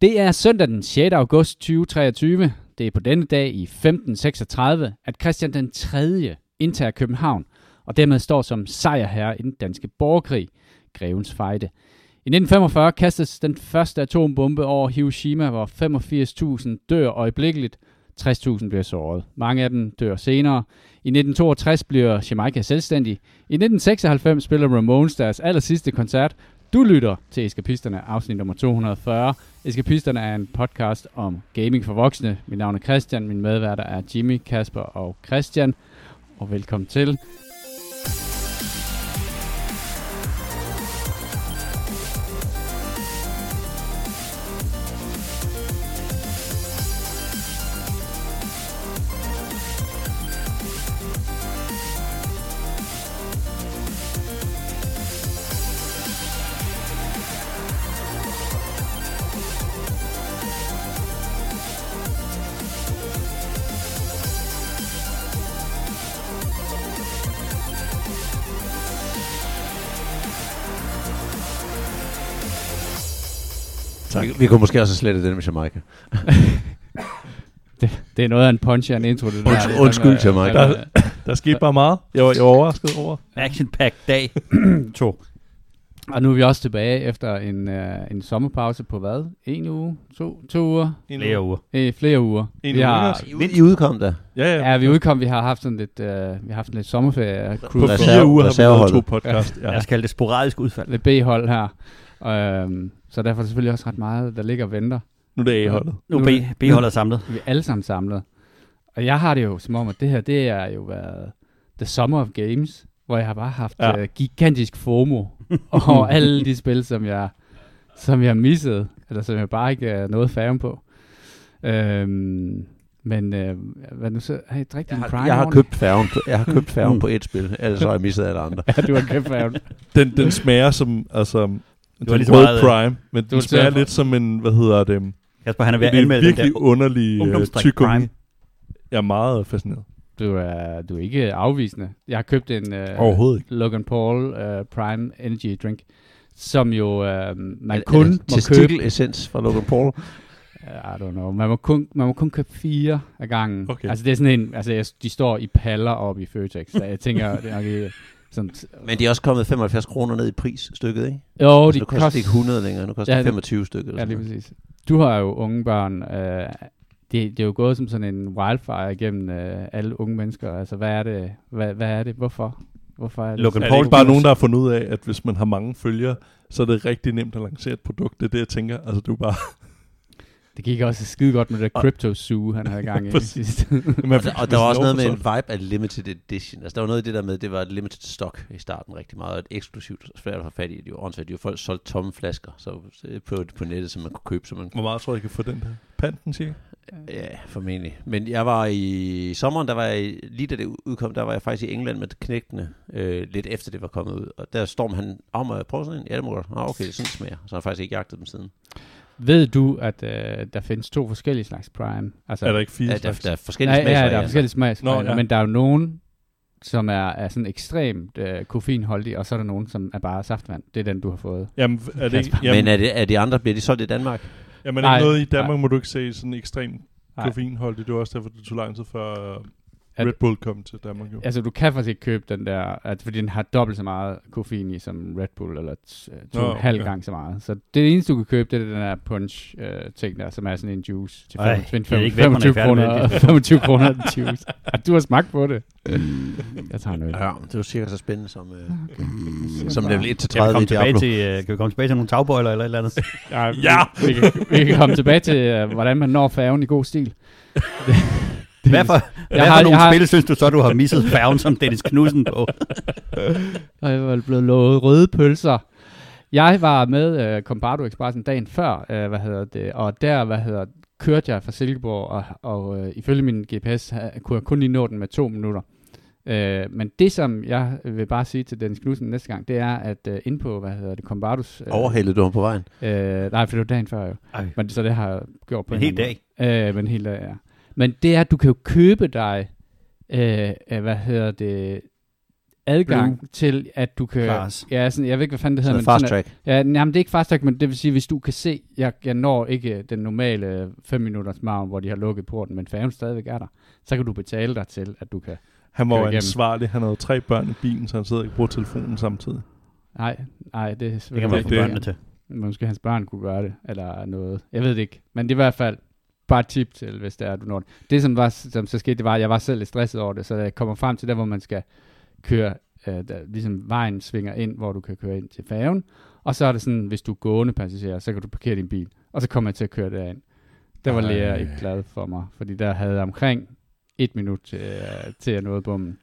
Det er søndag den 6. august 2023. Det er på denne dag i 1536, at Christian den 3. indtager København, og dermed står som sejrherre i den danske borgerkrig, Grevens Fejde. I 1945 kastes den første atombombe over Hiroshima, hvor 85.000 dør øjeblikkeligt, 60.000 bliver såret. Mange af dem dør senere. I 1962 bliver Jamaica selvstændig. I 1996 spiller Ramones deres aller sidste koncert. Du lytter til Eskapisterne, afsnit nummer 240. Eskapisterne er en podcast om gaming for voksne. Mit navn er Christian, min medværter er Jimmy, Kasper og Christian. Og velkommen til. Vi, kunne måske også have slettet den med Jamaica. Det, det er noget af en punch og en intro, det der. Undskyld- Det er undskyld, sådan, øh, Jamaica. Der skete bare meget. Jeg var, jeg var overrasket over. Action Pack dag 2. Og nu er vi også tilbage efter en, øh, en sommerpause på hvad? En uge? To, to uger? En Flere uger. Øh, flere uger. En vi uge, har, ikke I, I udkom der. Ja, ja. ja, vi udkom, vi har haft sådan lidt, øh, vi har haft lidt sommerferie. På fire uger har vi lavet to podcast. Ja. Lad os kalde det sporadisk udfald. lidt B-hold her. Og, øhm, så derfor er der selvfølgelig også ret meget, der ligger og venter. Nu er det A-holdet. Nu er Nu- B- B-holdet er samlet. Vi er alle sammen samlet. Og jeg har det jo som om, at det her, det er jo været The Summer of Games, hvor jeg har bare haft Ja. uh, gigantisk FOMO over alle de spil, som jeg, som jeg har misset, eller som jeg bare ikke er noget færgen på. Øhm, men øh, hvad nu så? Hey, drik Jeg din har, Prime jeg har købt færgen på, jeg har købt færgen på et spil, ellers har jeg misset alle andre. Ja, du har købt færgen. Den, den smager som, altså, den var lige så røde meget, øh, prime, men den var smager lidt som en, hvad hedder det, Kasper, han er ved at det anmelde den virkelig der underlig uh, tyggegummi. Prime. Jeg er meget fascineret. Du er, du er ikke afvisende. Jeg har købt en øh, ikke. Logan Paul øh, Prime Energy Drink, som jo øh, man Er- kun er det må købe essens fra Logan Paul. I don't know. Man må kun, man må kun købe fire af gangen. Okay. Altså det er sådan en, altså de står i paller oppe i Føtex, så jeg tænker, det er nok ikke sådan... Men de er også kommet 75 kroner ned i pris stykket, ikke? Jo, altså, de nu koster det ikke 100 længere, nu koster Ja, det det- 25 stykket. eller Ja, lige noget. præcis. Du har jo unge børn. Øh, det, det er jo gået som sådan en wildfire igennem øh, alle unge mennesker. Altså hvad er det? Hvad, hvad er det? Hvorfor? Hvorfor er det? Logan Er det Paul ikke bare nogen, der har fundet ud af, at hvis man har mange følgere, så er det rigtig nemt at lancere et produkt. Det er det, jeg tænker. Altså, du bare... Det gik også skide godt med det der Crypto Zoo, han havde i gang i Præcis. sidst. Og, der, og der var også noget med en vibe af limited edition. Altså, der var noget af det der med, det var et limited stock i starten rigtig meget, og et eksklusivt svært at få fat i. Det var åndssvagt. De var folk solgt tomme flasker så, på, på nettet, som man kunne købe. Så man, Hvor meget tror jeg, jeg kan få den der? Panten, siger ja, formentlig. Men jeg var i sommeren, der var jeg, lige da det udkom, der var jeg faktisk i England med knægtene, øh, lidt efter det var kommet ud. Og der Storm han, åh, må jeg prøve sådan en? Ja, det må du. Ah, okay, det sådan smager. Så har jeg faktisk ikke jagtet dem siden. Ved du, at øh, der findes to forskellige slags Prime? Altså, Er der ikke fire Ja, der, slags? der er forskellige Nej, ja, der er smagsvarianter. forskellige smagsvarianter, Nå, ja. men der er jo nogen, som er, er sådan ekstremt øh, koffeinholdige, og så er der nogen, som er bare saftvand. Det er den, du har fået. Jamen, er det ikke... Jamen, Men er, det, er de andre, bliver de solgt i Danmark? jamen, Nej, ikke noget i Danmark, nej. må du ikke se sådan ekstremt koffeinholdigt. Det var også derfor, det tog lang tid før uh, At- Red Bull kom til Danmark. Jo. Altså, du kan faktisk ikke købe den der, at, fordi den har dobbelt så meget koffein i som Red Bull, eller øh, to Nå, og en halv okay. gang så meget. Så det eneste, du kan købe, det er den der punch-ting der, som er sådan en juice til Ej, 25, jeg er ikke ved, man er 25 færdig med kroner, det. 25 kroner en juice. At du har smagt på det. Jeg tager noget. Ja, det var cirka så spændende som, øh, Okay. som level 1 til Kan vi, 30 i komme tilbage Diablo. til, uh, kan vi komme tilbage til nogle tagbøjler eller et eller andet? Ja, Ja! Vi, vi, kan, vi kan komme tilbage til, uh, hvordan man når færgen i god stil. Hvad for, hvad har- for nogle jeg har- spil synes du så, du har misset færgen som Dennis Knudsen på? Jeg var blevet lovet røde pølser. Jeg var med uh, Combardo Expressen dagen før, uh, hvad hedder det, og der, hvad hedder kørte jeg fra Silkeborg, og, og uh, ifølge min GPS ha, kunne jeg kun lige nå den med to minutter. Uh, men det, som jeg vil bare sige til Dennis Knudsen næste gang, det er, at uh, inde på, hvad hedder det, Combardos... Uh, Overhældede du ham på vejen? Uh, nej, for det var dagen før jo. Ej, Men så det har jeg gjort på en hel dag. Øh, men en hel dag, ja. Men det er, at du kan jo købe dig, øh, øh, hvad hedder det, adgang Blue. til, at du kan... Class. Ja, sådan, jeg ved ikke, hvad fanden det hedder. Sådan men fast sådan, track. Ja, jamen, det er ikke fast track, men det vil sige, hvis du kan se, jeg, jeg når ikke den normale 5 minutters margen, hvor de har lukket porten, men færgen stadigvæk er der, så kan du betale dig til, at du kan... Han var jo ansvarlig. Han havde tre børn i bilen, så han sidder ikke og bruger telefonen samtidig. Nej, nej, det er Det kan man få børnene til. Måske hans børn kunne gøre det, eller noget. Jeg ved det ikke. Men det er i hvert fald bare tip til, hvis det er, du når det. Det, som, var, som så skete, det var, at jeg var selv lidt stresset over det, så da jeg kommer frem til der, hvor man skal køre, øh, der, ligesom vejen svinger ind, hvor du kan køre ind til færgen, og så er det sådan, hvis du er gående passager, så kan du parkere din bil, og så kommer jeg til at køre derind. Der var læger ikke glad for mig, fordi der havde jeg omkring et minut til, øh, til jeg nåede bommen.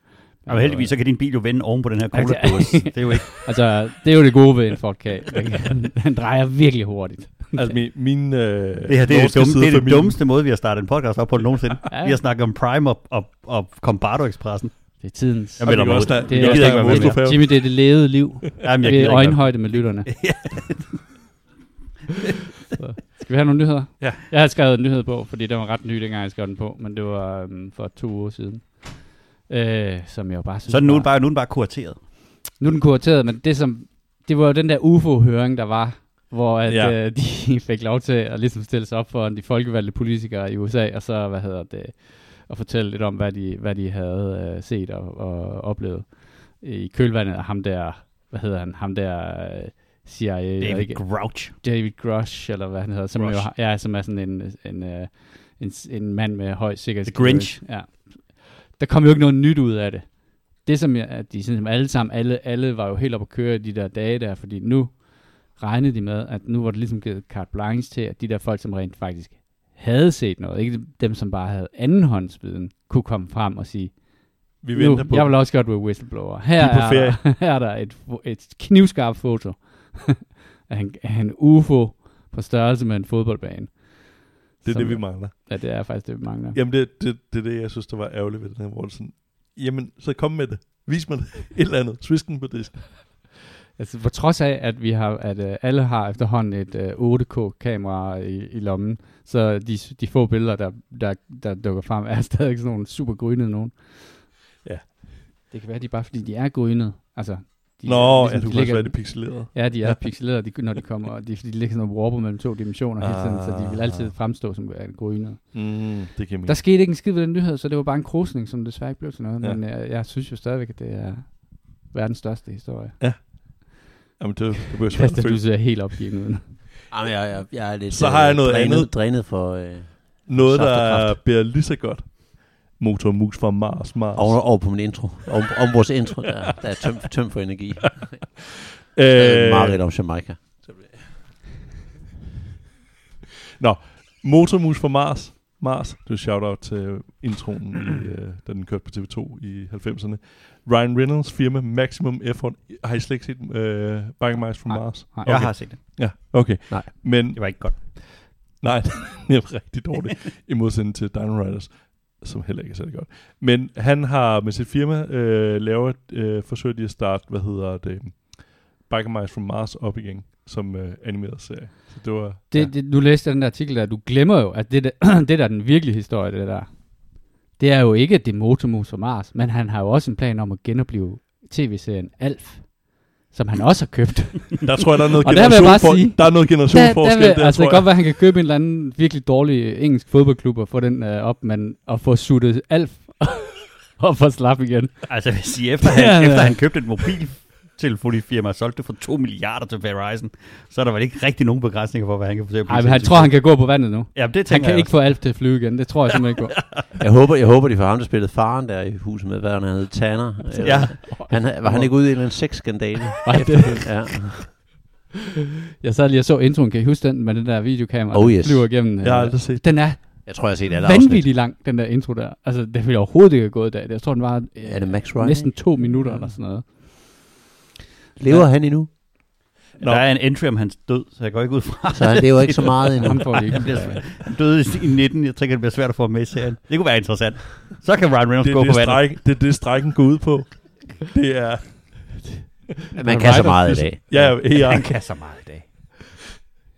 Og heldigvis, så kan din bil jo vende oven på den her cola Det er jo ikke... Altså, det er jo det gode ved en Ford den drejer virkelig hurtigt. Altså min, min øh, Det her det er, det, dumme, det, er det familien- dummeste måde, vi har startet en podcast op på nogensinde. Ja. Vi har snakket om Prime og, og, og Combardo Expressen. Det er tidens. Jeg vi melder mig også Det vi er- jeg gider ikke være med. Jimmy, det er det levede liv. Jamen, jeg gider ikke øjenhøjde med lytterne. Så, Skal vi have nogle nyheder? Ja. Jeg har skrevet en nyhed på, fordi den var ret ny, dengang jeg skrev den på, men det var um, for to uger siden. Øh, som jeg jo bare synes Så er den nu var- bare, nu er den bare kurateret. Nu er den kurateret, men det, som, det var jo den der UFO-høring, der var, hvor at, Ja. øh, de fik lov til at ligesom stille sig op for de folkevalgte politikere i USA, og så, hvad hedder det, og fortælle lidt om, hvad de, hvad de havde øh, set og, og oplevet i kølvandet af ham der, hvad hedder han, ham der øh, CIA, David ikke, Grouch. David Grush, eller hvad han hedder, som, jo, ja, som er sådan en, en, øh, en, en mand med høj sikkerhed. The Grinch. Ja. Der kom jo ikke noget nyt ud af det. Det som jeg, at de sådan, alle sammen, alle, alle var jo helt oppe at køre i de der dage der, fordi nu regnede de med, at nu var det ligesom givet carte blanche til, at de der folk, som rent faktisk havde set noget, ikke dem, som bare havde andenhåndsviden, kunne komme frem og sige, Vi nu, venter på jeg vil også godt være whistleblower. Her, De er på er, ferie. der, her er der et, et knivskarpt foto af en, af en UFO på størrelse med en fodboldbane. Det er Som- det, vi mangler. Ja, det er faktisk det, vi mangler. Jamen, det, det, det er det, jeg synes, der var ærgerligt ved den her, sådan, jamen, så kom med det. Vis mig det. Et eller andet. Svisken på disken. Altså, på trods af, at vi har, at uh, alle har efterhånden et uh, 8K-kamera i, i lommen, så de, de få billeder, der, der, der dukker frem, er stadig sådan nogle super grønne nogen. Ja. Det kan være, de er bare fordi, de er grønne. Altså, de, Nå, er ja, ligesom, du de kan ligger- være det pixeleret. Ja, de er Ja. ja. pixelerede, de, når de kommer, og de, fordi de ligger sådan og warper mellem to dimensioner hele tiden, så de vil altid Ah. fremstå som øh, grønne. Mm, det kan Der skete ikke en skid ved den nyhed, så det var bare en krusning, som desværre ikke blev til noget, Ja. ja. men jeg, jeg synes jo stadigvæk, at det er verdens største historie. Jamen, det, det bliver svært at Christian, du ser helt opgivet ud. Jamen, jeg, jeg, jeg er lidt Så har jeg noget drænet, andet. drænet for... Øh, Noget, der bliver lige så godt. Motor Mus fra Mars, Mars. over, over på min intro. Om, om vores intro, der, der er tømt tøm for energi. Øh, Marit om Jamaica. Motormus fra Mars. Mars. Det er shout-out til introen, i, øh, da den kørte på TV2 i 90'erne. Ryan Reynolds firma Maximum Effort. Har I slet ikke set øh, Biking Mice from Nej. Mars? Nej. Jeg Okay. har set det. Ja, okay. Nej. Men Det var ikke godt. nej, det er rigtig dårligt. I modsætning til Dino Riders, som heller ikke er særlig godt. Men han har med sit firma øh, lavet, øh, forsøgt at starte, hvad hedder det, Biking Mice from Mars op igen, som øh, animeret serie. Så det var... Det, ja. det, du læste den der artikel der, du glemmer jo, at det der, det der er den virkelige historie, det der, det er jo ikke det motormus fra Mars, men han har jo også en plan om at genopleve tv-serien Alf, som han også har købt. Der tror jeg, der er noget Og der sige- der er noget der, generationsforskel der, vil, der, altså, det kan godt være, at han kan købe en eller anden virkelig dårlig engelsk fodboldklub og få den øh, op, men at få suttet Alf og få slap igen. Altså, jeg vil sige, efter, han, ja. efter han købte et mobiltelefonifirma og solgte det for 2 milliarder til Verizon, så er der vel ikke rigtig nogen begrænsninger for, hvad han kan få til at blive. Ej, men han tror, han kan gå på vandet nu. Ja, det Han tænker kan jeg ikke få Alf til at flyve igen. Det tror jeg simpelthen ikke på. Jeg håber, jeg håber, de får ham, der spillede faren der i huset med, hvad han hed, Tanner. Ja. Han, var han ikke ude i en eller anden sexskandale? Ej, det, Ja. jeg sad lige og så introen. Kan I huske den med den der videokamera, Oh, der yes. flyver igennem? Jeg har øh, aldrig set Den er Jeg tror, jeg har set alle afsnit. vanvittigt lang, den der intro der. Altså, det ville overhovedet ikke have gået i dag. Jeg tror, den var øh, Er det Max Ryan? næsten to minutter eller sådan noget. Lever han endnu? Der er en entry om hans død, så jeg går ikke ud fra. Så han lever ikke så meget endnu. Får ikke. Han bliver svært. Han døde i 19. Jeg tænker, det bliver svært at få ham med i serien. Det kunne være interessant. Så kan Ryan Reynolds det, gå er på det, vandet. stræk, det er det, strækken går ud på. Det er... Man kan så meget i dag. Ja, ja, ja. Han kan så meget i dag.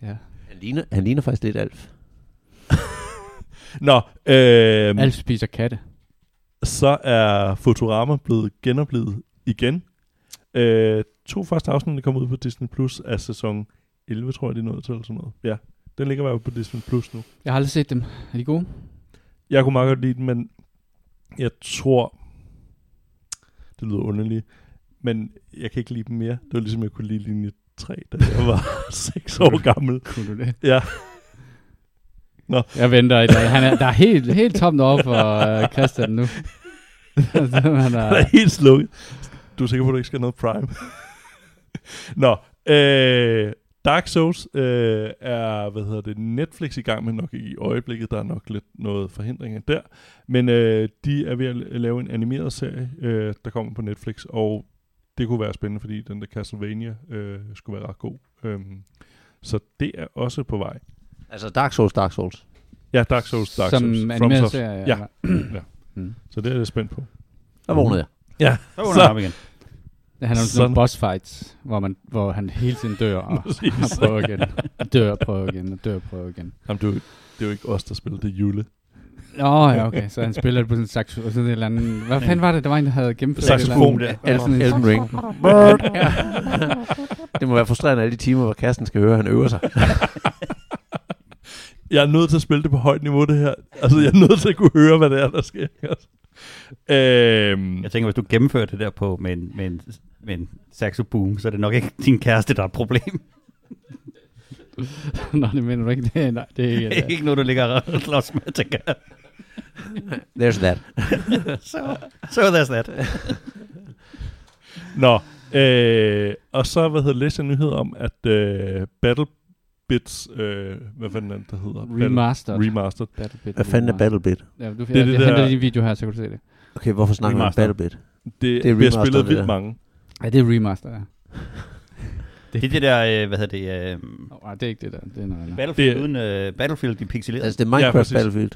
Ja. Han ligner, han ligner faktisk lidt Alf. Nå, øh, Alf spiser katte. så er Futurama blevet genoplevet igen. Øh, to første afsnit der kom ud på Disney Plus af sæson 11, tror jeg, de nået til, eller sådan noget. Ja, den ligger bare på Disney Plus nu. Jeg har aldrig set dem. Er de gode? Jeg kunne meget godt lide den, men jeg tror, det lyder underligt, men jeg kan ikke lide dem mere. Det var ligesom, jeg kunne lide linje 3, da jeg var 6 år gammel. Kunne du det? Ja, Jeg venter i dag. Han er, der er helt, helt toppen over for uh, Christian nu. han Han er, er helt slukket. Du er sikker på, at du ikke skal noget Prime? Nå, øh, Dark Souls øh, er, hvad hedder det, Netflix i gang med nok i øjeblikket. Der er nok lidt noget forhindringer der. Men øh, de er ved at lave en animeret serie, øh, der kommer på Netflix, og det kunne være spændende, fordi den der Castlevania øh, skulle være ret god. Øhm, så det er også på vej. Altså Dark Souls, Dark Souls. Ja, Dark Souls, Dark som Souls. animeret FromSoft. serie. Ja. eller? ja. Mm. Så det er jeg spændt på. Der vågnede jeg. Ja, Så han op igen. Det handler om sådan Sådan. nogle boss fights, hvor, man, hvor han hele tiden dør og, og prøver igen. Og dør og prøver igen, og dør og prøver igen. Jamen, det, er jo, det er jo ikke os, der spiller det er Jule. Nå, ja, okay. Så han spiller det på sådan en saxo, sådan et eller andet. Hvad fanden var det, der var en, der havde gennemført Saxofon, et eller andet? der. Ja, Elden Ring. det må være frustrerende alle de timer, hvor Kirsten skal høre, at han øver sig. Jeg er nødt til at spille det på højt niveau, det her. Altså, jeg er nødt til at kunne høre, hvad det er, der sker. Altså. Øhm, Jeg tænker, hvis du gennemfører det der på med en, med en, med en saxoboom, så er det nok ikke din kæreste, der er et problem. Nå, det mener du ikke. Det er, nej, det er Det ikke. er ikke noget, du ligger og slås med, tænker jeg. There's that. Så, so there's that. Nå, øh, og så hvad hedder, læste jeg en nyhed om, at øh, Battle Bits, øh, hvad fanden er det, der hedder? Remastered. Battle, remastered. Battlebit Hvad fanden er. Battlebit? Ja, du, Det det er jeg, det jeg henter der- din video her, så kan du se det. Okay, hvorfor snakker man om. Battlebit? Det, Det er det bliver remastered, spillet det vildt mange. Ja, det er remaster, ja. Det er det der, øh, hvad hedder det, øh, nej, det er ikke det der. Det er noget andet. Battlefield Det- uden øh, Battlefield i pixeleret. Altså, det er Minecraft præcis. Battlefield.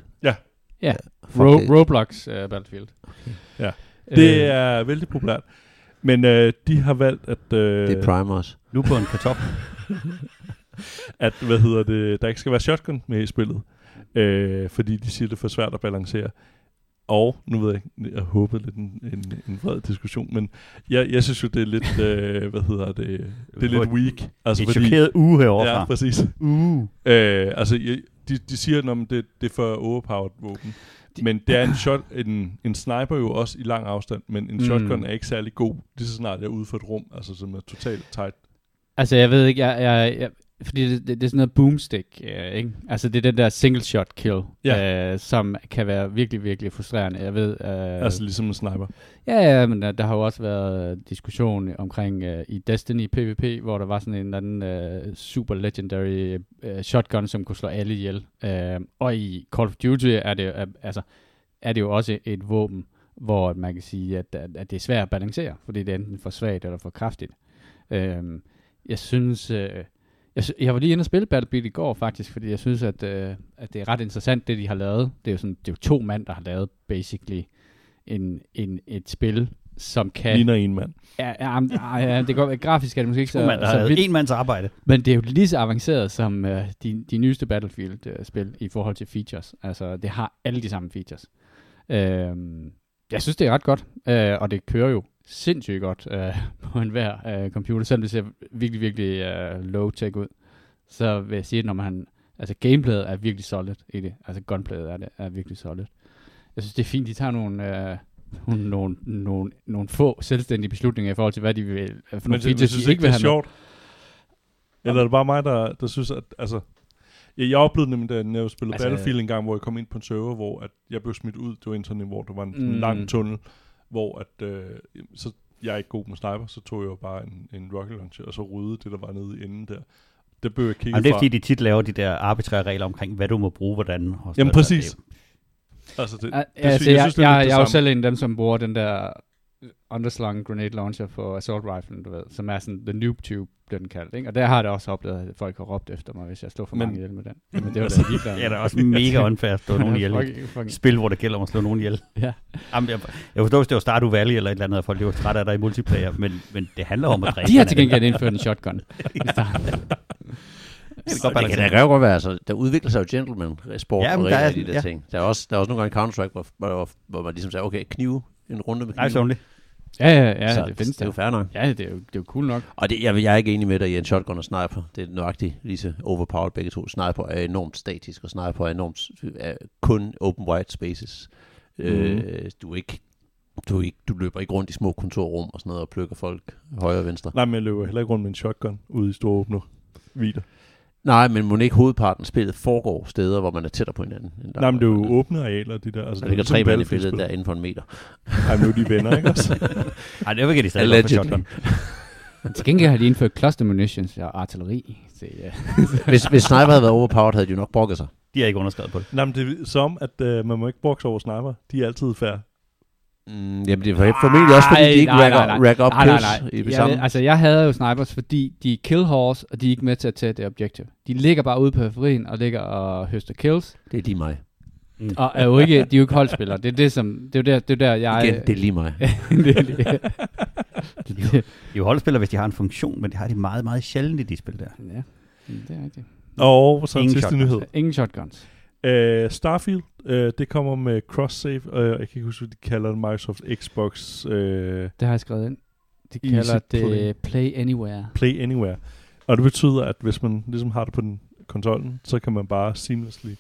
Ja, Fuck Ro- det. Roblox uh, Battlefield. Ja. Øh, Det er vældig populært. Men øh, de har valgt, at, øh, Det er Primers. Nu på en kartoffel. at hvad hedder det, der ikke skal være shotgun med i spillet. Øh, fordi de siger, det er for svært at balancere. Og, nu ved jeg ikke, jeg håber lidt en, en, en vred diskussion, men jeg, jeg synes jo, det er lidt, øh, hvad hedder det, det er lidt weak. Altså, Et chokeret uge herovre Ja, præcis. Uh. Øh, altså, jeg, de, de siger, at det, det er for overpowered våben. Men det er en, shot, en, en sniper jo også i lang afstand, men en Mm. shotgun er ikke særlig god, lige så snart jeg er ude for et rum, altså som er totalt tight. Altså, jeg ved ikke, jeg, jeg, jeg fordi det, det, det er sådan noget boomstick, øh, ikke? Altså, det er den der single shot kill, Ja. øh, som kan være virkelig, virkelig frustrerende. Jeg ved, øh, Altså ligesom en sniper. Ja, ja, men der, der har jo også været diskussion omkring uh, i Destiny PvP, hvor der var sådan en eller anden uh, super legendary uh, shotgun, som kunne slå alle ihjel. Uh, og i Call of Duty er det, uh, altså, er det jo også et våben, hvor man kan sige, at, at, at det er svært at balancere, fordi det er enten for svagt eller for kraftigt. Uh, jeg synes... Uh, jeg, jeg var lige inde og spille Battlefield i går faktisk, fordi jeg synes, at, uh, at det er ret interessant, det de har lavet. Det er jo, sådan, det er jo to mand, der har lavet basically en, en, et spil, som kan... Ligner en mand. Ja, ja, ja, ja, det går grafisk er det måske ikke To så, mand, der så vildt, en mands arbejde. men det er jo lige så avanceret som uh, de, de nyeste Battlefield-spil i forhold til features. Altså, det har alle de samme features. Øhm, jeg synes, det er ret godt, øh, og det kører jo sindssygt godt øh, på enhver øh, computer, selvom det ser virkelig, virkelig øh, low-tech ud. Så vil jeg sige, at når man, altså gameplayet er virkelig solid i det, altså gunplayet er, det, er virkelig solid. Jeg synes, det er fint, de tager nogle, øh, nogle, nogle, nogle, nogle få selvstændige beslutninger i forhold til, hvad de vil, øh, for Men nogle det, features, synes de ikke, vil er have med. sjovt? Eller er det bare mig, der, der synes, at... Altså, jeg, jeg oplevede nemlig, da jeg spillede Altså- Battlefield en gang, hvor jeg kom ind på en server, hvor at jeg blev smidt ud. Det var en sådan, hvor der var en, Mm. en lang tunnel, hvor at, øh, så jeg er ikke god med sniper, så tog jeg jo bare en, en rocket launcher, og så ryddede det, der var nede i enden der. Det blev jeg kigget Jamen, det er fra. fordi, de tit laver de der arbitrære regler omkring, hvad du må bruge, hvordan. Og sådan Jamen præcis. Det- Altså, det, det, altså, sy- jeg, synes, det er jeg, jeg er jo selv en af dem, som bruger den der underslung grenade launcher på assault riflen, du ved, som er sådan, the noob tube, bliver den kaldt, ikke? Og der har jeg da også oplevet, at folk har råbt efter mig, hvis jeg slår for Men- mange ihjel med den. Men det var da ligeglad. Det er også mega unfair at slå nogen ihjel. Fucking- fucking- Spil, hvor det gælder om at slå nogen ihjel. Ja. Jamen, jeg, jeg forstår, hvis det var Stardew Valley eller et eller andet, at folk var trætte af dig i multiplayer, men, men det handler om at dræbe. De har til gengæld indført en shotgun. Det Så det kan da godt være, altså, der udvikler sig jo gentleman-sport Ja, ja, og der regler er- i de der ja. ting. Der er også, der er også nogle gange Counter-Strike, hvor, hvor, hvor man ligesom siger, okay, knive, en runde med knive. Nice only. Ja, ja, ja, så det findes det er jo fair nok. Ja, det er jo, det er jo cool nok. Og det, jeg, jeg er ikke enig med dig i en shotgun og sniper. Det er nøjagtigt lige så overpowered begge to. Sniper er enormt statisk, og sniper er enormt er kun open wide spaces. Mm. Øh, du, er ikke, du, er ikke, du løber ikke rundt i små kontorrum og sådan noget og plukker folk højre og venstre. Nej, men jeg løber heller ikke rundt med en shotgun ude i store åbne vider. Nej, men må ikke hovedparten af spillet foregår steder, hvor man er tættere på hinanden? End der, Nej, men det er jo åbne arealer, de der. Altså, Der ligger det er tre ligesom mand i billedet der inden for en meter. Ej, men nu er de venner, ikke også? Nej, det kan de stadig godt for shotgun. Men til gengæld har de indført cluster munitions og artilleri. Så, ja. hvis, hvis sniper havde været overpowered, havde de jo nok brokket sig. De har ikke underskrevet på det. Nej, men det er som, at øh, man må ikke brokse over sniper. De er altid fair. Mm, jamen, det er formentlig også, fordi de ikke Nej, nej, racker, nej. racker op Nej, nej, nej. i det samme. altså, jeg havde jo snipers, fordi de er kill horse, og de er ikke med til at tage det objective. De ligger bare ude på periferien og ligger og høster kills, Det er lige mig. og er jo ikke, de er jo ikke holdspillere. Det er det, som, det er jo der, det er der jeg... Igen, det er lige mig. det, er det, De er jo holdspillere, hvis de har en funktion, men det har de meget, meget sjældent i de spil der. ja, det er rigtigt. Og så en Ingen sidste shotguns. nyhed. Ingen shotguns. Uh, Starfield, uh, det kommer med cross-save. Uh, jeg kan ikke huske, hvad de kalder det. Microsoft Xbox uh, Det har jeg skrevet ind. De kalder det play. Play Anywhere. Play Anywhere. Og det betyder, at hvis man ligesom har det på den konsollen, så kan man bare seamlessly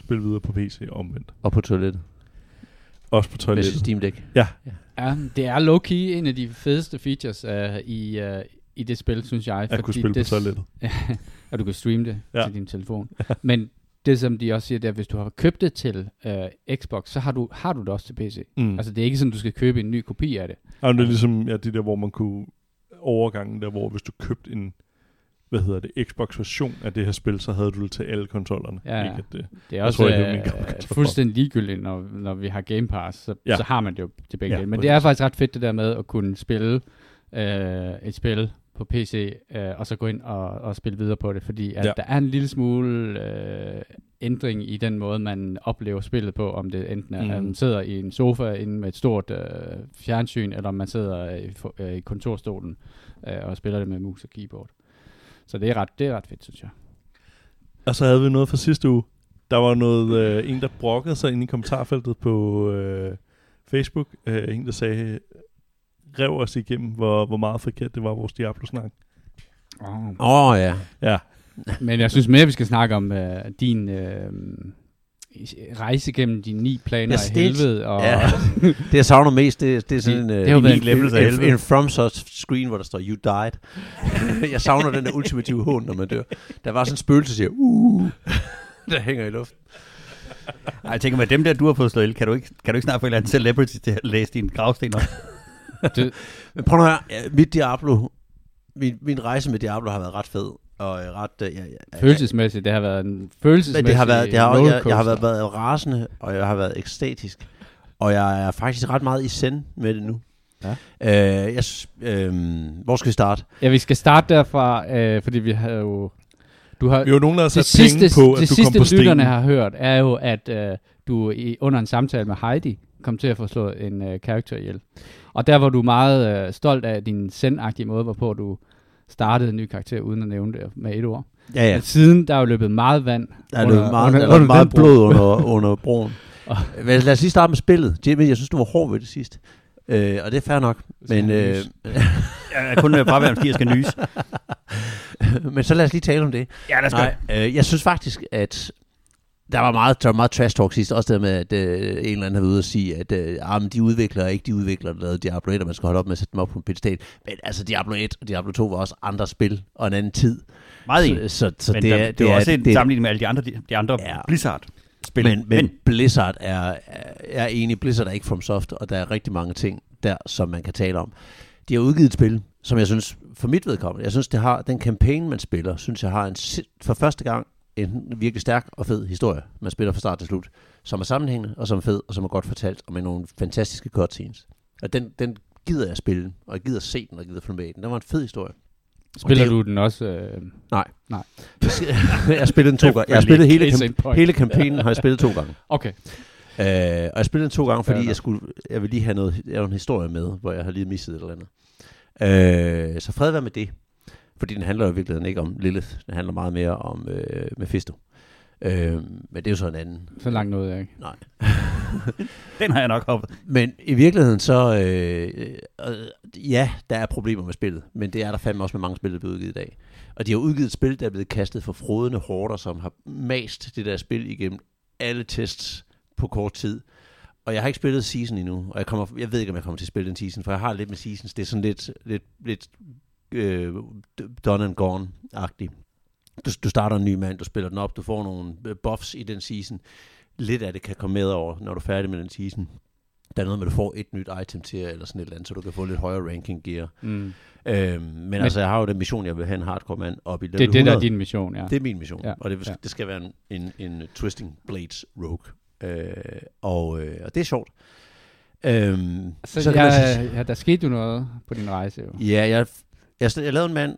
spille videre på PC og omvendt. Og på toilettet. Også på Med toilettet. sit Steam Deck. Ja, det er low-key en af de fedeste features uh, i, uh, i det spil, synes jeg. At kunne spille det, på toilettet. og du kan streame det Ja. ja. til din telefon. Men det, som de også siger, det er, at hvis du har købt det til uh, Xbox, så har du, har du det også til PC. Mm. Altså, det er ikke sådan, du skal købe en ny kopi af det. Og det er ligesom ja, de der, hvor man kunne overgangen der, hvor hvis du købte en hvad hedder det, Xbox-version af det her spil, så havde du det til alle konsollerne. Ja. Ikke at det, Det er også tror, jeg hævde øh, kontrol. fuldstændig ligegyldigt, når, når vi har Game Pass, så, Ja. så har man det jo til begge Ja, Men præcis. det er faktisk ret fedt det der med at kunne spille øh, et spil på PC, øh, og så gå ind og, og spille videre på det, fordi at Ja. der er en lille smule øh, ændring i den måde, man oplever spillet på, om det enten er, mm. at man sidder i en sofa inde med et stort øh, fjernsyn, eller om man sidder i, for- øh, i kontorstolen øh, og spiller det med mus og keyboard. Så det er ret, det er ret fedt, synes jeg. Og så havde vi noget fra sidste uge. Der var noget, øh, en, der brokkede sig ind i kommentarfeltet på øh, Facebook. Øh, en, der sagde, rev os igennem, hvor, hvor meget forkert det var, vores Diablo-snak. Oh. Åh oh, ja. Ja, Men jeg synes mere, vi skal snakke om øh, din øh, rejse gennem de ni planer Yes, i det- helvede. Og, ja. Det jeg savner mest, det, det er sådan en, Det har jo været en af en, helvede. en FromSoft screen, hvor der står, you died. jeg savner den der ultimative hån, når man dør. Der var sådan en spøgelse, der siger, uh, der hænger i luften. Ej, jeg tænker med dem der, du har fået slået ihjel, kan du ikke, kan du ikke snart få en eller anden celebrity til at læse din gravsten op? Det, Men prøv nu her, ja, mit Diablo, min, min rejse med Diablo har været ret fed. Og øh, ret, øh, ja, ja, følelsesmæssigt, det har været en følelsesmæssig det har været, det har, jeg, jeg har været, været rasende, og jeg har været ekstatisk. Og jeg er faktisk ret meget i send med det nu. Ja. Øh, jeg, øh, hvor skal vi starte? Ja, vi skal starte derfra, øh, fordi vi har jo... Du har, vi var nogen, der det sat penge sidste, på, at det du kom sidste på stenen. lytterne har hørt, er jo, at øh, du i, under en samtale med Heidi kom til at få slået en øh, karakter ihjel. Og der var du meget øh, stolt af din sendagtige måde, hvorpå du startede en ny karakter, uden at nævne det med et ord. Ja, Ja. Men siden, der er jo løbet meget vand. Der er løbet meget, under, der er under meget blod under, under broen. Men lad os lige starte med spillet. Jimmy, jeg synes, du var hård ved det sidst. Øh, og det er fair nok. Men, øh. Jeg er kun fraværende, fordi jeg skal nyse. men så lad os lige tale om det. Ja, lad os Nej, øh, jeg synes faktisk, at der var meget, der var meget trash talk sidst. Også det med, at øh, en eller anden havde været ude og sige, at øh, ah, men de udvikler ikke de udvikler, der lavede Diablo 1, og man skal holde op med at sætte dem op på en pedestal. Men altså, Diablo 1 og Diablo 2 var også andre spil og en anden tid. Meget enig. Så, så, så Men det, der, er, det, det er også en det, sammenligning med alle de andre, de, de andre Ja. ja. Blizzard-spil. men, men Blizzard er, er, er enig. Blizzard er ikke from soft, og der er rigtig mange ting der, som man kan tale om. De har udgivet et spil, som jeg synes, for mit vedkommende, jeg synes, det har, den campaign, man spiller, synes jeg har en, for første gang en virkelig stærk og fed historie, man spiller fra start til slut, som er sammenhængende, og som er fed, og som er godt fortalt, og med nogle fantastiske cutscenes. Og den, den gider jeg spille, og jeg gider se den, og jeg gider følge med i den. Den var en fed historie. Spiller det du den også? Øh, jeg har spillet den to gange. Jeg har spillet hele, kamp- hele kampagnen har jeg spillet to gange. Okay. Øh, og jeg spillede den to gange, fordi jeg, skulle, jeg vil lige have noget, jeg har en historie med, hvor jeg har lige misset et eller andet. Øh, så fred være med det. Fordi den handler jo i virkeligheden ikke om Lilith. Den handler meget mere om øh, Mephisto. Øh, men det er jo så en anden. Så langt nåede jeg ikke. Nej. Den har jeg nok hoppet. Men i virkeligheden så, øh, øh, ja, der er problemer med spillet, men det er der fandme også med mange spil, der bliver udgivet i dag. Og de har udgivet et spil, der er blevet kastet for frodende hårder, som har mast det der spil igennem alle tests på kort tid. Og jeg har ikke spillet season endnu, og jeg, kommer, jeg ved ikke, om jeg kommer til at spille den season, for jeg har lidt med seasons. Det er sådan lidt, lidt, lidt øh, done and gone-agtigt. Du, du starter en ny mand, du spiller den op, du får nogle øh, buffs i den season. Lidt af det kan komme med over, når du er færdig med den season. Der er noget med, at du får et nyt item til, eller sådan et eller andet, så du kan få lidt højere ranking gear. Mm. Øhm, men, men altså, jeg har jo den mission, jeg vil have en hardcore mand op i level Det er det, der 100. er din mission, ja. Det er min mission, Ja, og det, ja. det skal være en, en, en Twisting Blades Rogue. Øh, og, øh, og det er sjovt. Øhm, Så, så så man ja, ja, der skete jo noget på din rejse, jo. Ja, jeg, jeg, jeg lavede en mand,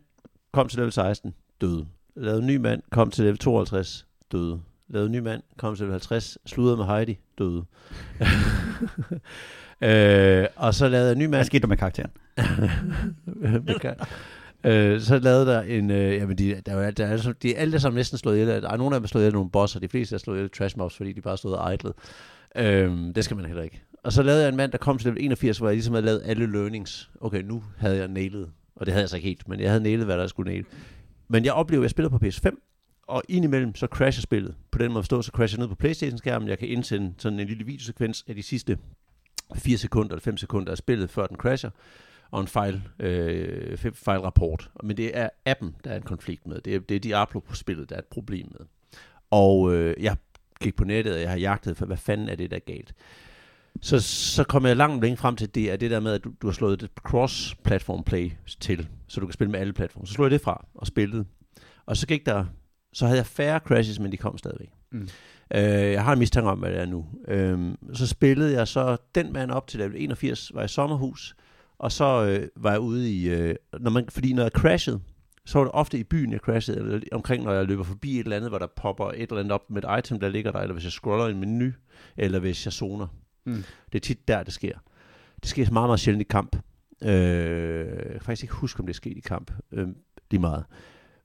kom til level 16, døde. Lavede en ny mand, kom til level 52, døde. Lavede en ny mand, kom til level 50, sludrede med Heidi, døde. øh, og så lavede jeg en ny Hvad mand, skete der med karakteren? Man kan- øh, så lavede der en, øh, jamen de, der, er- der er, de er alle sammen næsten slået ihjel. Der er nogle af dem er slået ihjel nogle bosser, de fleste er slået ihjel trash mobs, fordi de bare stod og idlet. Øhm, det skal man heller ikke. Og så lavede jeg en mand, der kom til level 81, hvor jeg ligesom havde lavet alle learnings. Okay, nu havde jeg nailet, og det havde jeg så ikke helt, men jeg havde nælet, hvad der skulle næle. Men jeg oplever, at jeg spiller på PS5, og indimellem så crasher spillet. På den måde forstå, så crasher jeg ned på Playstation-skærmen. Jeg kan indsende sådan en lille videosekvens af de sidste 4 sekunder eller 5 sekunder af spillet, før den crasher og en fejl, øh, fejlrapport. Men det er appen, der er en konflikt med. Det er, det er Diablo på spillet, der er et problem med. Og øh, jeg gik på nettet, og jeg har jagtet for, hvad fanden er det, der er galt. Så, så kom jeg langt længe frem til, det er det der med, at du, du har slået et cross-platform play til, så du kan spille med alle platforme. Så slog jeg det fra og spillede. Og så gik der, så havde jeg færre crashes, men de kom stadigvæk. Mm. Øh, jeg har en mistanke om, hvad det er nu. Øh, så spillede jeg så den mand op til level 81, var i sommerhus, og så øh, var jeg ude i, øh, når man, fordi når jeg crashede, så var det ofte i byen, jeg crashede, eller omkring, når jeg løber forbi et eller andet, hvor der popper et eller andet op med et item, der ligger der, eller hvis jeg scroller i en menu, eller hvis jeg zoner. Mm. Det er tit der, det sker. Det sker meget, meget sjældent i kamp. Øh, jeg kan faktisk ikke huske, om det er sket i kamp. Øh, lige meget.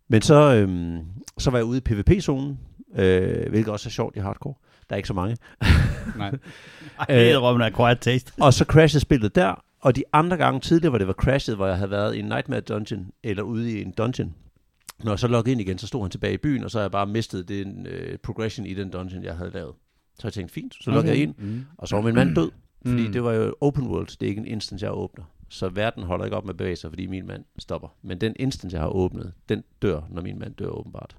Men så, øh, så var jeg ude i PvP-zonen, øh, hvilket også er sjovt i hardcore. Der er ikke så mange. Nej. Ej, det er Robin Acquired Taste. Og så crashede spillet der, og de andre gange tidligere, hvor det var crashet, hvor jeg havde været i en Nightmare Dungeon, eller ude i en dungeon, når jeg så loggede ind igen, så stod han tilbage i byen, og så havde jeg bare mistet den øh, progression i den dungeon, jeg havde lavet. Så jeg tænkte, fint, så loggede jeg ind, Mm. og så var min mand død, fordi Mm. det var jo open world, det er ikke en instance, jeg åbner. Så verden holder ikke op med at bevæge sig, fordi min mand stopper. Men den instance, jeg har åbnet, den dør, når min mand dør åbenbart.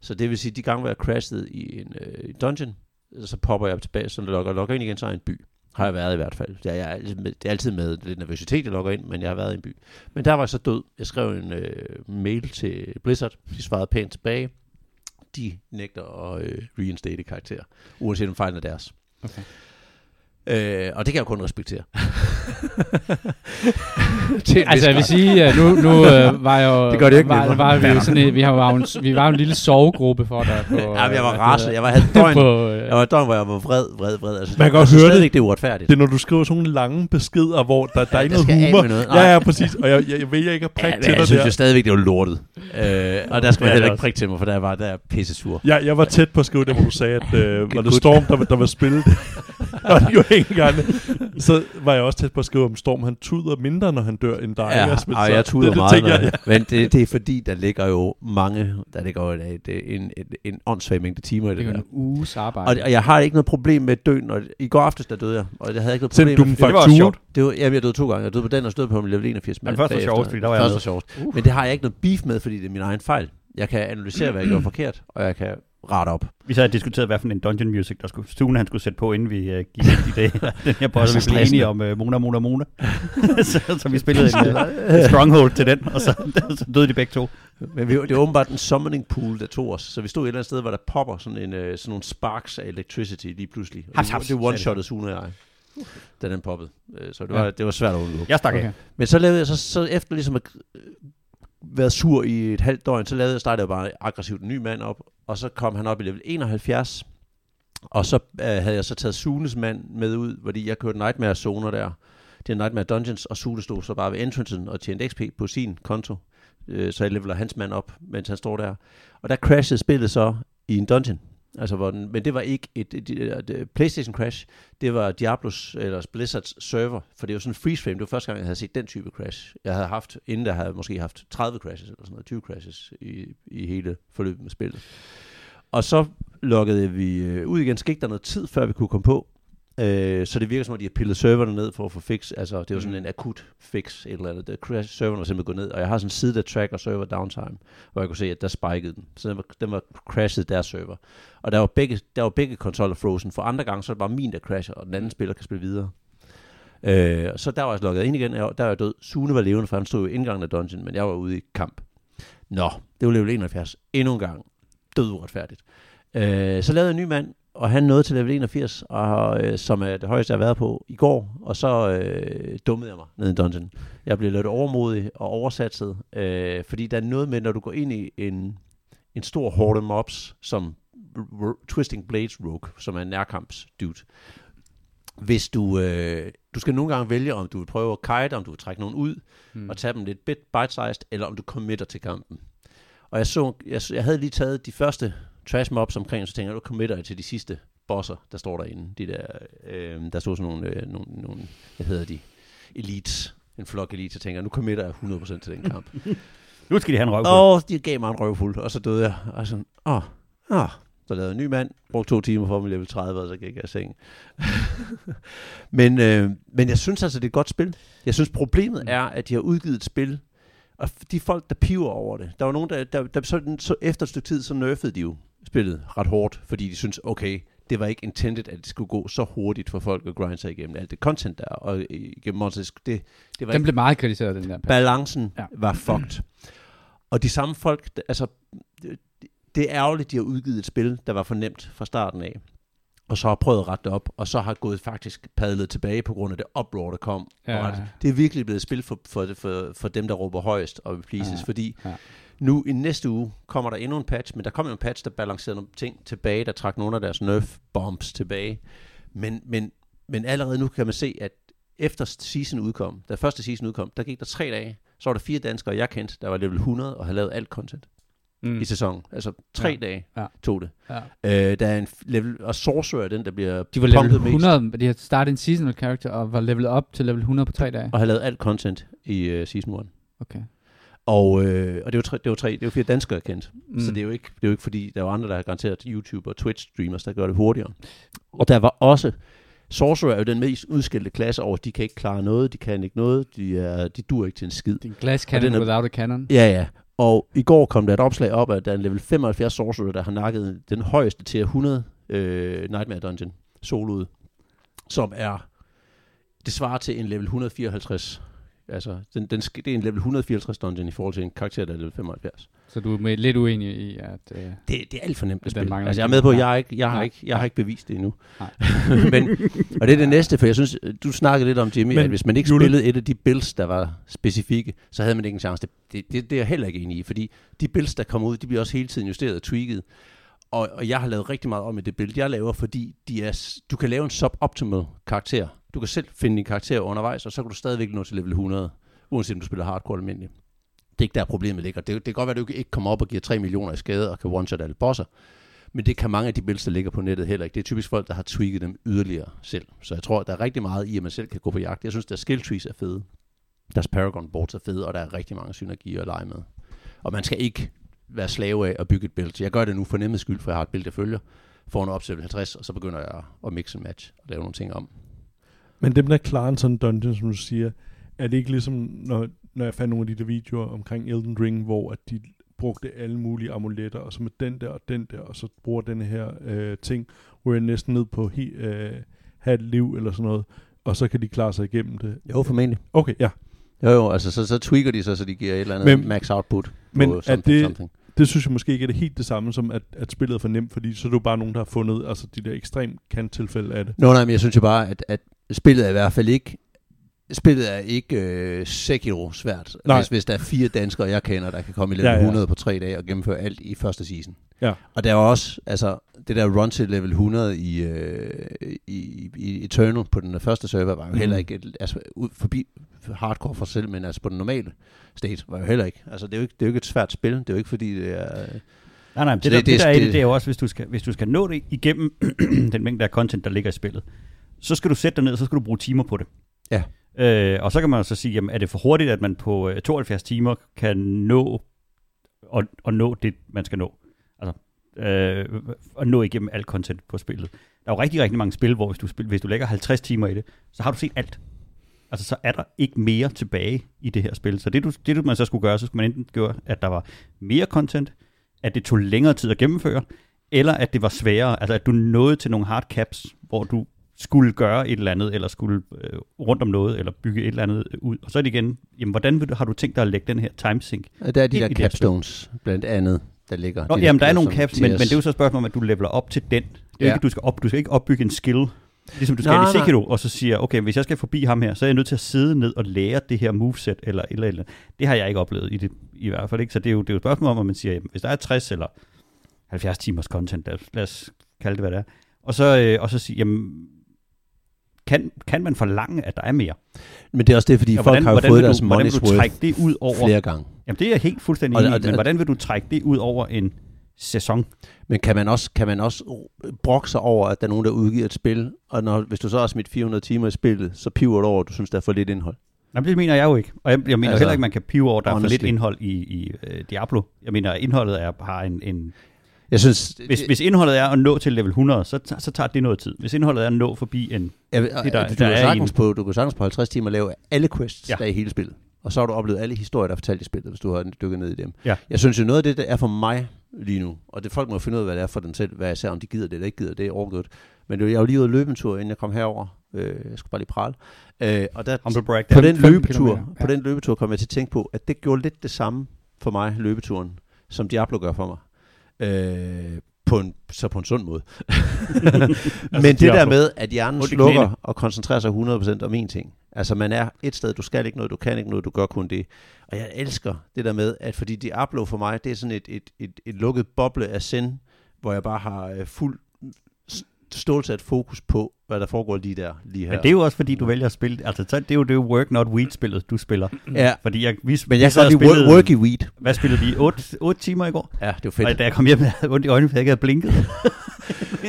Så det vil sige, de gange, hvor jeg crashede i en øh, dungeon, så popper jeg tilbage, så logger, logger ind igen, så er jeg i en by. Har jeg været i hvert fald. Jeg er, altid med, det er altid med lidt nervøsitet, jeg logger ind, men jeg har været i en by. Men der var jeg så død. Jeg skrev en øh, mail til Blizzard. De svarede pænt tilbage. De nægter at øh, reinstate karakter, uanset om fejlen er deres. Okay. Øh, og det kan jeg jo kun respektere. Altså, jeg vil sige, at nu, nu øh, var jeg jo... Det gør det ikke var, nemmere. var vi, sådan, et- vi, har, var en, vi var jo en lille sovegruppe for dig. På, Ja, jeg var øh, rasende. Jeg var havde et døgn, på, øh, jeg var døgn, hvor jeg var vred, vred, vred. Altså, Man kan godt jeg synes høre det. stadigvæk, det er uretfærdigt. Det er, når du skriver sådan nogle lange beskeder, hvor der, der er ikke noget humor. noget. Ja, Nej. ja, præcis. Og jeg, jeg, jeg vælger ikke at Ja, prikke men til jeg dig synes der. jo stadigvæk, det var lortet. Øh, og der skal man Ja, heller ikke prikke til mig, for der var der er pisse sur. Jeg, jeg var tæt på at skrive det, hvor du sagde, at øh, var det. Storm, der, der var spillet. og gjorde ingen gang. Så var jeg også tæt på at skrive, om Storm han tuder mindre, når han dør, end dig. Ja, og Så jeg tuder det, det meget, tænker jeg, men det, det er fordi, der ligger jo mange, der ligger jo et, et, en, en, en åndssvag mængde timer i det det er jo der. en uges arbejde. Og, og jeg har ikke noget problem med at dø, når, i går aftes der døde jeg, og jeg havde ikke noget problem med, en Det var også faktura? sjovt. det var, jamen, jeg døde to gange. Jeg døde på den, og døde på min level 81. Men først var sjovt, fordi der var jeg Først var sjovt. Men det har jeg ikke noget beef med, fordi det er min egen fejl. Jeg kan analysere, hvad jeg gjorde forkert, og jeg kan rette op. Vi så havde diskuteret, hvad for en dungeon music, der skulle, Stune han skulle sætte på, inden vi uh, gik i det, den her boss, vi blev enige om uh, Mona, Mona, Mona. så, så, vi spillede en, uh, stronghold til den, og så, så døde de begge to. Men vi, det er åbenbart en summoning pool, der tog os. Så vi stod et eller andet sted, hvor der popper sådan, en, øh, sådan nogle sparks af electricity lige pludselig. Og Haps, det, haps, det sagde one-shottede Sune og jeg, da den poppede. Så det Ja. var, det var svært at undgå. Jeg stak Okay. Men så lavede jeg, så, så efter ligesom at været sur i et halvt døgn, så lavede jeg, startede jeg bare aggressivt en ny mand op, og så kom han op i level 71, og så øh, havde jeg så taget Sunes mand med ud, fordi jeg kørte Nightmare zoner der. Det er Nightmare Dungeons, og Sune stod så bare ved entrancen og tjente XP på sin konto. Øh, så jeg leveler hans mand op, mens han står der. Og der crashede spillet så i en dungeon. Altså, hvor den, men det var ikke et, et, et, et PlayStation Crash, det var Diablos eller Blizzards server, for det var sådan en freeze frame. Det var første gang, jeg havde set den type crash. Jeg havde haft, inden der havde måske haft 30 crashes eller sådan noget, 20 crashes i, i hele forløbet med spillet. Og så lukkede vi øh, ud igen, så gik der noget tid, før vi kunne komme på. Øh, så det virker som om, de har pillet serverne ned for at få fix. Altså, det var sådan Mm. en akut fix, et eller andet. Der crash, serveren var simpelthen gået ned, og jeg har sådan en side, der tracker server downtime, hvor jeg kunne se, at der spikede den. Så den var, den var crashet deres server. Og der var begge, der var begge konsoller frozen. For andre gange, så er det bare min, der crasher, og den anden spiller kan spille videre. Øh, så der var jeg logget ind igen, der var jeg død. Sune var levende, for han stod i indgangen af dungeon, men jeg var ude i kamp. Nå, det var level 71. Endnu en gang. Død uretfærdigt. Øh, så lavede jeg en ny mand, og han nåede til level 81, og, øh, som er det højeste, jeg har været på i går, og så øh, dummede jeg mig ned i dungeon. Jeg blev lidt overmodig og oversatset, øh, fordi der er noget med, når du går ind i en, en stor horde mobs, som R- Twisting Blades Rogue, som er en nærkamps dude. Hvis du, øh, du skal nogle gange vælge, om du vil prøve at kite, om du vil trække nogen ud, Mm. og tage dem lidt bit bite-sized, eller om du committer til kampen. Og jeg, så, jeg, jeg havde lige taget de første trash mobs omkring, så tænkte jeg, nu committer jeg til de sidste bosser, der står derinde. De der, øh, der stod sådan nogle, øh, nogle, nogle, hvad hedder de, elites, en flok elites, så tænker jeg, nu committer jeg 100% til den kamp. Nu skal de have en røv på. og de gav mig en røvfuld, og så døde jeg. Og sådan, åh, åh. Så lavede jeg en ny mand, brugte to timer for at blive level 30, og så gik jeg i seng. men, øh, men jeg synes altså, det er et godt spil. Jeg synes, problemet er, at de har udgivet et spil, og de folk, der piver over det, der var nogen, der, der, der så, så efter et stykke tid, så nerfede de jo spillet ret hårdt, fordi de synes, okay, det var ikke intended, at det skulle gå så hurtigt for folk at grinde sig igennem alt det content der, og igennem Monsters, det, det var Den ikke blev meget kritiseret, den der. balancen Ja. var fucked. Og de samme folk, altså, det- er ærgerligt, de har udgivet et spil, der var for nemt fra starten af, og så har prøvet at rette det op, og så har gået faktisk padlet tilbage på grund af det uproar, der kom. Ja, Og Det er virkelig blevet et spil for, for, for, for dem, der råber højest og pleases, ja. fordi ja. Nu i næste uge kommer der endnu en patch, men der kommer jo en patch, der balancerede nogle ting tilbage, der trak nogle af deres nerf bombs tilbage. Men, men, men allerede nu kan man se, at efter season udkom, da første season udkom, der gik der tre dage, så var der fire danskere, jeg kendte, der var level 100 og havde lavet alt content Mm. i sæsonen. Altså tre Ja. dage Ja. tog det. Ja. Øh, der er en level, og Sorcerer er den, der bliver De var level pumpet mest, 100, de har startet en seasonal character og var levelet op til level 100 på tre dage. og har lavet alt content i uh, season 1. Okay. Og, øh, og det var tre, det var tre, det var fire danskere, jeg kendte. Mm. Så det er, jo ikke, det er jo ikke fordi, der var andre, der har garanteret YouTube og Twitch streamers, der gør det hurtigere. Og der var også, Sorcerer er jo den mest udskilte klasse over, de kan ikke klare noget, de kan ikke noget, de, er, de dur ikke til en skid. Det er en glass cannon er- without a cannon. Ja, ja. Og i går kom der et opslag op, at der er en level 75 Sorcerer, der har nakket den højeste til 100 øh, Nightmare Dungeon soloet, som er, det svarer til en level 154. Altså, den, den, det er en level 154 dungeon i forhold til en karakter, der er level 75. Så du er med, lidt uenig i, at... Øh, Det, det er alt for nemt at spille. Altså, jeg er med på, at jeg, er ikke, jeg, har ikke, jeg har ikke bevist det endnu. Nej. Men, og det er det næste, for jeg synes, du snakkede lidt om, Jimmy, Men, at hvis man ikke Jule- spillede et af de builds, der var specifikke, så havde man ikke en chance. Det, det, det, det er jeg heller ikke enig i, fordi de builds, der kommer ud, de bliver også hele tiden justeret og tweaked. Og, og jeg har lavet rigtig meget om i det build, jeg laver, fordi de er, du kan lave en suboptimal karakter. Du kan selv finde din karakter undervejs, og så kan du stadigvæk nå til level 100, uanset om du spiller hardcore eller. Det er ikke der problemet ligger. Det, det kan godt være, at du ikke kommer op og giver 3 millioner i skade og kan one-shot alle bosser. Men det kan mange af de builds, der ligger på nettet heller ikke. Det er typisk folk, der har tweaked dem yderligere selv. Så jeg tror, at der er rigtig meget i, at man selv kan gå på jagt. Jeg synes, deres skill trees er fede. Deres Paragon boards er fede, og der er rigtig mange synergier at lege med. Og man skal ikke være slave af at bygge et build. Jeg gør det nu for nemmets skyld, for jeg har et build, jeg følger. Får en op til 50, og så begynder jeg at mix and match og lave nogle ting om. Men dem, der klarer en sådan dungeon, som du siger, er det ikke ligesom, når, når jeg fandt nogle af de der videoer omkring Elden Ring, hvor at de brugte alle mulige amuletter, og så med den der og den der, og så bruger den her øh, ting, hvor jeg næsten ned på he, øh, halvt liv eller sådan noget, og så kan de klare sig igennem det. Jo, formentlig. Okay, ja. Jo, jo, altså så, så tweaker de sig, så de giver et eller andet Men- max output men på something, det- something. Det synes jeg måske ikke er det helt det samme som, at, at spillet er for nemt, fordi så er det jo bare nogen, der har fundet altså de der ekstremt kant-tilfælde af det. Nå, nej, men jeg synes jo bare, at, at spillet er i hvert fald ikke spillet er ikke øh, Sekiro svært, Nej. hvis, hvis der er fire danskere, jeg kender, der kan komme i level Ja, ja, ja. ja. 100 på tre dage og gennemføre alt i første season. Ja. Og der er også, altså, det der run til level 100 i, øh, i, i Eternal på den første server, var jo Mhm. heller ikke, et, altså, ud forbi hardcore for selv, men altså på den normale state, var jo heller ikke. Altså, det er jo ikke, det er jo ikke et svært spil. Det er jo ikke, fordi det er... Nej, nej, det, det, der, det, det- der er det- det er jo også, hvis du skal, hvis du skal nå det igennem den mængde af content, der ligger i spillet, så skal du sætte dig ned, og så skal du bruge timer på det. Ja. Øh, og så kan man så sige, jamen, er det for hurtigt, at man på øh, 72 timer kan nå at, at nå det, man skal nå? Altså, øh, at nå igennem alt content på spillet. Der er jo rigtig, rigtig mange spil, hvor hvis du, spil, hvis du lægger 50 timer i det, så har du set alt. Altså, så er der ikke mere tilbage i det her spil. Så det, du, det du man så skulle gøre, så skulle man enten gøre, at der var mere content, at det tog længere tid at gennemføre, eller at det var sværere, altså at du nåede til nogle hard caps, hvor du skulle gøre et eller andet, eller skulle øh, rundt om noget, eller bygge et eller andet ud. Og så er det igen, jamen, hvordan vil du, har du tænkt dig at lægge den her timesync? Og Der er de der capstones, blandt andet, der ligger. Nå, de jamen, der er ligger nogle caps, men, men det er jo så et spørgsmål om, at du leveler op til den. Det er Ja. ikke, du skal, op, du skal ikke opbygge en skill, ligesom du skal Nej, i. Sekiro, og så siger, okay, hvis jeg skal forbi ham her, så er jeg nødt til at sidde ned og lære det her moveset, eller et eller andet. Det har jeg ikke oplevet i det, i hvert fald ikke. Så det er jo, det er jo et spørgsmål om, at man siger, jamen, hvis der er 60 eller 70 timers content, lad os, lad os kalde det, hvad det er, og så, øh, og så sige, jamen, kan, kan man forlange, at der er mere? Men det er også det, fordi Og folk har hvordan fået deres du, hvordan vil du trække det ud over? flere gange. Jamen, det er jeg helt fuldstændig Og- enig i, men hvordan vil du trække det ud over en sæson? Men kan man også, kan man også brokke sig over, at der er nogen, der udgiver et spil, og når, hvis du så har smidt 400 timer i spillet, så piver du over, at du synes, der er for lidt indhold. Jamen, det mener jeg jo ikke. Og jeg, jeg mener Altså, heller ikke, man kan pive over, at der er for lidt honestly. indhold i, i uh, Diablo. Jeg mener, indholdet er, har en... en Jeg synes, hvis, hvis indholdet er at nå til level 100, så, så tager det noget tid. Hvis indholdet er at nå forbi en... det, der- det, der, du, kan er sagtens en- på, du kan sagtens på 50 timer lave alle quests, Ja. ja. der er i hele spillet. Og så har du oplevet alle historier, der er fortalt i spillet, hvis du har dykket ned i dem. Ja. Jeg synes jo, noget af det, der er for mig lige nu, og det folk må finde ud af, hvad det er for dem selv, hvad jeg ser, om de gider det eller ikke gider det, er overgået. Men jeg var lige ude at løbe en tur, inden jeg kom herover. Øh, jeg skulle bare lige prale. Øh, og der, brag. på den 15 løbetur, kilometer. på den løbetur kom jeg til at tænke på, at det gjorde lidt det samme for mig, løbeturen, som Diablo gør for mig. Øh, på en, så på en sund måde. Men det der med, at hjernen slukker og koncentrerer sig 100% om en ting. Altså man er et sted, du skal ikke noget, du kan ikke noget, du gør kun det. Og jeg elsker det der med, at fordi Diablo for mig, det er sådan et, et, et, et lukket boble af send, hvor jeg bare har øh, fuld stålsat fokus på, hvad der foregår lige der, lige her. Men det er jo også fordi, du vælger at spille... Altså, så, det er jo det er jo work not weed-spillet, du spiller. ja, Fordi jeg, vi, men vi jeg og lide spillede- work, worky weed. Hvad spillede vi? 8, 8 timer i går? Ja, det var Og fedt. da jeg kom hjem, havde jeg ondt i øjnene, for jeg ikke havde blinket.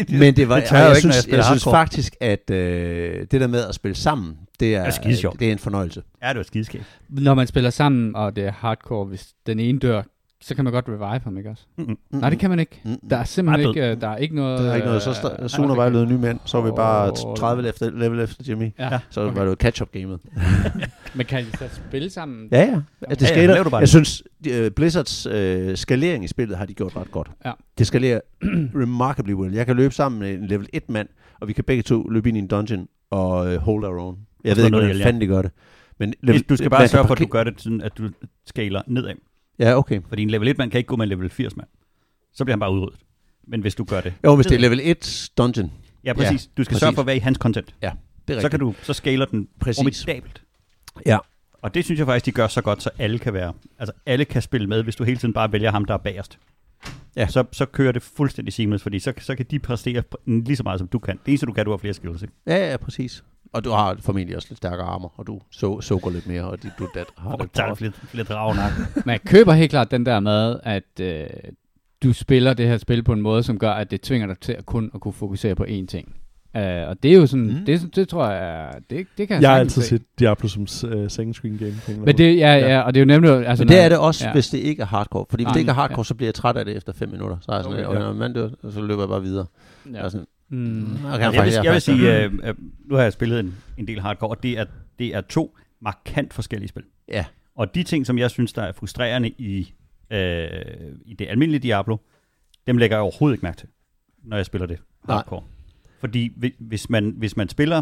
Men det var, Det jeg, jeg ikke, synes, jeg jeg synes faktisk, at øh, det der med at spille sammen, det er, Det er det er en fornøjelse. ja, det var skideskægt. Når man spiller sammen, og det er hardcore, hvis den ene dør, så kan man godt revive ham, ikke også? Mm-mm. Mm, Nej, det kan man ikke. Mm, Der er simpelthen ikke, øh, der er ikke noget... der er ikke noget. Så øh, st- nej, Sooner så var lød ny mand, så var vi bare Åh. 30 efter, level efter Jimmy. Ja, Så okay. var det jo catch-up-gamet. Men kan de så spille sammen? Ja, ja. Det Ja, ja, du bare jeg det. synes, uh, Blizzards uh, skalering i spillet har de gjort ret godt. Ja. Det skalerer remarkably well. Jeg kan løbe sammen med en level 1 mand, og vi kan begge to løbe ind i en dungeon og uh, hold our own. Jeg slå ved ikke, noget hvordan ja. fanden de gør det. Men Du skal bare sørge for, at du gør det sådan, at du skaler nedad. Ja, okay. Fordi en level 1 mand kan ikke gå med en level 80 mand. Så bliver han bare udryddet. Men hvis du gør det. Jo, hvis det er level 1 dungeon. Ja, præcis. Du skal præcis. sørge for at være i hans content. Det er Så rigtigt. kan du, så skaler den Præcis. formidabelt. Ja. Og det synes jeg faktisk, de gør så godt, så alle kan være, altså alle kan spille med, hvis du hele tiden bare vælger ham, der er bagerst. Ja. Så, så kører det fuldstændig seamless, fordi så, så kan de præstere lige så meget, som du kan. Det eneste, du kan, du har flere skills, ikke? Ja, ja, præcis. Og du har formentlig også lidt stærkere armor, og du så, sover lidt mere, og de, du dat, har Og det tager flere, flere. Men jeg køber helt klart den der med, at øh, du spiller det her spil på en måde, som gør, at det tvinger dig til at kun at kunne fokusere på én ting. Uh, og det er jo sådan, Mm. det, det tror jeg, det, det kan jeg Jeg har altid se. set Diablo som uh, second screen game. Men det, ja, ja, og det er jo nemlig... Altså, Men det når- er det også, ja. ja. hvis det ikke er hardcore. Fordi hvis Nej, det ikke er hardcore, så bliver jeg træt af det efter 5 minutter. Så er jeg sådan, Okay, okay, ja. ja. man dør, og så løber jeg bare videre. Ja. Jeg er Ja. sådan, Mm. okay, jeg, vil, jeg vil sige, øh, øh, nu har jeg spillet en, en del hardcore, og det er, det er to markant forskellige spil. Ja. Og de ting, som jeg synes, der er frustrerende i, øh, i det almindelige Diablo, dem lægger jeg overhovedet ikke mærke til, når jeg spiller det Nej. hardcore. Fordi hvi- hvis man, hvis man spiller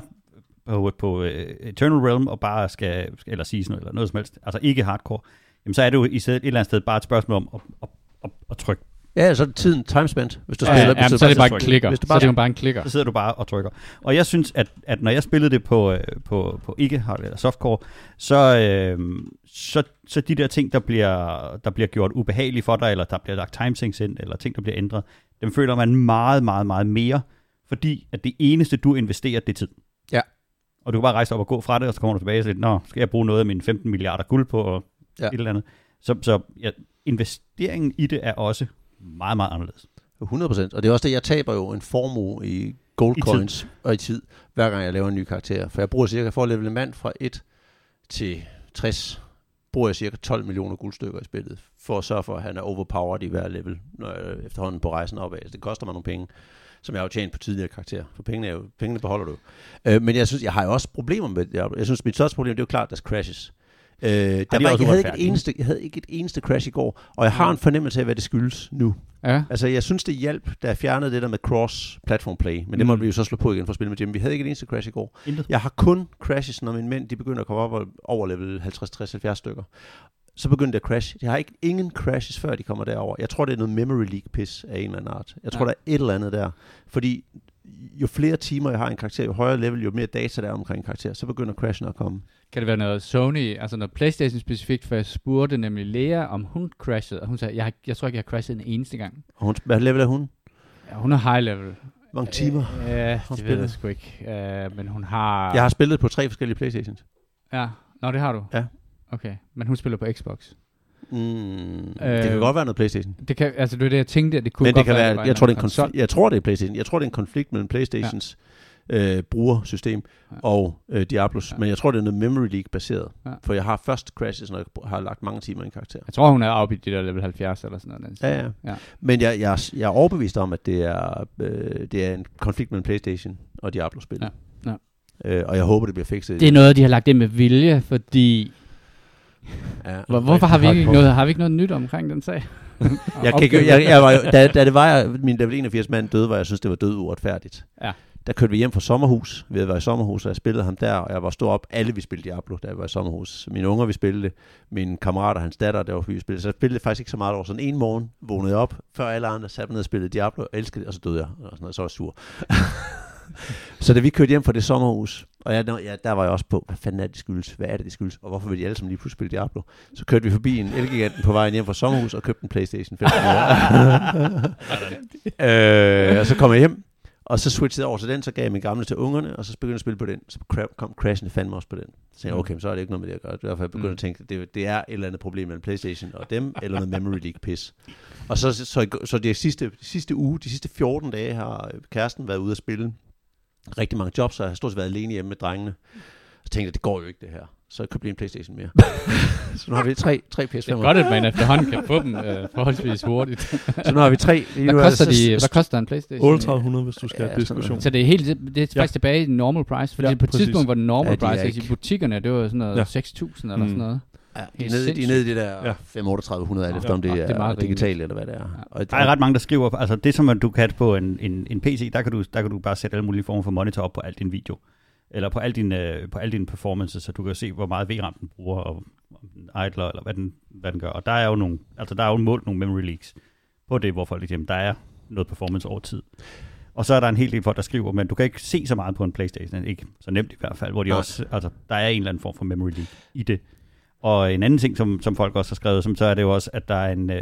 på, på uh, Eternal Realm og bare skal, eller noget, eller noget som helst, altså ikke hardcore, jamen så er det jo i stedet, et eller andet sted bare et spørgsmål om at, at, at, at trykke. Ja, så er tiden time spent. Hvis du Ja, spiller, ja, hvis du så er det bare en klikker. Hvis du Så er bare- det bare en klikker. Så sidder du bare og trykker. Og jeg synes, at, at når jeg spillede det på, øh, på, på ikke hard eller softcore, så, øh, så, så de der ting, der bliver, der bliver gjort ubehagelige for dig, eller der bliver lagt timesyncs ind, eller ting, der bliver ændret, dem føler man meget, meget, meget mere, fordi at det eneste, du investerer, det er tid. Ja. Og du kan bare rejse op og gå fra det, og så kommer du tilbage og siger, nå, skal jeg bruge noget af mine 15 milliarder guld på, og ja. et eller andet. Så, så ja, investeringen i det er også meget, meget anderledes. 100 procent. Og det er også det, jeg taber jo en formue i gold I tid. coins og i tid, hver gang jeg laver en ny karakter. For jeg bruger cirka, for at levele en mand fra 1 til 60, bruger jeg cirka 12 millioner guldstykker i spillet, for at sørge for, at han er overpowered i hver level, når jeg efterhånden på rejsen opad. Så det koster mig nogle penge, som jeg har jo tjent på tidligere karakterer. For pengene, er jo, pengene beholder du. Øh, men jeg synes, jeg har jo også problemer med det. Jeg synes, mit største problem, det er jo klart, deres crashes. Øh, der er var, jeg, havde ikke et eneste, jeg havde ikke et eneste crash i går, og jeg har en fornemmelse af, hvad det skyldes nu. Ja. Altså, jeg synes, det hjalp, da jeg fjernede det der med cross-platform play. Men det Mm. måtte vi jo så slå på igen for at spille med Jim. Vi havde ikke et eneste crash i går. Intet. Jeg har kun crashes, når mine mænd de begynder at komme op over level 50, 60, 70 stykker. Så begynder det at crash. Jeg har ikke ingen crashes, før de kommer derover. Jeg tror, det er noget memory leak piss af en eller anden art. Jeg tror, Ja. der er et eller andet der. Fordi jo flere timer jeg har en karakter, jo højere level, jo mere data der er omkring en karakter, så begynder crashen at komme. Kan det være noget Sony, altså noget Playstation specifikt, for jeg spurgte nemlig Lea, om hun crashede, og hun sagde, jeg, jeg tror ikke, jeg har crashet en eneste gang. Og hun, hvad level er hun? Ja, hun er high level. Hvor mange timer? Øh, ja, det spillet? ved jeg sgu ikke. Øh, men hun har... Jeg har spillet på tre forskellige Playstations. Ja, nå det har du? Ja. Okay, men hun spiller på Xbox. Mm, øh, det Øh, kan godt være noget Playstation. Det kan, altså det er det, jeg tænkte, at det kunne Men det godt kan være, var jeg, tror, det er konflikt, jeg tror, det er PlayStation. Jeg tror, det er en konflikt mellem PlayStations ja. øh, brugersystem Ja. og øh, Diablos. Ja. Men jeg tror, det er noget Memory League baseret. Ja. For jeg har først crashes, når jeg har lagt mange timer i en karakter. Jeg tror, hun er oppe i det der level 70 eller sådan noget. Ja, ja. Ja. ja. Men jeg, jeg, jeg er overbevist om, at det er, øh, det er en konflikt mellem PlayStation og Diablo-spil. Ja. Ja. Øh, og jeg håber, det bliver fikset. Det er noget, de har lagt ind med vilje, fordi... ja. Hvor, hvorfor har vi, ikke hardcore. noget, har vi ikke noget nyt omkring den sag? Jeg kan ikke, jeg, jeg var, jo- da, da det var, jeg, min level 81 mand døde, var jeg synes, det var død uretfærdigt. Ja. Der kørte vi hjem fra sommerhus. Vi havde været i sommerhus, og jeg spillede ham der, og jeg var stået op. Alle vi spillede Diablo, da jeg var i sommerhus. Mine unger, vi spillede det. Mine kammerater, hans datter, der var vi spillede. Så jeg spillede faktisk ikke så meget over. Sådan en morgen vågnede jeg op, før alle andre satte mig ned og spillede Diablo, og elskede det, og så døde jeg. Og sådan noget, så var jeg sur. så da vi kørte hjem fra det sommerhus, og jeg, ja, der var jeg også på, hvad fanden er det, skyldes? Hvad er det, det skyldes? Og hvorfor vil de alle sammen lige pludselig spille Diablo? Så kørte vi forbi en Elgiganten på vejen hjem fra sommerhus og købte en Playstation 5. øh, og så kom jeg hjem, og så switchede jeg over til den, så gav jeg min gamle til ungerne, og så begyndte jeg at spille på den. Så kom crashene fandme også på den. Så tænkte jeg, okay, så er det ikke noget med det at gøre. Det er derfor, jeg begyndte Mm. at tænke, at det, det er et eller andet problem mellem Playstation og dem, eller noget Memory League pis. Og så, så, så, så de sidste, de sidste uge, de sidste 14 dage har kæresten været ude at spille rigtig mange jobs, så jeg har stort set været alene hjemme med drengene. Så tænkte jeg, det går jo ikke det her. Så jeg købte en Playstation mere. så nu har vi tre, tre PS5. Det er godt, at man efterhånden kan få dem øh, forholdsvis hurtigt. Så nu har vi tre. Lige Hvad nu er koster, de, hvad koster en Playstation? 3800, hvis du skal Ja, have diskussion. Så det er helt, det, er faktisk Ja. tilbage i den normal price, fordi Ja, på et tidspunkt var den normal Ja, de price, ikke. i ikke- butikkerne, det var sådan noget Ja. 6.000 eller Mm. sådan noget. Ja, de, er nede, de er nede i det der Ja. ja. 53800 alt Ja. efter, om det Ja, er, det er meget digitalt eller hvad det er. Ja. Og, Der er ret mange, der skriver, altså det som du kan på en, en, en PC, der kan, du, der kan du bare sætte alle mulige former for monitor op på al din video. Eller på al din, øh, på al din performance, så du kan se, hvor meget VRAM den bruger, og om den idler, eller hvad den, hvad den gør. Og der er jo nogle, altså der er jo målt nogle memory leaks på det, hvor folk ligesom, der er noget performance over tid. Og så er der en hel del folk, der skriver, men du kan ikke se så meget på en Playstation, ikke så nemt i hvert fald, hvor de Nej. også, altså der er en eller anden form for memory leak i det. Og en anden ting, som, som folk også har skrevet, som så er det jo også, at der er en, øh,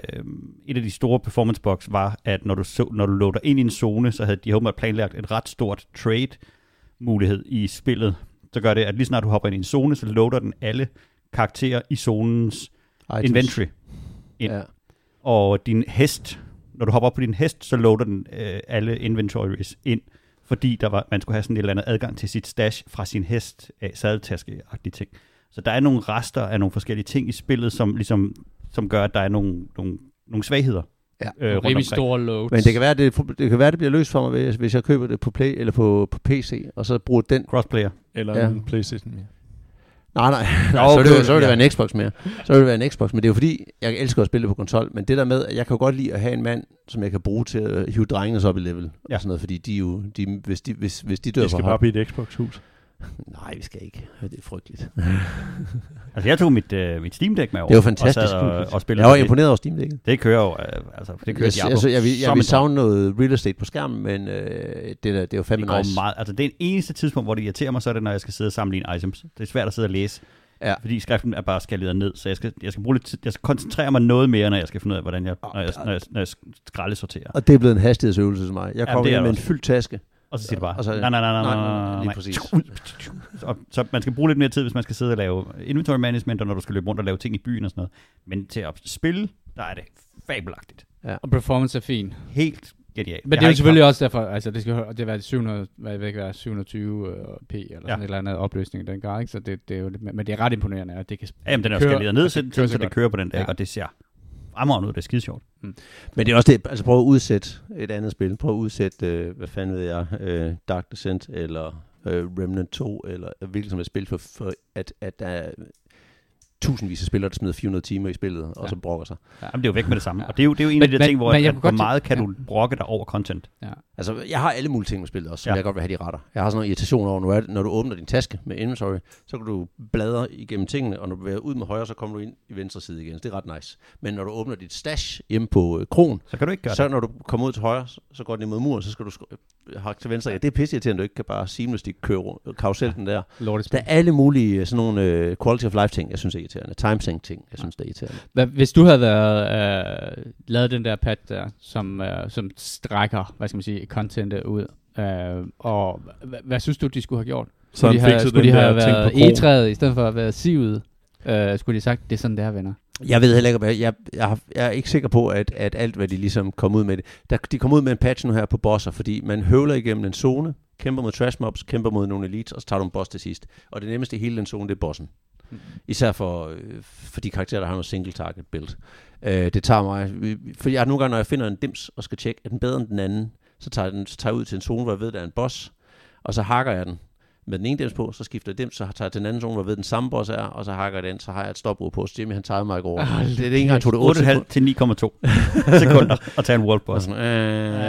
et af de store performance box var, at når du, så, når du loader ind i en zone, så havde de åbenbart planlagt et ret stort trade mulighed i spillet. Så gør det, at lige snart du hopper ind i en zone, så loader den alle karakterer i zonens Items. inventory. ind. Ja. Og din hest, når du hopper op på din hest, så loader den øh, alle inventories ind, fordi der var, man skulle have sådan et eller andet adgang til sit stash fra sin hest, af sadeltaske-agtige ting. Så der er nogle rester af nogle forskellige ting i spillet, som, ligesom, som gør, at der er nogle, nogle, nogle svagheder. Ja. øh, rundt Rimelig store loads. Men det kan, være, det, det kan være, det bliver løst for mig, hvis, hvis jeg køber det på Play eller på, på PC, og så bruger den. Crossplayer. Eller Ja. en Playstation mere. Nej, nej, nej Nå, så, vil det, okay. så vil det Ja. være en Xbox mere. Så vil det være en Xbox, men det er jo fordi, jeg elsker at spille på konsol, men det der med, at jeg kan jo godt lide at have en mand, som jeg kan bruge til at hive drengene så op i level. Ja. Og sådan noget, fordi de jo, de, hvis, de, hvis, hvis de dør Vi skal for bare blive et Xbox-hus. Nej, vi skal ikke. Det er frygteligt. Altså jeg tog mit, øh, mit Steam Deck med over. Det jo fantastisk. Og, sad og, og spillede jeg var imponeret over Steam Deck'et. Det kører jo, øh, altså det kører Jeg, Diablo. jeg, jeg, jeg, vil, jeg vil savne noget real estate på skærmen, men øh, det, er, det er jo fandme det nice. meget, altså det er en eneste tidspunkt, hvor det irriterer mig, så er det, når jeg skal sidde og sammenligne items. Det er svært at sidde og læse, Ja. fordi skriften er bare skaleret ned, så jeg skal, jeg skal bruge lidt jeg skal koncentrere mig noget mere, når jeg skal finde ud af, hvordan jeg, når jeg, når jeg, når jeg skraldesorterer. Og det er blevet en hastighedsøvelse til mig. Jeg kommer er det med en fyldt taske. Og så siger det bare, Og så- nej, nej, nej, nej, Nej, nej, nej, nej, lige præcis. Så, så man skal bruge lidt mere tid, hvis man skal sidde og lave inventory management, og når du skal løbe rundt og lave ting i byen og sådan noget. Men til at spille der er det fabelagtigt. Og performance er fin. Helt genialt. Men Jeg det er jo selvfølgelig også derfor, altså det skal det være 700, hvad jeg ved ikke, hvad, 720 øh, p eller sådan Ja. et eller andet opløsning i den grad, ikke? Så det, det er jo, lidt- men det er ret imponerende, at det kan Ja, Jamen, den er jo Kører- skaleret ned, altså, så, så, så så det kører på den dag, Ja. og det ser fremragende ud. Det er skide sjovt. Men det er også det, altså prøv at udsætte et andet spil. Prøv at udsætte, øh, hvad fanden ved jeg, øh, Dark Descent eller øh, Remnant 2, eller hvilket som helst spil, for, for at, at der er tusindvis af spillere, der smider 400 timer i spillet, og Ja. så brokker sig. Jamen, det er jo væk med det samme. Ja. Og det er jo, det er jo en Men- af de men- ting, hvor men jeg at, hvor meget kan ja. du brokke dig over content. Altså, jeg har alle mulige ting med spillet også, som Ja. jeg godt vil have, de retter. Jeg har sådan noget irritation over, når, er, når du åbner din taske med inventory, så kan du bladre igennem tingene, og når du bevæger ud med højre, så kommer du ind i venstre side igen. Så det er ret nice. Men når du åbner dit stash hjemme på øh, krogen, Så kan du ikke gøre så det. når du kommer ud til højre, så- går den imod muren, så skal du øh, hakke til venstre. Ja, det er pisse irriterende, at du ikke kan bare seamlessly køre karusellen der. lortespil. Der er alle mulige øh, sådan nogle øh, quality of life ting, jeg synes er irriterende. Time sync ting, jeg synes det er irriterende. Hvad, hvis du havde været, øh, lavet den der pad der, som, øh, som strækker, hvad skal man sige, contentet ud, øh, og hvad, hvad synes du, de skulle have gjort? Så Skulle de have, skulle de have været egetræet, i stedet for at være sivet? Øh, skulle de have sagt, det er sådan, det er, venner? Jeg ved heller ikke, hvad jeg, jeg, har, jeg er ikke sikker på, at, at alt, hvad de ligesom kom ud med det. Der, de kom ud med en patch nu her på bosser, fordi man høvler igennem en zone, kæmper mod trash mobs, kæmper mod nogle elites, og så tager du en boss til sidst. Og det nemmeste i hele den zone, det er bossen. Især for, øh, for de karakterer, der har noget single target build. Øh, det tager mig... For jeg nogle gange, når jeg finder en dims og skal tjekke, er den bedre end den anden, så tager, den, så tager jeg ud til en zone, hvor jeg ved, der er en boss, og så hakker jeg den med den ene dims på, så skifter jeg dims, så tager jeg til den anden zone, hvor jeg ved, den samme boss er, og så hakker jeg den, så har jeg et stopbrud på, så Jimmy han tager mig ikke over. Hold det, det er ikke engang, tog det 8 8,5 til 9,2 sekunder at tage en world boss. sådan, Uh, øh,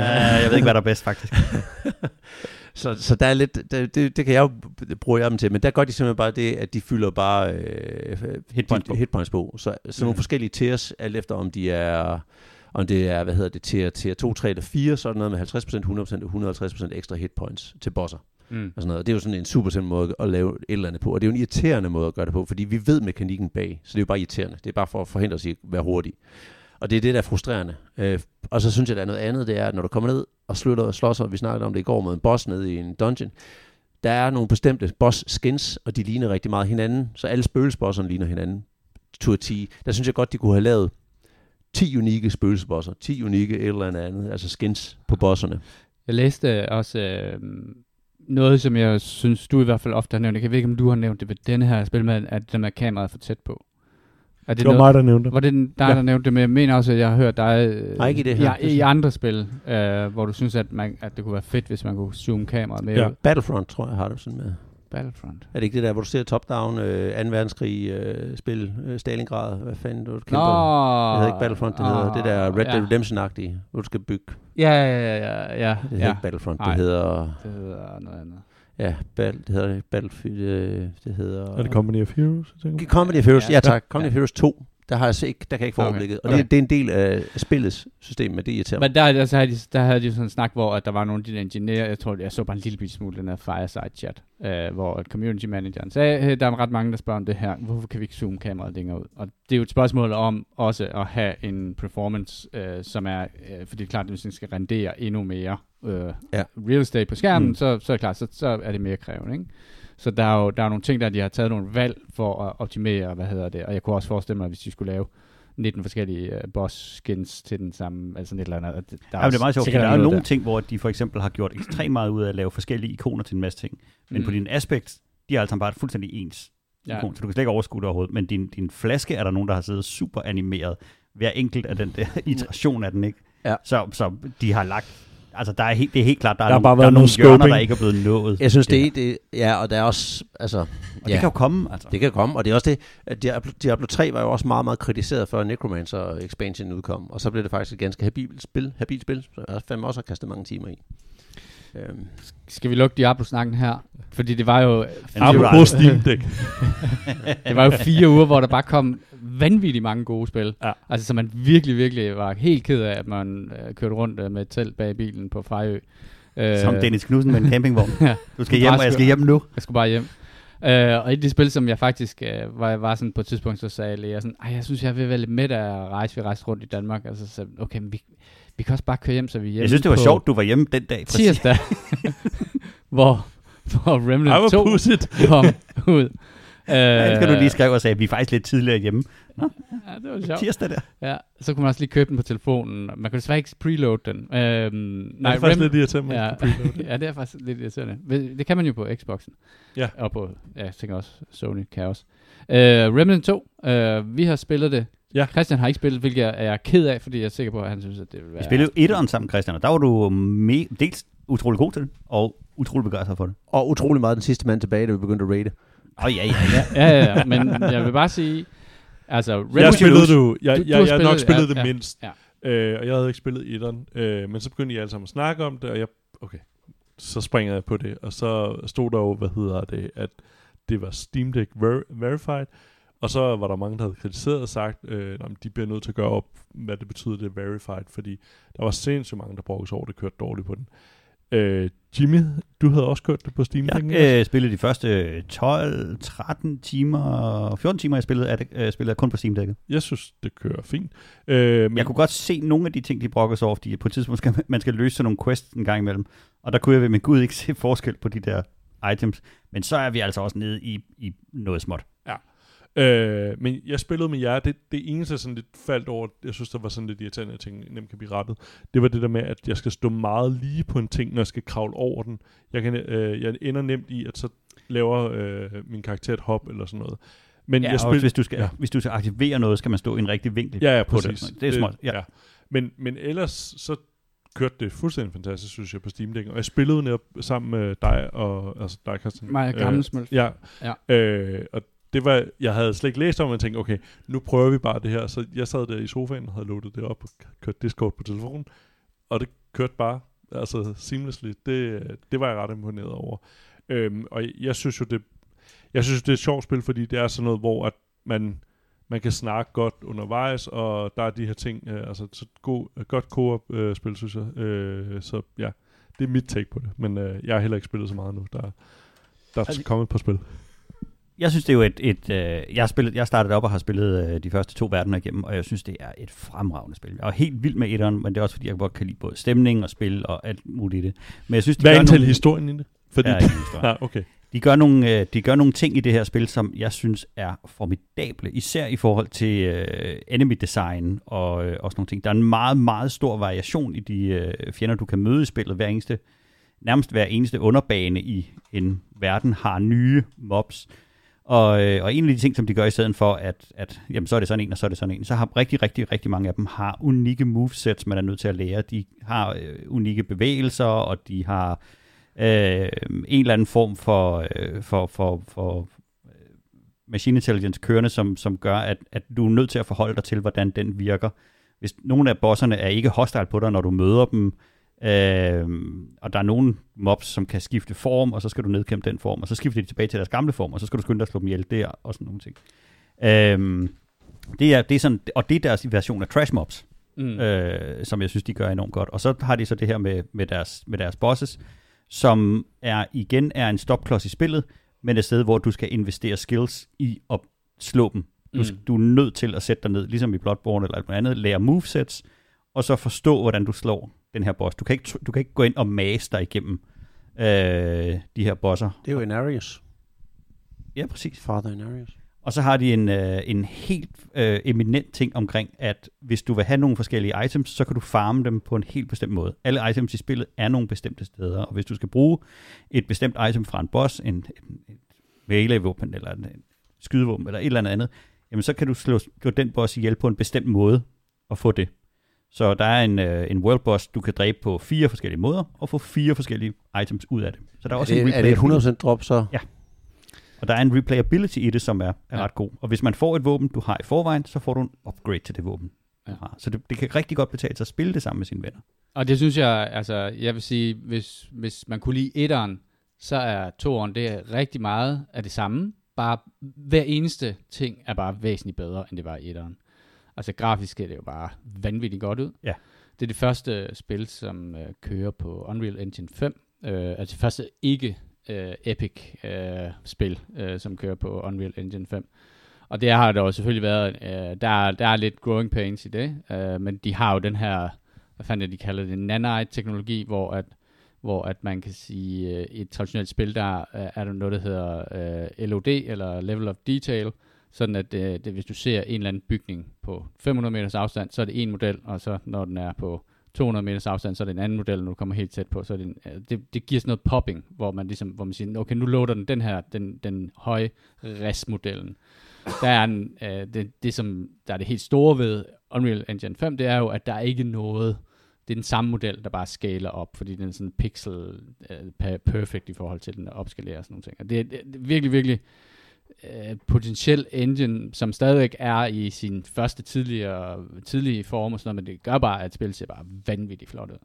jeg ved ikke, hvad der er bedst, faktisk. så, så der er lidt, det, det, det kan jeg jo bruge dem til, men der gør de simpelthen bare det, at de fylder bare øh, Hitpoints på. hitpoints på. Så, så nogle Mhm. forskellige tiers, alt efter om de er, om det er, hvad hedder det, tier, tier 2, 3 eller 4, så er der noget med 50%, 100% og 150% ekstra hitpoints til bosser. Mm. Og sådan noget. Det er jo sådan en super simpel måde at lave et eller andet på, og det er jo en irriterende måde at gøre det på, fordi vi ved mekanikken bag, så det er jo bare irriterende. Det er bare for at forhindre os i at være hurtig. Og det er det, der er frustrerende. Øh, og så synes jeg, der er noget andet, det er, at når du kommer ned og slutter og slås, og vi snakkede om det i går med en boss nede i en dungeon, der er nogle bestemte boss skins, og de ligner rigtig meget hinanden, så alle spøgelsesbosserne ligner hinanden. To a T. Der synes jeg godt, de kunne have lavet 10 unikke spøgelsesbosser, 10 unikke et eller andet, altså skins på bosserne. Jeg læste også øh, noget, som jeg synes, du i hvert fald ofte har nævnt. Jeg ved ikke, om du har nævnt det ved denne her spil, med, at den er kameraet for tæt på. Er Det var mig, der nævnte det. Var det dig, Ja. der nævnte det, men jeg mener også, at jeg har hørt dig øh, Nej, ikke i det her. i, i andre spil, øh, hvor du synes, at, man, at det kunne være fedt, hvis man kunne zoome kameraet med. Ja. Battlefront, tror jeg, har det sådan med. Battlefront. Er det ikke det der, hvor du ser top-down, øh, 2. verdenskrig, øh, spil, øh, Stalingrad, hvad fanden du kæmper? Nå, Det hedder ikke Battlefront, det hedder det der Red Dead ja. Redemption-agtige, hvor du skal bygge. Ja, ja, ja, ja, ja. Det hedder ja. ikke Battlefront, Nej. det hedder... Det hedder noget andet. Ja, battle, det hedder Battlefield, øh, det hedder... Er det Company of Heroes? jeg tænker? Company of Heroes, Ja. ja, tak. Company Ja. of Heroes 2, der har jeg ikke, der kan jeg ikke få Okay. overblikket. Og Okay. det, det, er en del af spillets system, men det irriterer mig. Men der, altså, havde de, der havde de sådan en snak, hvor at der var nogle af de der ingeniører, jeg tror, jeg så bare en lille smule den her fireside chat, øh, hvor community manageren sagde, hey, der er ret mange, der spørger om det her, hvorfor kan vi ikke zoome kameraet længere ud? Og det er jo et spørgsmål om også at have en performance, øh, som er, øh, fordi det er klart, at hvis den skal rendere endnu mere øh, Ja. real estate på skærmen, mm. så, så er det klart, så, så er det mere krævende, ikke? Så der er jo der er nogle ting, der de har taget nogle valg for at optimere, hvad hedder det, og jeg kunne også forestille mig, hvis de skulle lave 19 forskellige uh, boss skins til den samme, altså sådan et eller andet. Der Ja, men det er meget sjovt, der er nogle der. ting, hvor de for eksempel har gjort ekstremt meget ud af at lave forskellige ikoner til en masse ting. Men Mm. på din aspekt, de er altså bare fuldstændig ens Ja. ikon, så du kan slet ikke overskue det overhovedet. Men din, din flaske er der nogen, der har siddet super animeret hver enkelt af den der iteration af den, ikke? Ja. Så, så de har lagt, altså der er helt, det er helt klart, der, Der er, har nogle, bare er været nogle hjørner, scoping. der ikke er blevet nået. Jeg synes, det, er, det ja, og der er også, altså, Og det ja. kan jo komme, altså. Det kan komme, og det er også det, at Diablo, Diablo 3 var jo også meget, meget kritiseret før Necromancer expansion udkom, og så blev det faktisk et ganske habilt spil, habilt spil så jeg fandme også har kastet mange timer i. Øhm, Skal vi lukke Diablo-snakken her? Fordi det var jo, Apropos Steam Deck. det var jo fire uger, hvor der bare kom vanvittigt mange gode spil. Ja. Altså, så man virkelig, virkelig var helt ked af, at man øh, kørte rundt øh, med et telt bag bilen på Fejø. Øh, Som Dennis Knudsen med en campingvogn. Ja. Du skal hjem, og jeg skal hjem nu. Jeg skulle bare hjem. Øh, og et af de spil, som jeg faktisk øh, var, var sådan på et tidspunkt, så sagde Lea sådan, Ej, jeg synes, jeg vil være lidt med at rejse. Vi rejste rundt i Danmark. Altså, så, okay, men vi, vi kan også bare køre hjem, så vi er hjemme Jeg synes, det var sjovt, du var hjemme den dag. Præcis. tirsdag, hvor, hvor Remnant will 2 push it. kom ud. Jeg elsker, du lige skrev og sagde, at vi er faktisk lidt tidligere hjemme. Ja, det var sjovt. Tirsdag der. Ja, så kunne man også lige købe den på telefonen. Man kunne desværre ikke preload den. Øhm, Nej, det er faktisk Rem- lidt irriterende. ja, Ja. ja, det er faktisk lidt irriterende. Det kan man jo på Xboxen. Ja. Og på, ja, jeg tænker også Sony kan også. Uh, Remnant 2, uh, vi har spillet det. Ja. Christian har ikke spillet, hvilket jeg er ked af, fordi jeg er sikker på, at han synes, at det vil være... Vi spillede jo etteren sammen, Christian, og der var du me- dels utrolig god til det, og utrolig begejstret for det. Og utrolig meget den sidste mand tilbage, da vi begyndte at rate. Åh, oh, ja, ja, ja. Ja, ja, ja, men jeg vil bare sige, altså... Remnant Jeg spillede du. Jeg, Du- jeg, du har jeg, jeg har nok spillet- spillet ja, det ja, mindst. ja. Øh, og jeg havde ikke spillet etteren. Øh, men så begyndte I alle sammen at snakke om det, og jeg... Okay. Så springer jeg på det. Og så stod der jo, hvad hedder det, at det var Steam Deck ver- Verified. Og så var der mange, der havde kritiseret og sagt, øh, at de bliver nødt til at gøre op, hvad det betyder, det er verified, fordi der var sindssygt mange, der sig over, det kørte dårligt på den. Øh, Jimmy, du havde også kørt det på Steam Jeg øh, spillede de første 12, 13 timer, 14 timer, jeg spillede, det, øh, spillede kun på Steam Deck'et. Jeg synes, det kører fint. Øh, men Jeg kunne godt se nogle af de ting, de brokker sig over, fordi på et tidspunkt skal man, man skal løse sådan nogle quests en gang imellem. Og der kunne jeg ved min gud ikke se forskel på de der items. Men så er vi altså også nede i, i noget småt. Øh, men jeg spillede med jer. Det, det eneste, jeg sådan lidt faldt over, jeg synes, der var sådan lidt irriterende, at ting nemt kan blive rettet, det var det der med, at jeg skal stå meget lige på en ting, når jeg skal kravle over den. Jeg, kan, øh, jeg ender nemt i, at så laver øh, min karakter et hop eller sådan noget. Men Ja, jeg og spil- hvis, du skal, ja. hvis du skal aktivere noget, skal man stå i en rigtig vinkel Ja, ja, på præcis. det. Det er smart. Ja. ja. Men, men ellers, så kørte det fuldstændig fantastisk, synes jeg, på Steam Deck. Og jeg spillede netop sammen med dig og, altså dig, Christian. Mig Øh, gammel smølf. Ja. Ja. Øh, og det var, jeg havde slet ikke læst om, jeg tænkte, okay, nu prøver vi bare det her. Så jeg sad der i sofaen og havde loadet det op og kørt Discord på telefonen. Og det kørte bare, altså seamlessly. Det, det var jeg ret imponeret over. Øhm, og jeg synes jo, det, jeg synes, det er et sjovt spil, fordi det er sådan noget, hvor at man, man kan snakke godt undervejs, og der er de her ting, øh, altså så god, godt co-op-spil, synes jeg. Øh, så ja, det er mit take på det. Men øh, jeg har heller ikke spillet så meget nu. Der, der er Altså- kommet på spil. Jeg synes, det er jo et... et øh, jeg, har spillet, jeg startede op og har spillet øh, de første to verdener igennem, og jeg synes, det er et fremragende spil. Jeg er helt vild med etteren, men det er også, fordi jeg godt kan lide både stemning og spil og alt muligt i det. Men jeg synes, de Hvad er nogle, historien i det? Fordi, Ja, ja, okay. De gør, nogle, øh, de gør nogle ting i det her spil, som jeg synes er formidable, især i forhold til øh, enemy design og øh, også nogle ting. Der er en meget, meget stor variation i de øh, fjender, du kan møde i spillet. Hver eneste, nærmest hver eneste underbane i en verden har nye mobs. Og, øh, og en af de ting, som de gør i stedet for, at, at jamen, så er det sådan en, og så er det sådan en, så har rigtig, rigtig, rigtig mange af dem har unikke movesets, man er nødt til at lære. De har øh, unikke bevægelser, og de har øh, en eller anden form for, øh, for, for, for øh, machine intelligence kørende, som, som gør, at, at du er nødt til at forholde dig til, hvordan den virker. Hvis nogle af bosserne er ikke hostile på dig, når du møder dem, øh, og der er nogle mobs, som kan skifte form, og så skal du nedkæmpe den form, og så skifter de tilbage til deres gamle form, og så skal du skynde dig at slå dem ihjel der, og sådan nogle ting. Øh, det er, det er sådan, og det er deres version af trash mobs Mm. øh, som jeg synes, de gør enormt godt. Og så har de så det her med, med, deres, med deres bosses, som er igen er en stopklods i spillet, men et sted, hvor du skal investere skills i at slå dem. Du, Mm. du er nødt til at sætte dig ned, ligesom i Bloodborne eller alt andet, lære movesets, og så forstå, hvordan du slår den her boss. Du kan ikke, du kan ikke gå ind og mase dig igennem øh, de her bosser. Det er jo Inarius. Ja, præcis. Father Inarius. Og så har de en, øh, en helt øh, eminent ting omkring, at hvis du vil have nogle forskellige items, så kan du farme dem på en helt bestemt måde. Alle items i spillet er nogle bestemte steder, og hvis du skal bruge et bestemt item fra en boss, en, en, en melee-våben eller en, en skydevåben eller et eller andet andet, jamen så kan du slå, slå den boss ihjel på en bestemt måde og få det. Så der er en, øh, en world boss, du kan dræbe på fire forskellige måder og få fire forskellige items ud af det. Så der er Er også en det, er det et replayability. 100% drop, så? Ja. Og der er en replayability i det, som er, er Ja. ret god. Og hvis man får et våben, du har i forvejen, så får du en upgrade til det våben. Ja. Ja. Så det, det kan rigtig godt betale sig at spille det sammen med sine venner. Og det synes jeg, altså, jeg vil sige, hvis, hvis man kunne lide etteren, så er toeren, det er rigtig meget af det samme. Bare hver eneste ting er bare væsentligt bedre, end det var i etteren. Altså grafisk ser det jo bare vanvittigt godt ud. Ja. Det er det første spil, som øh, kører på Unreal Engine 5. Øh, altså det første ikke øh, Epic øh, spil, øh, som kører på Unreal Engine 5. Og det har der jo selvfølgelig været, øh, der, er, der er lidt growing pains i det, øh, men de har jo den her, hvad fanden er de kalder det, nanite-teknologi, hvor at hvor at man kan sige, øh, i et traditionelt spil, der er, er der noget, der hedder øh, LOD, eller Level of Detail, sådan at øh, det, hvis du ser en eller anden bygning på 500 meters afstand, så er det en model, og så når den er på 200 meters afstand, så er det en anden model, når du kommer helt tæt på, så er det, en, øh, det, det giver sådan noget popping, hvor man ligesom, hvor man siger, okay, nu loader den den her, den, den høje RES-modellen. Der er en, øh, det, det, som der er det helt store ved Unreal Engine 5, det er jo, at der er ikke noget, det er den samme model, der bare skaler op, fordi den er sådan pixel øh, perfect i forhold til den opskalerer og sådan nogle ting. Og det, det, det er virkelig, virkelig uh, potentiel engine, som stadigvæk er i sin første tidligere, tidlige form og sådan noget, men det gør bare, at spillet ser bare vanvittigt flot ud.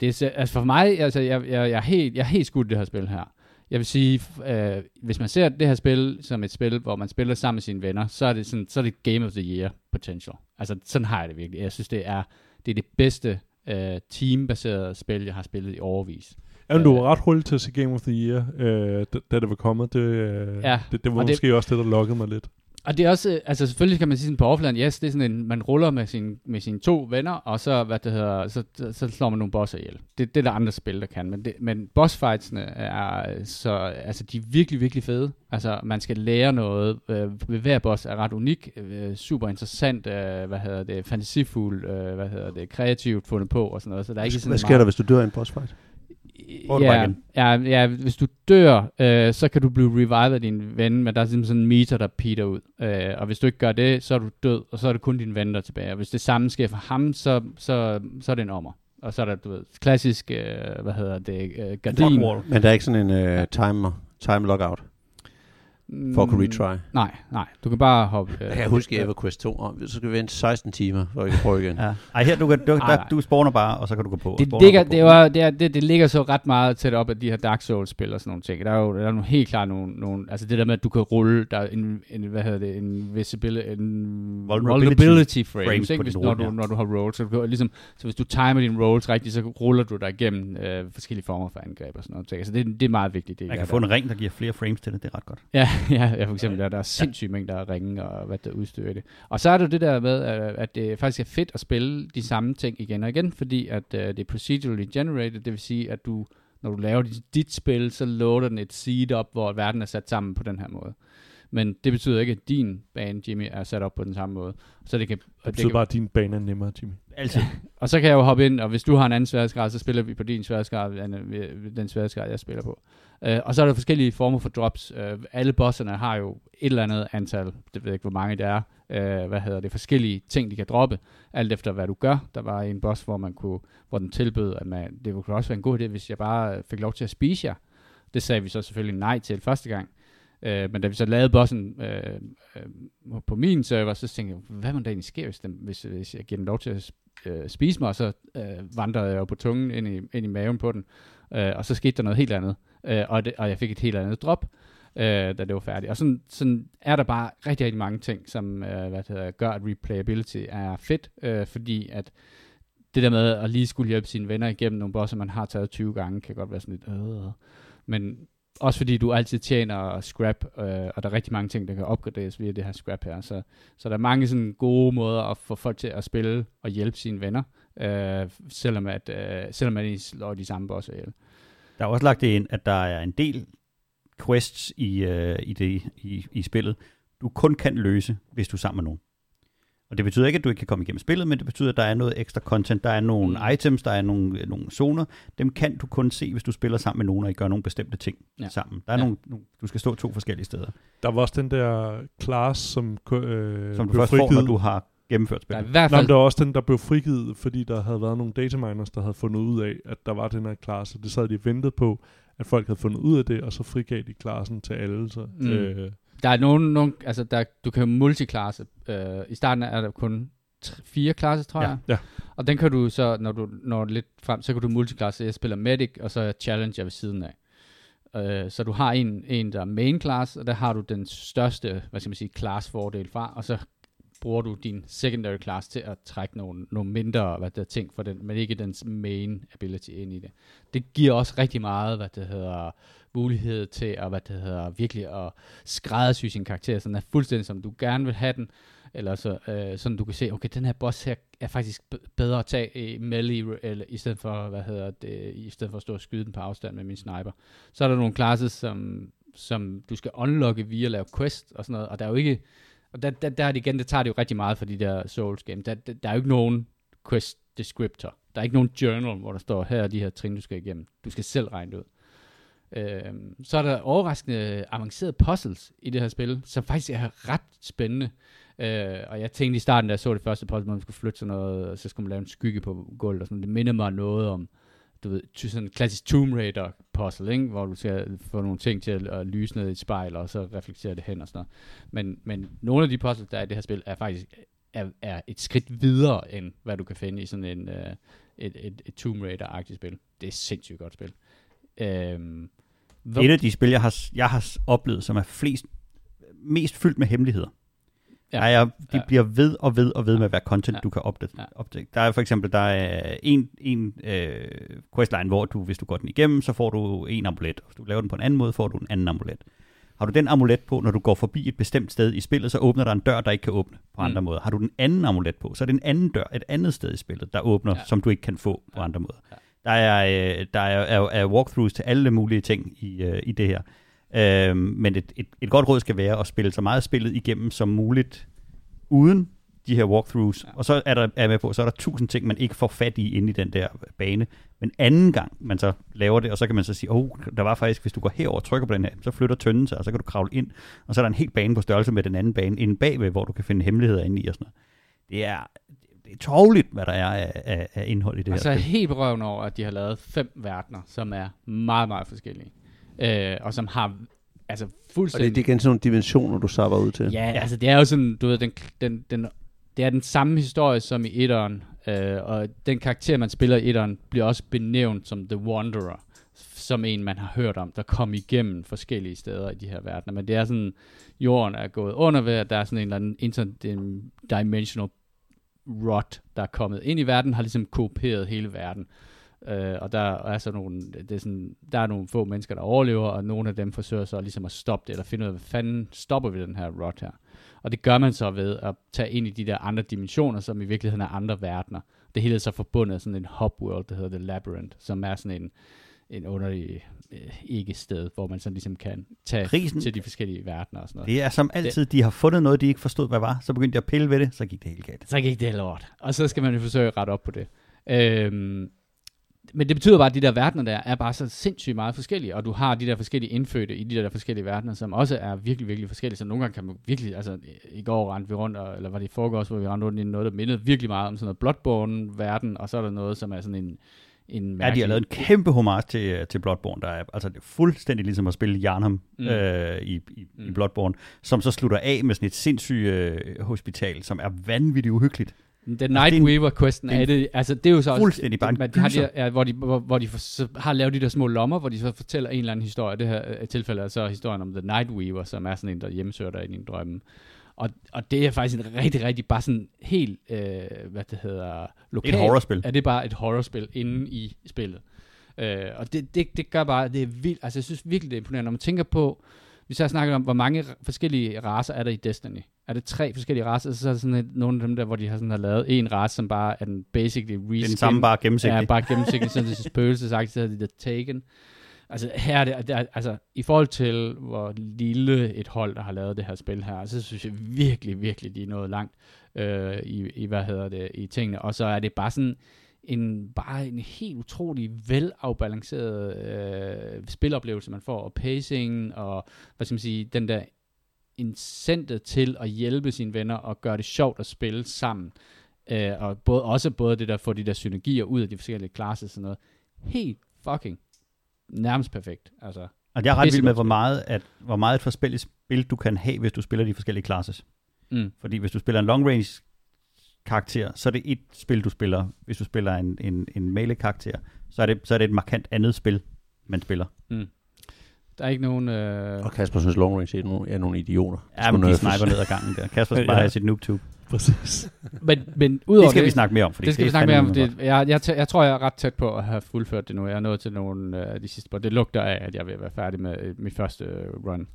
Det er, altså for mig, altså jeg, jeg, jeg, er helt, jeg er helt skudt det her spil her. Jeg vil sige, øh, hvis man ser det her spil som et spil, hvor man spiller sammen med sine venner, så er det, sådan, så er det Game of the Year potential. Altså sådan har jeg det virkelig. Jeg synes, det er det, er det bedste øh, teambaserede spil, jeg har spillet i overvis. Ja, men du var ret hurtigt til at se Game of the Year, øh, da, da det var kommet. Det, øh, Ja, det, det var og det- måske også det, der lokkede mig lidt. Og det er også, øh, altså selvfølgelig kan man sige sådan på offline, yes, det er sådan en, man ruller med, sin, med sine to venner, og så, hvad det hedder, så, så slår man nogle bosser ihjel. Det, det er der andre spil, der kan, men, det, men bossfightsene er, så, altså de er virkelig, virkelig fede. Altså man skal lære noget, øh, ved hver boss er ret unik, øh, super interessant, øh, hvad hedder det, fantasifuld, øh, hvad hedder det, kreativt fundet på og sådan noget, så der er ikke sådan Hvad sker der, hvis du dør i en boss fight? Prøv Ja, igen. ja, ja, hvis du dør, øh, så kan du blive revived af din ven, men der er simpelthen sådan en meter, der peter ud. Øh, og hvis du ikke gør det, så er du død, og så er det kun din ven, der er tilbage. Og hvis det samme sker for ham, så, så, så er det en ommer. Og så er der, du ved, klassisk, øh, hvad hedder det, øh, gardin. Wall. Men der er ikke sådan en uh, timer, time logout for at kunne retry. Nej, nej, du kan bare hoppe. Øh, Jeg kan huske i EverQuest 2, og så skal vi vente 16 timer, for at vi kan prøve igen. Ja. Ej, her, du, kan, du, der, du spawner bare, og så kan du gå på. Det, ligger, det, var, det, er, det, det ligger så ret meget tæt op af de her Dark Souls-spil og sådan nogle ting. Der er jo der er nogle, helt klart nogle, nogle, altså det der med, at du kan rulle, der er en, en hvad hedder det, en visibility, en Vulnerability vulnerability frames, frames ikke? Hvis, når, du, når du har rolls. Så, du kan, ligesom, så hvis du timer dine rolls rigtigt, så ruller du dig igennem øh, forskellige former for angreb og sådan noget. ting. Så det, det er meget vigtigt. Det, Man kan der. få en ring, der giver flere frames til det. Det er ret godt. Ja, ja, ja, for eksempel der, der er sindssygt mængder af ringe og hvad der udstyrer det. Og så er der det der med, at, at det faktisk er fedt at spille de samme ting igen og igen, fordi at uh, det er procedurally generated, det vil sige, at du, når du laver dit, dit spil, så loader den et seed op, hvor verden er sat sammen på den her måde. Men det betyder ikke, at din bane, Jimmy, er sat op på den samme måde. Så det kan, Det det betyder kan, bare, at din bane er nemmere, Jimmy. Altid. og så kan jeg jo hoppe ind, og hvis du har en anden sværhedsgrad, så spiller vi på din ved- den sværhedsgrad, jeg spiller på. Uh, og så er der forskellige former for drops. Uh, alle bosserne har jo et eller andet antal, det ved jeg ikke, hvor mange det er, uh, hvad hedder det, forskellige ting, de kan droppe, alt efter hvad du gør. Der var en boss, hvor man kunne, hvor den tilbød, at man, det kunne også være en god idé, hvis jeg bare fik lov til at spise jer. Det sagde vi så selvfølgelig nej til første gang. Øh, men da vi så lavede bossen øh, øh, på min server, så tænkte jeg, hvad må der egentlig ske, hvis, den, hvis, hvis jeg giver den lov til at øh, spise mig, og så øh, vandrede jeg jo på tungen ind i, ind i maven på den, øh, og så skete der noget helt andet, øh, og, det, og jeg fik et helt andet drop, øh, da det var færdigt. Og sådan, sådan er der bare rigtig, rigtig mange ting, som øh, hvad det hedder, gør, at replayability er fedt, øh, fordi at det der med at lige skulle hjælpe sine venner igennem nogle bosser, man har taget 20 gange, kan godt være sådan lidt, øh, men også fordi du altid tjener scrap, øh, og der er rigtig mange ting, der kan opgraderes via det her scrap her. Så, så der er mange sådan gode måder at få folk til at spille og hjælpe sine venner, øh, selvom, at, øh, selvom at de slår de samme bosser ihjel. Der er også lagt det ind, at der er en del quests i, øh, i, det, i, i spillet, du kun kan løse, hvis du er sammen med nogen. Og det betyder ikke, at du ikke kan komme igennem spillet, men det betyder, at der er noget ekstra content. Der er nogle Mm. items, der er nogle, nogle zoner. Dem kan du kun se, hvis du spiller sammen med nogen, og I gør nogle bestemte ting Ja. ja. sammen. Der er Ja. ja. nogle, nogle, du skal stå to forskellige steder, Der var også den der class, som, øh, som du blev først får, når frigivet. du har gennemført Der spillet. i hvert Nej, fald men der var også den, der blev frigivet, fordi der havde været nogle dataminers, der havde fundet ud af, at der var den her klasse. Det sad de og ventede på, at folk havde fundet ud af det, og så frigav de klassen til alle. Så, Mm. øh, Der er nogen, nogen altså der, du kan jo multiklasse. Øh, I starten er der kun tre, fire klasser, tror Ja. jeg. Ja. Og den kan du så, når du når lidt frem, så kan du multiklasse. Jeg spiller Medic, og så er Challenger ved siden af. Øh, så du har en, en, der er main class, og der har du den største, hvad skal man sige, class fordel fra, og så bruger du din secondary class til at trække nogle, nogle mindre hvad der ting for den, men ikke dens main ability ind i det. Det giver også rigtig meget, hvad det hedder, mulighed til at, hvad det hedder, virkelig at skræddersy sin karakter, sådan er fuldstændig som du gerne vil have den. eller så, øh, sådan du kan se, okay, den her boss her er faktisk bedre at tage i melee, eller i stedet for, hvad hedder det, i stedet for at stå og skyde den på afstand med min sniper. Så er der nogle classes, som, som du skal unlocke via at lave quest og sådan noget, og der er jo ikke, og der, der, der er det igen, det tager det jo rigtig meget for de der Souls games. Der, der, der er jo ikke nogen quest descriptor. Der er ikke nogen journal, hvor der står, her er de her trin, du skal igennem. Du skal selv regne det ud. Øh, så er der overraskende avancerede puzzles i det her spil, som faktisk er ret spændende. Øh, og jeg tænkte i starten, da jeg så det første puzzle, at man skulle flytte sådan noget, og så skulle man lave en skygge på gulvet og sådan Det minder mig noget om, du ved, sådan en klassisk Tomb Raider puzzle, ikke? hvor du skal få nogle ting til at, at lyse ned i et spejl, og så reflektere det hen og sådan noget. Men, men nogle af de puzzles, der er i det her spil, er faktisk er, er et skridt videre, end hvad du kan finde i sådan en, uh, et, et, et Tomb Raider-agtigt spil. Det er et sindssygt godt spil. Øhm, hvor, Et af de spil, jeg har, jeg har oplevet, som er flest, mest fyldt med hemmeligheder. Ja. Ja. Der er, de Ja. ja. bliver ved og ved og ved med at være content, Ja. ja. du kan opdage. Ja. Ja. opdage. Der er for eksempel der er en, en øh, questline, hvor du, hvis du går den igennem, så får du en amulet. Hvis du laver den på en anden måde, får du en anden amulet. Har du den amulet på, når du går forbi et bestemt sted i spillet, så åbner der en dør, der ikke kan åbne på andre Mm. måder. Har du den anden amulet på, så er det en anden dør et andet sted i spillet, der åbner, Ja. ja. som du ikke kan få på Ja. andre måder. Ja. Der er, øh, der er, er, er walkthroughs til alle mulige ting i, øh, i det her. Øhm, men et, et, et godt råd skal være at spille så meget spillet igennem som muligt, uden de her walkthroughs. Ja. Og så er der, er med på, så er der tusind ting, man ikke får fat i inde i den der bane. Men anden gang, man så laver det, og så kan man så sige, oh, der var faktisk, hvis du går herover og trykker på den her, så flytter tønden sig, og så kan du kravle ind, og så er der en helt bane på størrelse med den anden bane inde bagved, hvor du kan finde hemmeligheder inde i og sådan noget. Det er, det er tårligt, hvad der er af, af, af indhold i det og så er her jeg spil. helt berøvende over, at de har lavet fem verdener, som er meget, meget forskellige. Øh, og som har altså Og det, fuldstændig... det er igen sådan nogle dimensioner, du sapper ud til. Ja, ja, altså det er jo sådan, du ved, den, den, den, det er den samme historie som i etteren, øh, og den karakter, man spiller i etteren, bliver også benævnt som The Wanderer, som en, man har hørt om, der kom igennem forskellige steder i de her verdener. Men det er sådan, jorden er gået under ved, at der er sådan en eller anden interdimensional rot, der er kommet ind i verden, har ligesom kopieret hele verden. Øh, og der er så nogle, det er sådan, der er nogle få mennesker, der overlever, og nogle af dem forsøger så ligesom at stoppe det, eller finde ud af, hvad fanden stopper vi den her rot her. Og det gør man så ved at tage ind i de der andre dimensioner, som i virkeligheden er andre verdener. Det hele er så forbundet af sådan en hubworld, der hedder The Labyrinth, som er sådan en, en underlig øh, ikke-sted, hvor man sådan ligesom kan tage Prisen- til de forskellige verdener og sådan noget. Det er som altid, de har fundet noget, de ikke forstod, hvad var. Så begyndte de at pille ved det, så gik det helt galt. Så gik det lort. Og så skal man jo forsøge at rette op på det. Øhm, men det betyder bare, at de der verdener der er bare så sindssygt meget forskellige, og du har de der forskellige indfødte i de der forskellige verdener, som også er virkelig, virkelig forskellige. Så nogle gange kan man virkelig, altså i går rendte vi rundt, og, eller var det i forgårs, hvor vi rendte rundt i noget, der mindede virkelig meget om sådan noget Bloodborne-verden, og så er der noget, som er sådan en, en Ja, de mærkelig- har lavet en kæmpe homage til, til Bloodborne, der er, altså det er fuldstændig ligesom at spille Jarnum Mm. øh, i, i, Mm. i Bloodborne, som så slutter af med sådan et sindssygt øh, hospital, som er vanvittigt uhyggeligt. Den det er en- Nightweaver-questen det er det, altså det er jo så også, fuldstændig bare man, har de, ja, hvor de, hvor, hvor de for, så har lavet de der små lommer, hvor de så fortæller en eller anden historie. Det her øh, tilfælde er så historien om The Nightweaver, som er sådan en, der hjemsøger dig i en drømme. Og, og det er faktisk en rigtig, rigtig, bare sådan helt, øh, hvad det hedder, lokal. Et horrorspil. Er det bare et horrorspil inde i spillet. Øh, og det, det, det gør bare, det er vildt, altså jeg synes virkelig, det er imponerende. Når man tænker på, vi så har snakket om, hvor mange forskellige raser er der i Destiny. Er det tre forskellige raser, så er det sådan et, nogle af dem der, hvor de har, sådan, har lavet en race, som bare er den basically reskin. Den samme bare gennemsigtig. Ja, bare gennemsigtigt, sådan det spøgelsesagtigt, så hedder det The Taken. Altså her er det, altså i forhold til, hvor lille et hold, der har lavet det her spil her, så synes jeg virkelig, virkelig, de er nået langt øh, i, i, hvad hedder det, i tingene. Og så er det bare sådan, en, bare en helt utrolig velafbalanceret øh, spiloplevelse, man får, og pacing, og hvad skal man sige, den der incentet til at hjælpe sine venner og gøre det sjovt at spille sammen. Øh, og både, også både det der, få de der synergier ud af de forskellige klasser og sådan noget. Helt fucking nærmest perfekt. Altså, Og jeg er ret vild med, hvor meget, at, hvor meget et forskelligt spil du kan have, hvis du spiller de forskellige classes. mm. Fordi hvis du spiller en long range karakter, så er det et spil, du spiller. Hvis du spiller en, en, en melee karakter, så er, det, så er det et markant andet spil, man spiller. Der er ikke nogen... Øh, Og Kasper synes long range er nogle, er nogle idioter. Ja, men de sniper ned ad gangen der. Kasper skal bare Ja. have sit noobtube. Præcis. men, men udover Det skal vi snakke mere om, fordi det skal det vi snakke mere om. Det, jeg, jeg, tæ- jeg tror, jeg er ret tæt på at have fuldført det nu. Jeg er nået til nogle af øh, de sidste spor. Det lugter af, at jeg vil være færdig med øh, mit første øh, run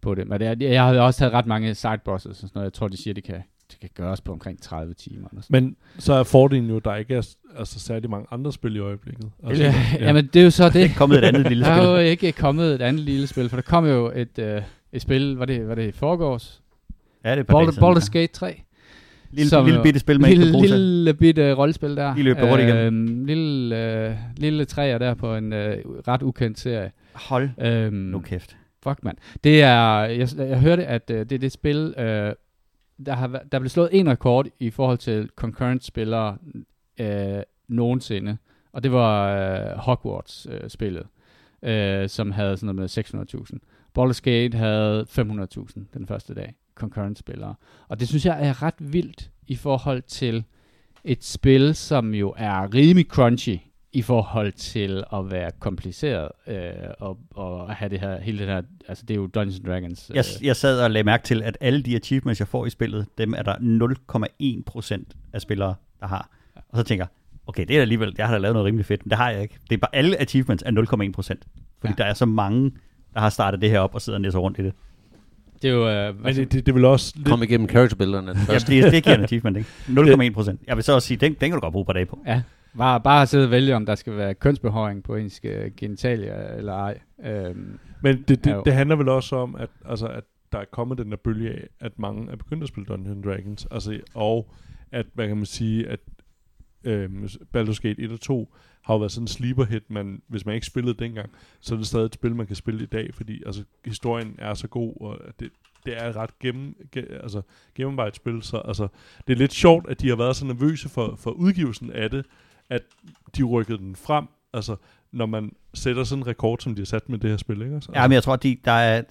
på det. Men det er, jeg har også taget ret mange side bosses og sådan noget. Jeg tror, de siger, de kan det kan gøres på omkring 30 timer. Eller sådan. Men så er fordelen jo, at der ikke er altså, særlig mange andre spil i øjeblikket. Altså, ja, Jamen, det er jo så det. Det er kommet et andet lille Der er jo spil. ikke kommet et andet lille spil, for der kom jo et, øh, et spil, var det, var det i forgårs? Ja, det er siden, Baldur's ja. Gate 3. Lille, som lille bitte spil, man ikke kan lille, bruge lille bitte rollespil der. Lige løbe hurtigt Øhm, lille, øh, lille træer der på en øh, ret ukendt serie. Hold Øhm, nu kæft. Fuck, mand. Det er, jeg, jeg hørte, at øh, det er det spil, øh, der, har, der blev slået en rekord i forhold til concurrent-spillere øh, nogensinde. Og det var øh, Hogwarts-spillet, øh, som havde sådan noget med 600.000. Baldur's Gate havde 500.000 den første dag, concurrent-spillere. Og det synes jeg er ret vildt i forhold til et spil, som jo er rimelig crunchy i forhold til at være kompliceret øh, og, og have det her, hele det her, altså det er jo Dungeons Dragons. Øh, Jeg, jeg sad og lagde mærke til, at alle de achievements, jeg får i spillet, dem er der 0,1% af spillere, der har. Og så tænker okay, det er alligevel, jeg har da lavet noget rimelig fedt, men det har jeg ikke. Det er bare, alle achievements er 0,1%. Fordi Ja. der er så mange, der har startet det her op og sidder næser rundt i det. Det er jo, øh, Men altså, det, det, det vil også lidt... Kom igennem character-billederne Ja, først. det, det giver en achievement, ikke? 0,1%. Jeg vil så også sige, den, den kan du godt bruge på dage på. ja, bare, bare at sidde og vælge, om der skal være kønsbehøring på ens øh, genitalier eller ej. Øhm, Men det, det, det handler vel også om, at, altså, at der er kommet den der bølge af, at mange er begyndt at spille Dungeons and Dragons, altså, og at, hvad kan man sige, at øhm, Baldur's Gate 1 og 2 har jo været sådan en sleeper hit, man, hvis man ikke spillede dengang, så er det stadig et spil, man kan spille i dag, fordi altså, historien er så god, og det, det er et ret gennem, ge, altså, gennemarbejdet spil, så altså, det er lidt sjovt, at de har været så nervøse for, for udgivelsen af det, at de rykkede den frem, altså, når man sætter sådan en rekord, som de har sat med det her spil, ikke? Altså, Ja, men jeg tror, de, der er,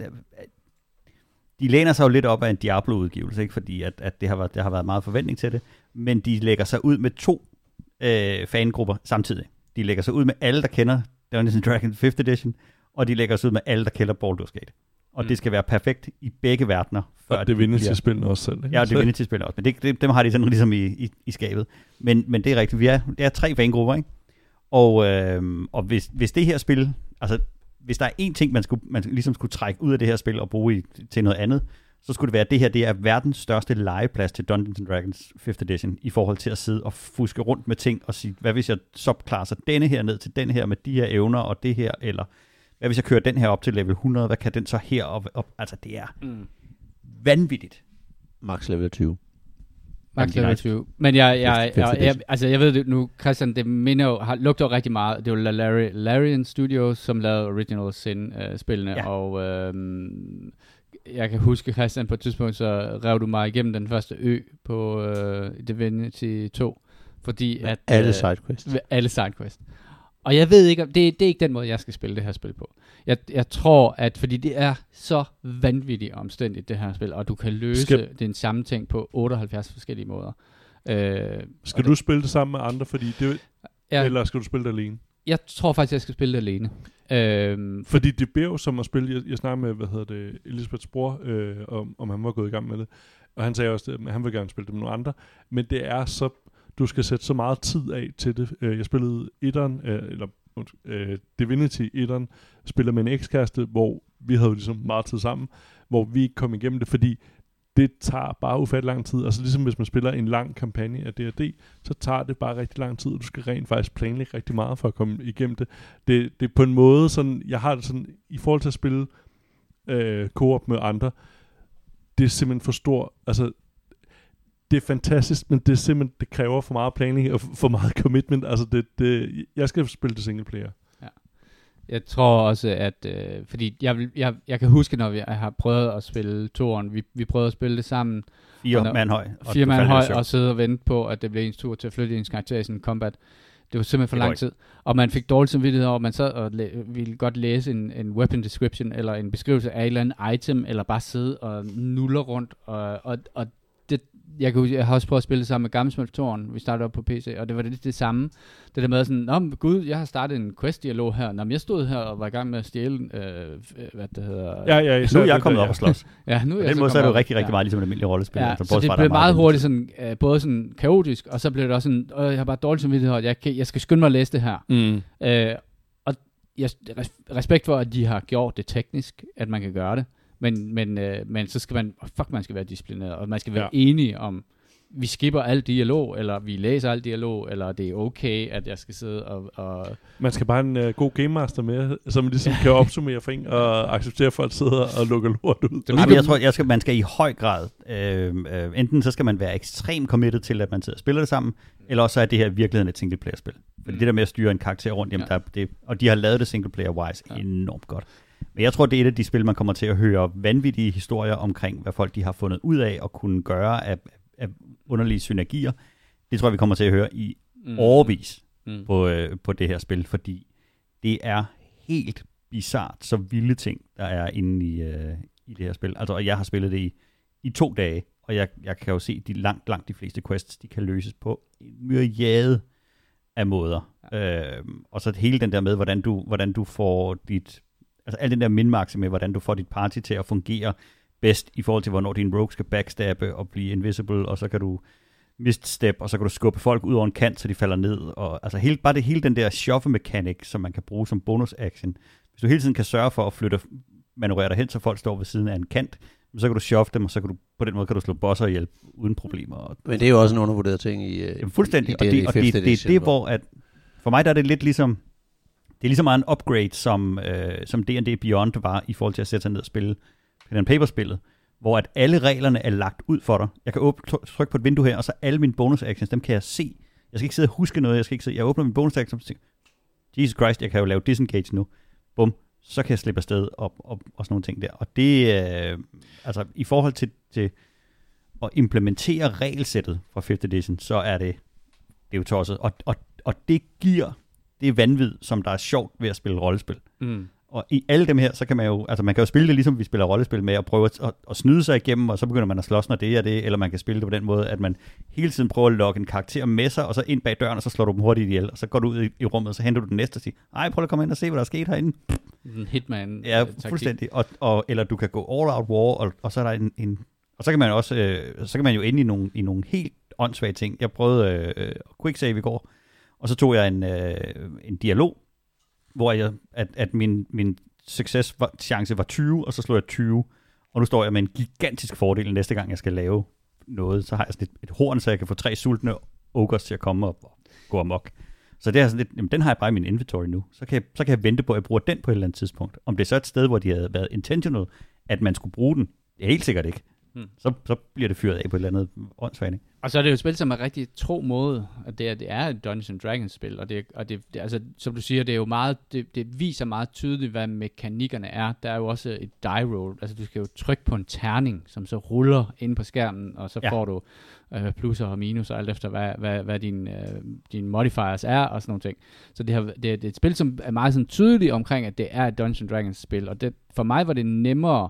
de læner sig jo lidt op af en Diablo-udgivelse, ikke? fordi at, at det, har været, der har været meget forventning til det, men de lægger sig ud med to øh, fangrupper samtidig. De lægger sig ud med alle, der kender Dungeons and Dragons 5th Edition, og de lægger sig ud med alle, der kender Baldur's Gate. Og Mm. det skal være perfekt i begge verdener. og det vinder til spillene også selv, ikke? Ja, og det vinder til spil også. Men det, det, dem har de sådan ligesom i, i, i skabet. Men, men det er rigtigt. Vi er, det er tre fangrupper, ikke? Og, øh, og hvis, hvis det her spil, altså hvis der er én ting, man, skulle, man ligesom skulle trække ud af det her spil og bruge i, til noget andet, så skulle det være, at det her det er verdens største legeplads til Dungeons and Dragons 5th Edition, i forhold til at sidde og fuske rundt med ting og sige, hvad hvis jeg subklasser denne her ned til den her med de her evner og det her, eller hvad hvis jeg kører den her op til level 100, hvad kan den så her op? op? Altså det er mm. vanvittigt. Max level 20. Max level nice. 20. Men jeg, jeg, jeg, jeg, altså jeg ved det nu, Christian, det minder jo, har, lugter jo rigtig meget. Det var Larry, Larian Studios, som lavede Original Sin-spillene, Ja. og øhm, jeg kan huske, Christian, på et tidspunkt, så rev du mig igennem den første ø på øh, Divinity 2, fordi at... Alle øh, sidequests. alle sidequests. Og jeg ved ikke, om det, det er ikke den måde, jeg skal spille det her spil på. Jeg, jeg tror, at fordi det er så vanvittigt omstændigt, det her spil, og du kan løse Skal- den samme ting på 78 forskellige måder. Øh, Skal du spille det sammen med andre, fordi det, ja, eller skal du spille det alene? Jeg tror faktisk, jeg skal spille det alene. Øhm, Fordi det blev som at spille, jeg, jeg snakkede med, hvad hedder det, Elisabeths bror, øh, om, om han var gået i gang med det, og han sagde også, at han vil gerne spille det med nogle andre, men det er så, du skal sætte så meget tid af til det. Øh, jeg spillede etteren, øh, eller undskyld, øh, Divinity etteren, spiller med en ekskæreste, hvor vi havde jo ligesom meget tid sammen, hvor vi ikke kom igennem det, fordi det tager bare ufattelig lang tid. Altså ligesom hvis man spiller en lang kampagne af D&D, så tager det bare rigtig lang tid, og du skal rent faktisk planlægge rigtig meget for at komme igennem det. Det, det er på en måde sådan, jeg har det sådan, i forhold til at spille øh, co-op med andre, det er simpelthen for stor, altså det er fantastisk, men det er simpelthen, det kræver for meget planlægning og for meget commitment. Altså det, det, jeg skal spille det single player. Jeg tror også, at... Øh, fordi jeg, jeg, jeg kan huske, når vi har prøvet at spille toren, vi, vi prøvede at spille det sammen, Fire når- mand høj. og fire mand høj, og sidde og vente på, at det blev ens tur til at flytte ens karakter i sådan en combat. Det var simpelthen for lang tid. Og man fik dårlig samvittighed over, at man sad og læ- ville godt læse en, en weapon description, eller en beskrivelse af et eller andet item, eller bare sidde og nuller rundt. Og, og, og jeg, kan huske, jeg har også prøvet at spille det sammen med Gammelsmøltoren, vi startede op på PC, og det var lidt det samme. Det der med sådan, Nå, gud, jeg har startet en quest-dialog her. Nå, men jeg stod her og var i gang med at stjæle, øh, hvad det hedder. Ja, ja, Nu er jeg kommet op og slås. ja nu På er den jeg måde så er det jo rigtig, rigtig Ja. meget ligesom et almindeligt rollespil. Ja, så det der blev meget hurtigt sådan, øh, både sådan kaotisk, og så blev det også sådan, øh, jeg har bare dårlig samvittighed, og jeg, kan, jeg skal skynde mig at læse det her. Mm. Øh, og jeg, res- respekt for, at de har gjort det teknisk, at man kan gøre det, Men, men, øh, men så skal man, fuck, man skal være disciplineret, og man skal være Ja. ja. enig om, vi skipper al dialog, eller vi læser al dialog, eller det er okay, at jeg skal sidde og... og Man skal bare have en uh, god game master med, som ligesom kan opsummere for en og acceptere, at folk sidder og lukker lort ud. Det er Ej, men jeg tror, jeg skal, man skal i høj grad, øh, øh, enten så skal man være ekstremt committed til, at man sidder og spiller det sammen, eller også så er det her i virkeligheden et single-player-spil. Fordi Mm. det der med at styre en karakter rundt, jamen Ja. der, er- det, og de har lavet det single-player-wise Ja. ja. enormt godt. Men jeg tror, det er et af de spil, man kommer til at høre vanvittige historier omkring, hvad folk de har fundet ud af og kunne gøre af, af underlige synergier. Det tror jeg, vi kommer til at høre i mm, overvis Mm. på, øh, på det her spil, fordi det er helt bizart så vilde ting, der er inde i, øh, i det her spil. Altså, og jeg har spillet det i, i to dage, og jeg, jeg kan jo se, de langt, langt de fleste quests, de kan løses på en myriade af måder. Ja. Øh, og så hele den der med, hvordan du, hvordan du får dit, altså al den der minmaxe med, hvordan du får dit party til at fungere bedst i forhold til, hvornår din rogue skal backstabbe og blive invisible, og så kan du mist step, og så kan du skubbe folk ud over en kant, så de falder ned. Og, altså hele, bare det hele den der shuffle mechanic, som man kan bruge som bonus action. Hvis du hele tiden kan sørge for at flytte, manøvrere dig hen, så folk står ved siden af en kant, så kan du shuffle dem, og så kan du, på den måde kan du slå bosser ihjel uden problemer. Men det er jo også en undervurderet ting i, øh, Jamen, fuldstændig. i, og det, og det, det, det, edition, det, hvor at, for mig der er det lidt ligesom, det er lige så meget en upgrade, som, øh, som D&D Beyond var, i forhold til at sætte sig ned og spille pen paper-spillet, hvor at alle reglerne er lagt ud for dig. Jeg kan åbne, trykke på et vindue her, og så alle mine bonus actions, dem kan jeg se. Jeg skal ikke sidde og huske noget, jeg skal ikke sidde, jeg åbner min bonus action, og tænker, Jesus Christ, jeg kan jo lave disengage nu. Bum, så kan jeg slippe afsted og, og, og sådan nogle ting der. Og det, øh, altså i forhold til, til at implementere regelsættet fra 5th edition, så er det, det er jo tosset. Og, og, og det giver det vanvid, som der er sjovt ved at spille rollespil. Mm. Og i alle dem her, så kan man jo, altså man kan jo spille det ligesom vi spiller rollespil med, at prøve at, at, at snyde sig igennem, og så begynder man at slås, når det er det, eller man kan spille det på den måde, at man hele tiden prøver at lokke en karakter med sig, og så ind bag døren, og så slår du dem hurtigt ihjel, og så går du ud i, i rummet, og så henter du den næste og siger, ej, prøv at komme ind og se, hvad der er sket herinde. En hitman Ja, øh, fuldstændig. Og, og, eller du kan gå all out war, og, og så er der en, en og så kan man også, øh, så kan man jo ende i nogle, i nogle helt åndssvage ting. Jeg prøvede øh, quick save i går, og så tog jeg en, øh, en dialog, hvor jeg, at, at min, min success var, chance var 20, og så slog jeg 20. Og nu står jeg med en gigantisk fordel næste gang, jeg skal lave noget. Så har jeg sådan et, et horn, så jeg kan få tre sultne ogres til at komme op og gå amok. Så det er sådan lidt, jamen, den har jeg bare i min inventory nu. Så kan, jeg, så kan jeg vente på, at jeg bruger den på et eller andet tidspunkt. Om det er så et sted, hvor de havde været intentional, at man skulle bruge den, det er helt sikkert ikke. Hmm. Så, så bliver det fyret af på et eller andet åndssvagt. Og så er det jo et spil, som er rigtig tro måde, at det er, det er et Dungeons Dragons spil, og, det, og det, det, altså, som du siger, det er jo meget, det, det viser meget tydeligt, hvad mekanikkerne er. Der er jo også et die roll, altså du skal jo trykke på en terning, som så ruller ind på skærmen, og så Ja. får du øh, plusser og minuser, alt efter hvad, hvad, hvad dine, øh, dine modifiers er, og sådan nogle ting. Så det, har, det, det er et spil, som er meget sådan tydeligt omkring, at det er et Dungeons Dragons spil, og det, for mig var det nemmere,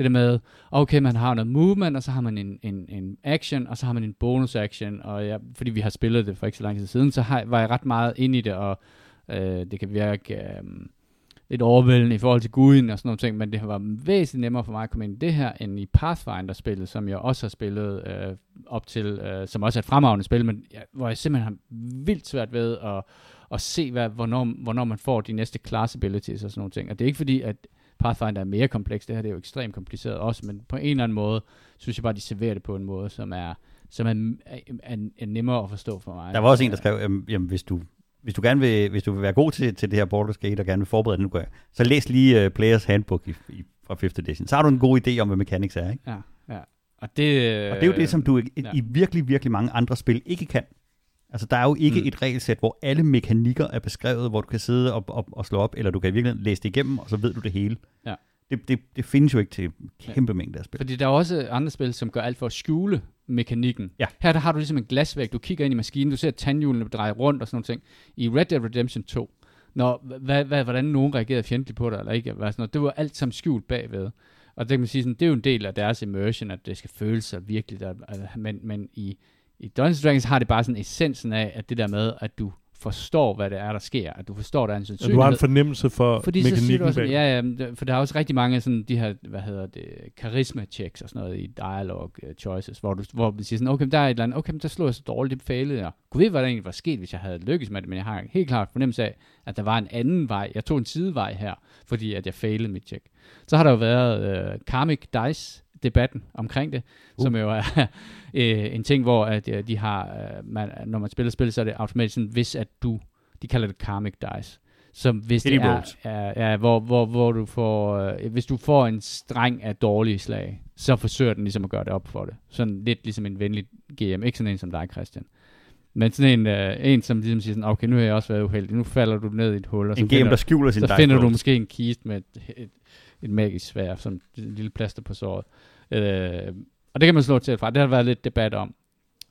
det der med, okay, man har noget movement, og så har man en, en, en action, og så har man en bonus action, og jeg, fordi vi har spillet det for ikke så lang tid siden, så har, var jeg ret meget ind i det, og øh, det kan virke øh, lidt overvældende i forhold til guden og sådan nogle ting, men det var væsentligt nemmere for mig at komme ind i det her, end i Pathfinder-spillet, som jeg også har spillet øh, op til, øh, som også er et fremragende spil, men ja, hvor jeg simpelthen har vildt svært ved at, at se, hvad, hvornår, hvornår man får de næste class abilities og sådan nogle ting. Og det er ikke fordi, at Pathfinder er mere kompleks, det her det er jo ekstremt kompliceret også, men på en eller anden måde, synes jeg bare, de serverer det på en måde, som er, som er, er, er, er nemmere at forstå for mig. Der var også en, der skrev, jamen, hvis du hvis du gerne vil, hvis du vil være god til, til det her Baldur's Gate, og gerne vil forberede det, nu så læs lige uh, Players Handbook i, i, fra 5th edition. Så har du en god idé om, hvad mechanics er, ikke? Ja, ja. Og det, Og det er jo det, som du i, ja. i virkelig, virkelig mange andre spil ikke kan. Altså, der er jo ikke Mm. et regelsæt, hvor alle mekanikker er beskrevet, hvor du kan sidde og, og, og slå op, eller du kan virkelig læse det igennem, og så ved du det hele. Ja. Det, det, det findes jo ikke til kæmpe mængder af spil. Fordi der er også andre spil, som gør alt for at skjule mekanikken. Ja. Her der har du ligesom en glasvæg, du kigger ind i maskinen, du ser tandhjulene dreje rundt og sådan noget ting. I Red Dead Redemption 2, når, hvad, hvad, hvordan nogen reagerede fjendtligt på det eller ikke, hvad sådan noget, det var alt sammen skjult bagved. Og det kan man sige, sådan, det er jo en del af deres immersion, at det skal føles sig virkelig. Der, men, men i, i Dungeons Dragons har det bare sådan essensen af, at det der med, at du forstår, hvad det er, der sker. At du forstår, der er en sandsynlighed. du har en fornemmelse for Fordi mekanikken også, bag. ja, ja, for der er også rigtig mange sådan, de her, hvad hedder det, charisma checks og sådan noget i dialogue uh, choices, hvor du hvor du siger sådan, okay, der er et eller andet, okay, men der slog jeg så dårligt, det failede jeg. Gud ved, hvad der egentlig var sket, hvis jeg havde lykkes med det, men jeg har helt klart fornemmelse af, at der var en anden vej. Jeg tog en sidevej her, fordi at jeg failede mit check. Så har der jo været uh, Karmic Dice, debatten omkring det, uh. som jo er øh, en ting, hvor at, øh, de har, øh, man, når man spiller spil, så er det automatisk sådan, hvis at du, de kalder det Karmic Dice, som hvis Pity det er, rolls. er, er hvor, hvor, hvor du får, øh, hvis du får en streng af dårlige slag, så forsøger den ligesom at gøre det op for det. Sådan lidt ligesom en venlig GM, ikke sådan en som dig, Christian. Men sådan en, øh, en som ligesom siger sådan, okay, nu har jeg også været uheldig, nu falder du ned i et hul, og så En finder, der skjuler sin så finder du måske en kiste med et, et, et magisk svær, som et lille plaster på såret. Øh, og det kan man slå til fra. Det har der været lidt debat om.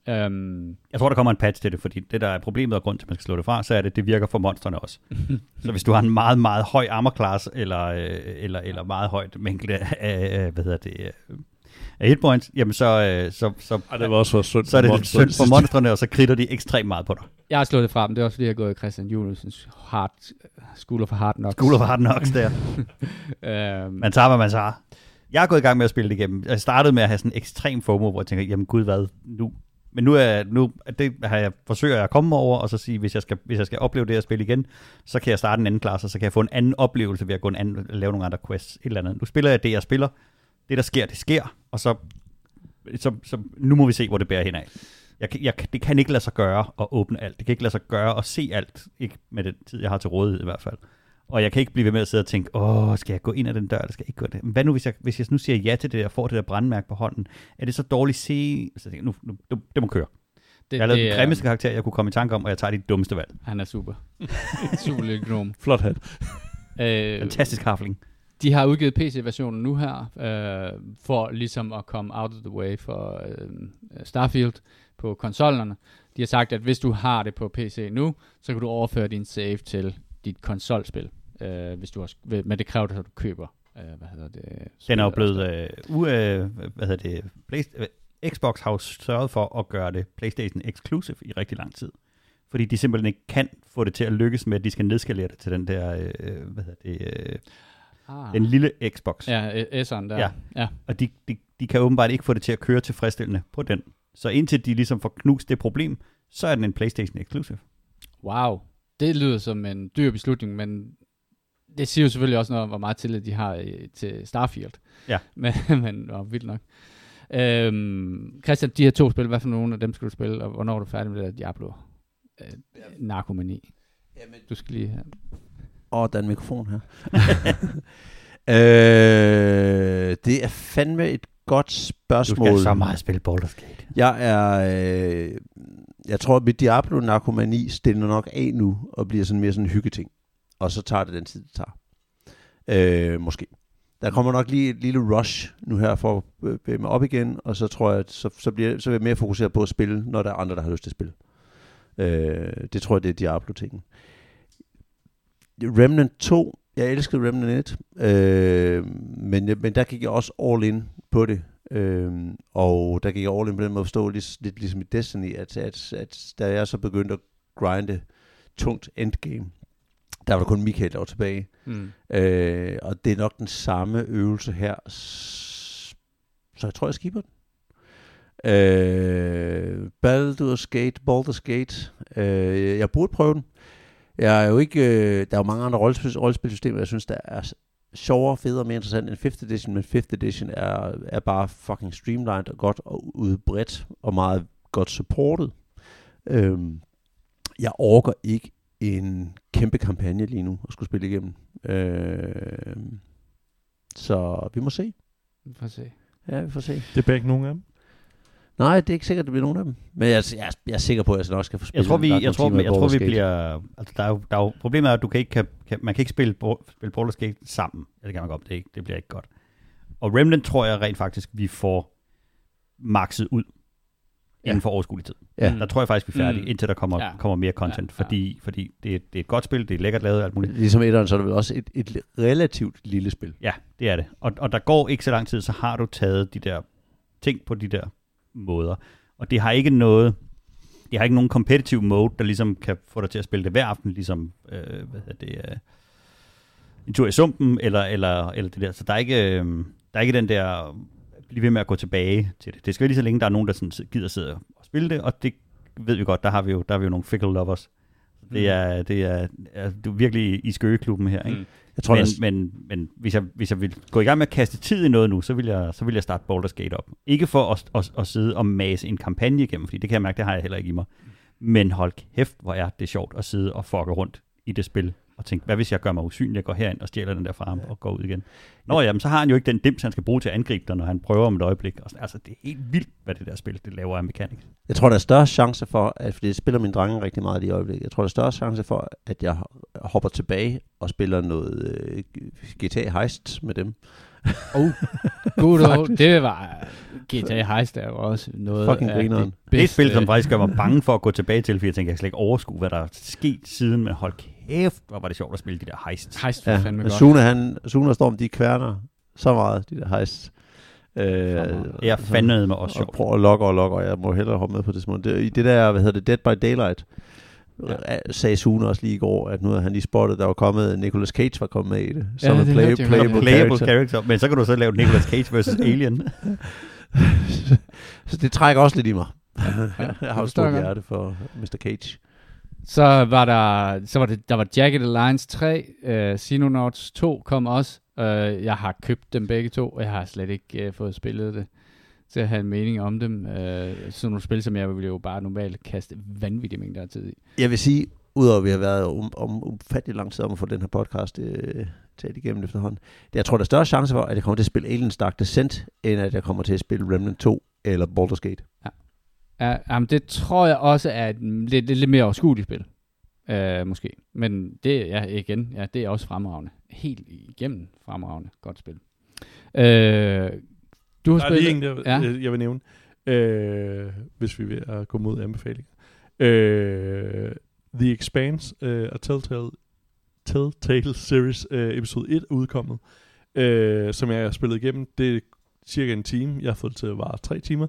Um, Jeg tror, der kommer en patch til det, fordi det, der er problemet og grund til, at man skal slå det fra, så er det, det virker for monstrene også. så hvis du har en meget, meget høj armor class, eller, øh, eller, eller meget højt mængde af, hvad hedder det, øh, af hitpoints, jamen så, øh, så, så, Ej, det var også for synd så er det for lidt synd for monstrene, og så kritter de ekstremt meget på dig. jeg har slået det fra, men det er også fordi, jeg har gået i Christian Juliusens hard, School of Hard Knocks. School of Hard Knocks der. um, Man tager, hvad man tager. Jeg er gået i gang med at spille det igennem. Jeg startede med at have sådan en ekstrem FOMO, hvor jeg tænker, jamen gud hvad, nu? Men nu, er, nu det har jeg, forsøger jeg at komme over, og så sige, hvis jeg, skal, hvis jeg skal opleve det at spille igen, så kan jeg starte en anden klasse, og så kan jeg få en anden oplevelse ved at gå en anden, lave nogle andre quests, et eller andet. Nu spiller jeg det, jeg spiller. Det, der sker, det sker, og så, så, så nu må vi se, hvor det bærer henad. Jeg, jeg, det kan ikke lade sig gøre at åbne alt. Det kan ikke lade sig gøre at se alt. Ikke med den tid, jeg har til rådighed i hvert fald. Og jeg kan ikke blive ved med at sidde og tænke, åh, skal jeg gå ind ad den dør, eller skal jeg ikke gå ind? Hvad nu, hvis jeg, hvis jeg nu siger ja til det, og får det der brandmærke på hånden? Er det så dårligt se? Så jeg tænker, nu, nu, det, det må køre. det, Jeg har lavet det den grimmeste karakter, jeg kunne komme i tanke om, og jeg tager de dummeste valg. Han er super. super lille gnome. Flot hat. Øh, Fantastisk harfling. De har udgivet PC-versionen nu her, øh, for ligesom at komme out of the way for øh, Starfield på konsollerne. De har sagt, at hvis du har det på PC nu, så kan du overføre din save til dit konsolspil. Øh, hvis du har, men det kræver, at du køber, øh, hvad hedder det? Den er jo blevet, øh, u, øh, hvad hedder det, øh, Xbox har jo sørget for at gøre det PlayStation exclusive i rigtig lang tid. Fordi de simpelthen ikke kan få det til at lykkes med, at de skal nedskalere det til den der, øh, hvad hedder det, øh, Ah. den lille Xbox. Ja, S'eren der. Ja. ja. Og de, de, de kan åbenbart ikke få det til at køre tilfredsstillende på den. Så indtil de ligesom får knust det problem, så er den en PlayStation exclusive. Wow. Det lyder som en dyr beslutning, men det siger jo selvfølgelig også noget om, hvor meget tillid de har øh, til Starfield. Ja. Men, men oh, vildt nok. Øhm, Christian, de her to spil, hvad for nogle af dem skal du spille, og hvornår er du færdig med det der Diablo? Øh, narkomani. Jamen, Du skal lige have... Åh, der er en mikrofon her. øh, det er fandme et godt Du spørgsmål. skal så meget spille Baldur's Gate. Jeg er... Øh, jeg tror, at mit Diablo-narkomani stiller nok af nu, og bliver sådan mere sådan en hyggeting. Og så tager det den tid, det tager. Øh, måske. Der kommer nok lige et lille rush nu her for at bevæge mig op igen, og så tror jeg, at så, så, bliver, så vil jeg mere fokuseret på at spille, når der er andre, der har lyst til at spille. Øh, det tror jeg, det er Diablo-tingen. Remnant 2, jeg elskede Remnant 1, øh, men, men der gik jeg også all in på det. Øh, og der gik jeg all in på den måde at forstå, lidt, lidt ligesom i Destiny, at, at, at da jeg så begyndte at grinde tungt endgame, der var der kun Michael, der var tilbage. Mm. Øh, og det er nok den samme øvelse her. Så jeg tror, jeg skipper den. Øh, Baldur's Gate, Baldur's Gate. Øh, jeg burde prøve den. Jeg er jo ikke, øh, der er jo mange andre rollespil, rollespilsystemer, jeg synes, der er sjovere, federe og mere interessant end 5th edition, men 5th edition er, er bare fucking streamlined og godt og udbredt og meget godt supportet. Øhm, jeg orker ikke en kæmpe kampagne lige nu at skulle spille igennem. Øh, så vi må se. Vi får se. Ja, vi får se. Det er begge nogle af dem. Nej, det er ikke sikkert, det bliver nogen af dem. Men jeg, jeg, jeg er sikker på, at jeg nok skal få spillet Jeg tror, vi, jeg tror, timer jeg tror, vi bliver... Altså, der er jo, der er jo, problemet er, at du kan ikke, kan, kan, man kan ikke spille, spille Baldur's Gate sammen. Ja, det kan man godt, det, ikke, det bliver ikke godt. Og Remnant tror jeg rent faktisk, vi får makset ud Ja. inden for overskuelig tid. Ja. Der tror jeg faktisk, vi er færdige, Mm. indtil der kommer, Ja. kommer mere content. Ja, ja. Fordi, fordi det, er- det er et godt spil, det er lækkert lavet alt muligt. Ligesom etteren, så er det vel også et, et relativt lille spil. Ja, det er det. Og, og der går ikke så lang tid, så har du taget de der ting på de der måder. Og det har ikke noget... jeg har ikke nogen competitive mode, der ligesom kan få dig til at spille det hver aften, ligesom øh, hvad hedder det, øh, en tur i sumpen, eller, eller, eller det der. Så der er ikke, øh, der er ikke den der, blive ved med at gå tilbage til det. Det skal være lige så længe, der er nogen, der sådan gider sidde og spille det, og det ved vi godt, der har vi jo, der har vi jo nogle fickle lovers. Det er, det er, er du er virkelig i skøgeklubben her, ikke? Mm. Jeg tror, men, der, men, men hvis, jeg, hvis jeg vil gå i gang med at kaste tid i noget nu, så vil jeg, så vil jeg starte Baldur's Gate op. Ikke for at, at, at sidde og mase en kampagne igennem, fordi det kan jeg mærke, det har jeg heller ikke i mig. Men hold kæft, hvor er det sjovt at sidde og fucke rundt i det spil og tænke, hvad hvis jeg gør mig usynlig, jeg går herind og stjæler den der fra ham og går ud igen. Nå jamen, så har han jo ikke den dims, han skal bruge til at angribe dig, når han prøver om et øjeblik. Og sådan, altså, det er helt vildt, hvad det der spil, det laver af mekanik. jeg tror, der er større chance for, at, fordi jeg spiller mine drenge rigtig meget i det øjeblik, jeg tror, der er større chance for, at jeg hopper tilbage og spiller noget øh, GTA Heist med dem. Oh, good old. Det var GTA Heist er jo også noget Fucking af grineren. det Det er et bedste. spil, som faktisk gør mig bange for at gå tilbage til, fordi jeg tænker, jeg kan slet ikke overskue, hvad der er sket siden, men hold kæft, hvor var det sjovt at spille de der heist. Heist var Ja, fandme godt. Sune, han, Sune og Storm, de kværner så meget, de der Heist. Øh, Det er fandme med også og sjovt. prøver at logge og logge, og jeg må hellere hoppe med på det små. Det, I det der, hvad hedder det, Dead by Daylight, Ja. ja. sagde Sune også lige i går, at nu havde han lige spottet, der var kommet, Nicolas Cage var kommet med i det. Ja, Som det en play, jeg playable. Playable character. character. Men så kan du så lave Nicolas Cage vs. Alien. så det trækker også lidt i mig. Ja, jeg har forstår stort jeg hjerte for Mr. Cage. Så var der, så var det, der var Jagged Alliance 3, uh, Xenonauts 2 kom også. Uh, jeg har købt dem begge to, og jeg har slet ikke uh, fået spillet det til at have en mening om dem. Uh, sådan nogle spil, som jeg ville jo bare normalt kaste vanvittige mængder af tid i. Jeg vil sige, udover at vi har været om, om ufattelig lang tid om at få den her podcast øh, taget igennem efterhånden, det, jeg tror, der er større chance for, at jeg kommer til at spille Aliens Dark Descent, end at jeg kommer til at spille Remnant 2 eller Baldur's Gate. Ja, jamen det tror jeg også er et lidt, lidt, lidt mere overskueligt spil. Uh, måske. Men det ja, igen, ja, det er også fremragende. Helt igennem fremragende godt spil. Uh, du har Der er spillet... lige en, der, Ja. ja. jeg vil nævne, øh, hvis vi er ved at gå mod anbefalinger. Øh, The Expanse øh, og Telltale, Telltale Series øh, episode 1 er udkommet, øh, som jeg har spillet igennem. Det er cirka en time. Jeg har fået det til at vare tre timer.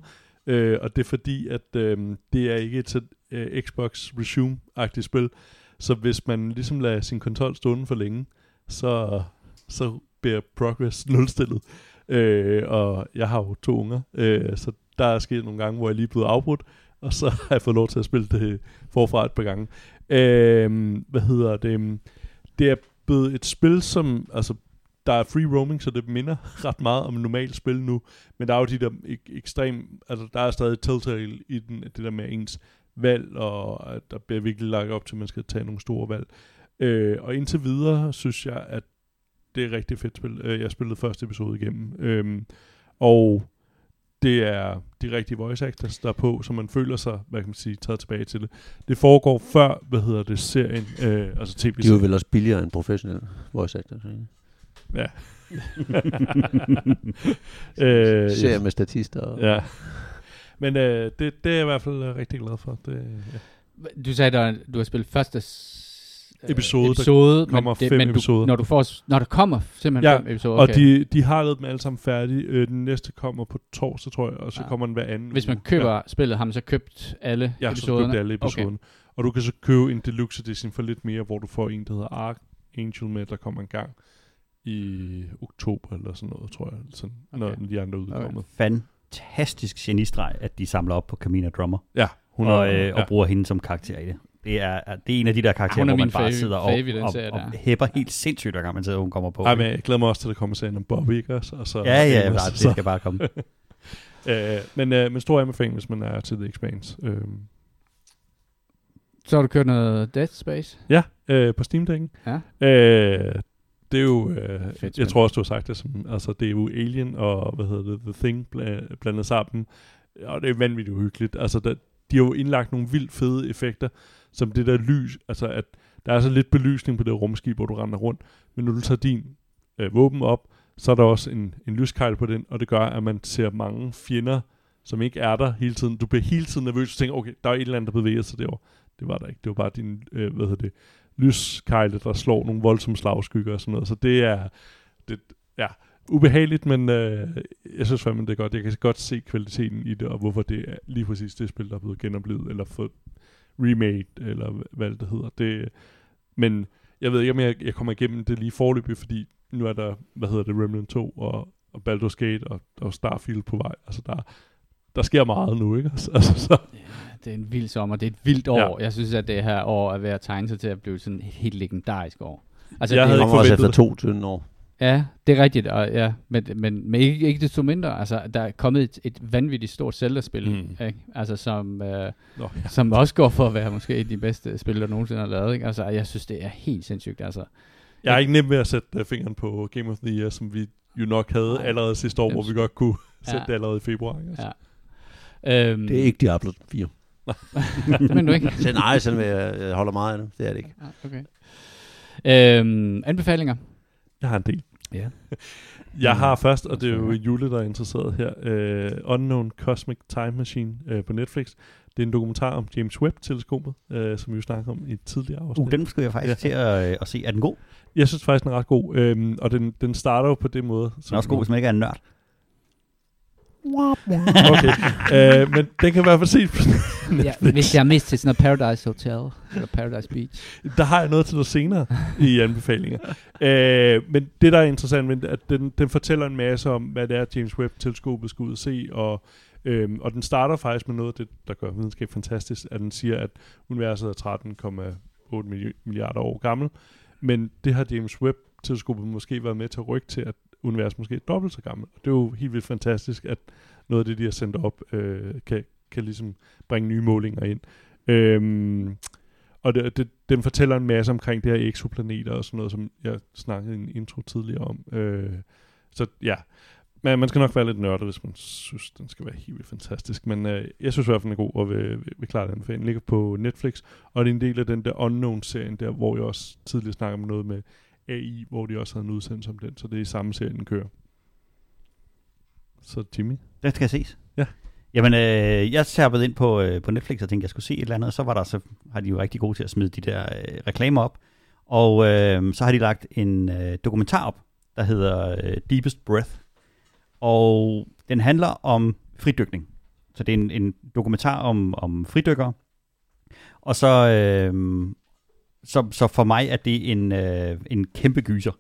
Øh, og det er fordi, at øh, det er ikke et øh, Xbox Resume-agtigt spil. Så hvis man ligesom lader sin konsol stående for længe, så, så bliver progress nulstillet. Øh, og jeg har jo to unger, øh, så der er sket nogle gange, hvor jeg lige er blevet afbrudt, og så har jeg fået lov til at spille det forfra et par gange. Øh, hvad hedder det? Det er blevet et spil, som, altså, der er free roaming, så det minder ret meget om normalt spil nu, men der er jo de der ek- ekstrem, altså der er stadig Telltale i den, det der med ens valg, og at der bliver virkelig lagt op til, at man skal tage nogle store valg. Øh, og indtil videre synes jeg, at det er rigtig fedt spil. Øh, Jeg spillede første episode igennem. Øhm, og det er de rigtige voice actors, der er på, så man føler sig, hvad kan man sige, taget tilbage til det. Det foregår før, hvad hedder det, serien, øh, altså tv De er jo vel også billigere end professionelle voice actors. ikke? Ja. øh, Serier med statister. Og... Ja. Men øh, det, det er jeg i hvert fald øh, rigtig glad for. Det, ja. Du sagde, at du har spillet første s- øh, Episode, der episode kommer det, fem men episoder. Du, når, du får, når der kommer simpelthen Ja, fem episoder, Og okay. de, de har lavet dem alle sammen færdige. Øh, den næste kommer på torsdag, tror jeg, og så Ja. ja. kommer den hver anden Hvis man køber Ja. ja. spillet, har man så købt alle Ja, så episoderne? købte alle episoderne. Okay. Og du kan så købe en deluxe edition for lidt mere, hvor du får en, der hedder Archangel med, der kommer en gang i oktober eller sådan noget, tror jeg, sådan, okay. når Okay. de andre er udkommet. Fantastisk genistreg, at de samler op på Camina Drummer, Ja, hun og, øh, ja. og bruger hende som karakter i det. Det er, det er en af de der karakterer, er hvor man bare sidder og, og, serie og, hæpper helt sindssygt, hver gang man sidder, hun kommer på. Ej, men jeg glæder mig også til, at der kommer serien om Bobby, ikke også? Og så, ja, ja, Amos, ja, det så- skal bare komme. Øh, men, øh, men stor anbefaling, hvis man er til The Expanse. Øh, Så har du kørt noget Dead Space? ja, øh, på Steam Deck'en. Ja. Øh, det er jo, øh, Fedt jeg tror også, du har sagt det, som, altså det er jo Alien og, hvad hedder det, The Thing bla- blandet sammen. Og det er vanvittigt uhyggeligt. Altså, der, de har jo indlagt nogle vildt fede effekter, som det der lys, altså at der er så lidt belysning på det rumskib, hvor du render rundt, men når du tager din øh, våben op, så er der også en, en lyskejl på den, og det gør, at man ser mange fjender, som ikke er der hele tiden. Du bliver hele tiden nervøs og tænker, okay, der er et eller andet, der bevæger sig derovre. Det var der ikke. Det var bare din, øh, hvad hedder det, lyskejle, der slår nogle voldsomme slagskygger og sådan noget. Så det er, det, ja, ubehageligt, men øh, jeg synes fandme, det er godt. Jeg kan godt se kvaliteten i det, og hvorfor det er lige præcis det spil, der er blevet genoplevet, eller fået remade, eller hvad det hedder. Det, men jeg ved ikke, om jeg, jeg kommer igennem det lige forløbig, fordi nu er der, hvad hedder det, Remnant 2 og, og Baldur's Gate og, og Starfield på vej. Altså, der, der sker meget nu, ikke? Altså, altså, så. Ja, det er en vild sommer. Det er et vildt år. Ja. Jeg synes, at det her år er ved at tegne sig til at blive sådan et helt legendarisk år. Altså, jeg det havde kommer også forventet efter to tynde år. Ja, det er rigtigt, og, ja, men, men, men ikke, ikke desto mindre, altså, der er kommet et, et vanvittigt stort Zelda-spil, Mm. ikke? Altså, som, øh, Nå, ja. som også går for at være måske et af de bedste spil, der nogensinde har lavet. Ikke? Altså, jeg synes, det er helt sindssygt. Altså, Jeg er ikke nem ved at sætte uh, fingeren på Game of the Year, som vi jo nok havde allerede sidste år, hvor vi godt kunne Ja. sætte det allerede i februar. Ikke? Altså. Ja. Øhm, Det er ikke Diablo 4. men du ikke? Så nej, sådan vil jeg, jeg holder meget af det. Det er det ikke. Ja, okay. Øhm, anbefalinger? Jeg har en del. Ja. Jeg har først, og det er jo. Jule, der er interesseret her, uh, Unknown Cosmic Time Machine uh, på Netflix. Det er en dokumentar om James Webb-teleskopet, uh, som vi jo snakkede om i et tidligere afsnit. Uh, den skulle jeg faktisk Ja. til at, øh, at se. Er den god? Jeg synes faktisk, den er ret god, øhm, og den, den starter jo på det måde. Den er også god, hvis man ikke er en nørd. Okay, øh, men den kan i hvert fald ses på ja, hvis jeg har mistet sådan noget Paradise Hotel, eller Paradise Beach. Der har jeg noget til noget senere i anbefalinger. øh, men det, der er interessant, men at den, den fortæller en masse om, hvad det er, James Webb-teleskopet skal ud og se, og, øhm, og den starter faktisk med noget det, der gør videnskab fantastisk, at den siger, at universet er 13,8 milli- milliarder år gammel, men det har James Webb-teleskopet måske være med til at rykke til, at universet måske er dobbelt så gammelt. Og det er jo helt vildt fantastisk, at noget af det, de har sendt op, øh, kan, kan ligesom bringe nye målinger ind. Øhm, og det, det, den fortæller en masse omkring det her eksoplaneter og sådan noget, som jeg snakkede i en intro tidligere om. Øh, så ja, men man skal nok være lidt nørdet, hvis man synes, den skal være helt vildt fantastisk. Men øh, jeg synes i hvert fald, den er god, og vil, vil, vil klart anbefale. Den ligger på Netflix, og det er en del af den der Unknown-serien der, hvor jeg også tidligere snakkede om noget med AI, hvor de også havde en udsendelse om den, så det er i samme serie, den kører. Så Jimmy? Den skal ses. Ja. Jamen, øh, jeg tærpede ind på, øh, på Netflix og tænkte, jeg skulle se et eller andet, og så var der så har de jo rigtig gode til at smide de der øh, reklamer op. Og øh, så har de lagt en øh, dokumentar op, der hedder øh, Deepest Breath. Og den handler om fridykning. Så det er en, en dokumentar om, om fridykkere. Og så, øh, så, så for mig er det en, øh, en kæmpe gyser.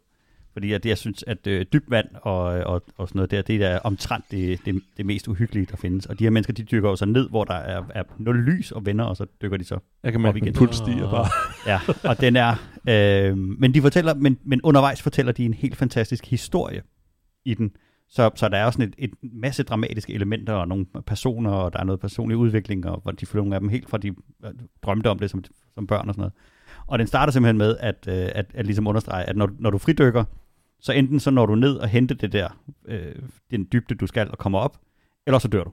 Fordi at jeg synes, at øh, dybt vand og, og, og sådan noget der, det er omtrent det, det, det mest uhyggelige, der findes. Og de her mennesker, de dykker jo så ned, hvor der er, er nul lys og venner, og så dykker de så Jeg kan mærke, igen. puls stiger bare. Ja, og den er... Øh, men de fortæller, men, men undervejs fortæller de en helt fantastisk historie i den. Så, så der er også sådan et, et masse dramatiske elementer, og nogle personer, og der er noget personlig udvikling, og hvor de følger nogle af dem helt fra de øh, drømte om det som, som børn og sådan noget. Og den starter simpelthen med at, øh, at, at ligesom understrege, at når, når du fridykker, så enten så når du ned og henter det der, øh, den dybde du skal og kommer op, eller så dør du.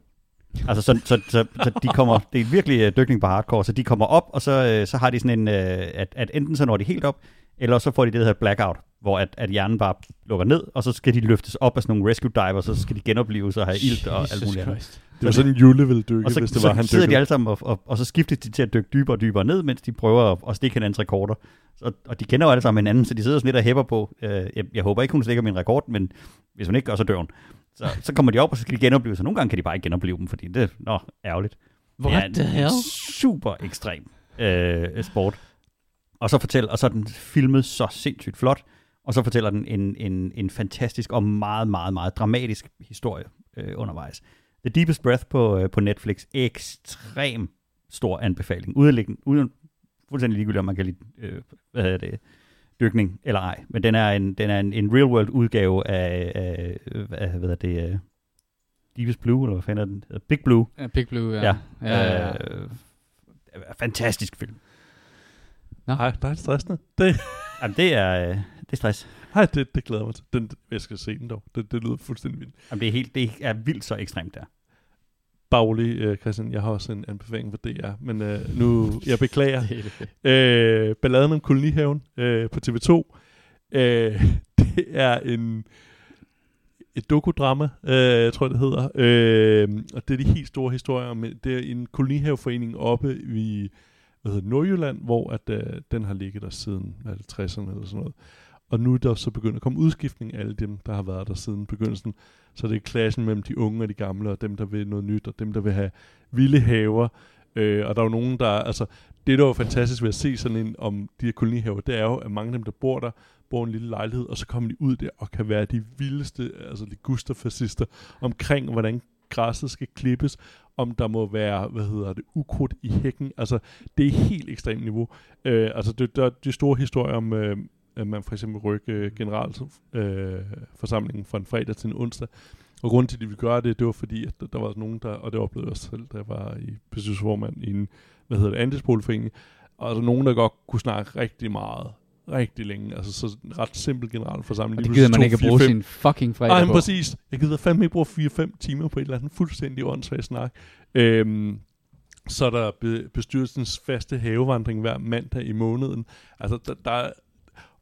Altså, så, så, så, så de kommer, det er virkelig øh, dykning på hardcore, så de kommer op, og så, øh, så har de sådan en, øh, at, at enten så når de helt op, eller så får de det, der hedder blackout, hvor at, at hjernen bare lukker ned, og så skal de løftes op af sådan nogle rescue divers, så skal de genopleves og have ilt og alt muligt andet. Det var sådan, Jule ville dykke, Og så, hvis det så var, han sidder de dykkede. alle sammen, og, og, og så skiftes de til at dykke dybere og dybere ned, mens de prøver at, at stikke hinandens rekorder. Og, og de kender jo alle sammen hinanden, så de sidder sådan lidt og hæpper på. Øh, jeg, jeg håber ikke, hun stikker min rekord, men hvis hun ikke gør, så dør hun. Så, så kommer de op, og så skal de genopleve sig. Nogle gange kan de bare ikke genopleve dem, fordi det er nå, ærgerligt. What det er the en hell? super ekstrem øh, sport. Og så fortæl, og så er den filmet så sindssygt flot, og så fortæller den en, en, en fantastisk og meget, meget, meget dramatisk historie øh, undervejs. The Deepest Breath på, øh, på Netflix, ekstrem stor anbefaling. Uden, uden fuldstændig ligegyldigt, om man kan lide, øh, hvad hedder det, dykning eller ej. Men den er en, den er en, en real-world udgave af, af hvad hedder det, øh, Deepest Blue, eller hvad fanden er den? hedder? Big Blue. Ja, Big Blue, ja. Ja. ja, ja, ja. Øh, fantastisk film. Nej, der er stressende. Det, Jamen, det er, øh, det er stress. nej, det, det glæder mig til. Den, jeg skal se den dog. Det, det lyder fuldstændig vildt. Jamen, det er, helt, det er vildt så ekstremt der. Bare rolig, øh, Christian. Jeg har også en anbefaling for DR. Men øh, nu, jeg beklager. Er øh, Balladen om kolonihaven øh, på TV2. Øh, det er en et dokudrama, øh, jeg tror det hedder. Øh, og det er de helt store historier. om det er en kolonihaveforening oppe i hvad hedder, Nordjylland, hvor at, øh, den har ligget der siden hvad er det, 60'erne eller sådan noget og nu er der så begyndt at komme udskiftning af alle dem, der har været der siden begyndelsen. Så det er klassen mellem de unge og de gamle, og dem, der vil noget nyt, og dem, der vil have vilde haver. Øh, og der er jo nogen, der... Altså, det, der er fantastisk ved at se sådan en om de her kolonihaver, det er jo, at mange af dem, der bor der, bor en lille lejlighed, og så kommer de ud der og kan være de vildeste, altså de gusterfascister, omkring, hvordan græsset skal klippes, om der må være, hvad hedder det, ukrudt i hækken. Altså, det er helt ekstremt niveau. Øh, altså, det, der de store historier om, øh, at man for eksempel rykke generalforsamlingen øh, fra en fredag til en onsdag. Og grunden til, at de ville gøre det, det var fordi, at der, der var nogen, der, og det oplevede jeg selv, jeg var i bestyrelsesformand i en, hvad hedder det, andelsboligforening, og der er nogen, der godt kunne snakke rigtig meget rigtig længe. Altså så en ret simpel generalforsamling. Og det gider man pludselig ikke at tog bruge 4-5 sin fucking fredag Nej, på. men præcis. Jeg gider fandme ikke bruge 4-5 timer på et eller andet fuldstændig åndssvagt snak. Øhm, så er der be- bestyrelsens faste havevandring hver mandag i måneden. Altså, der, der er-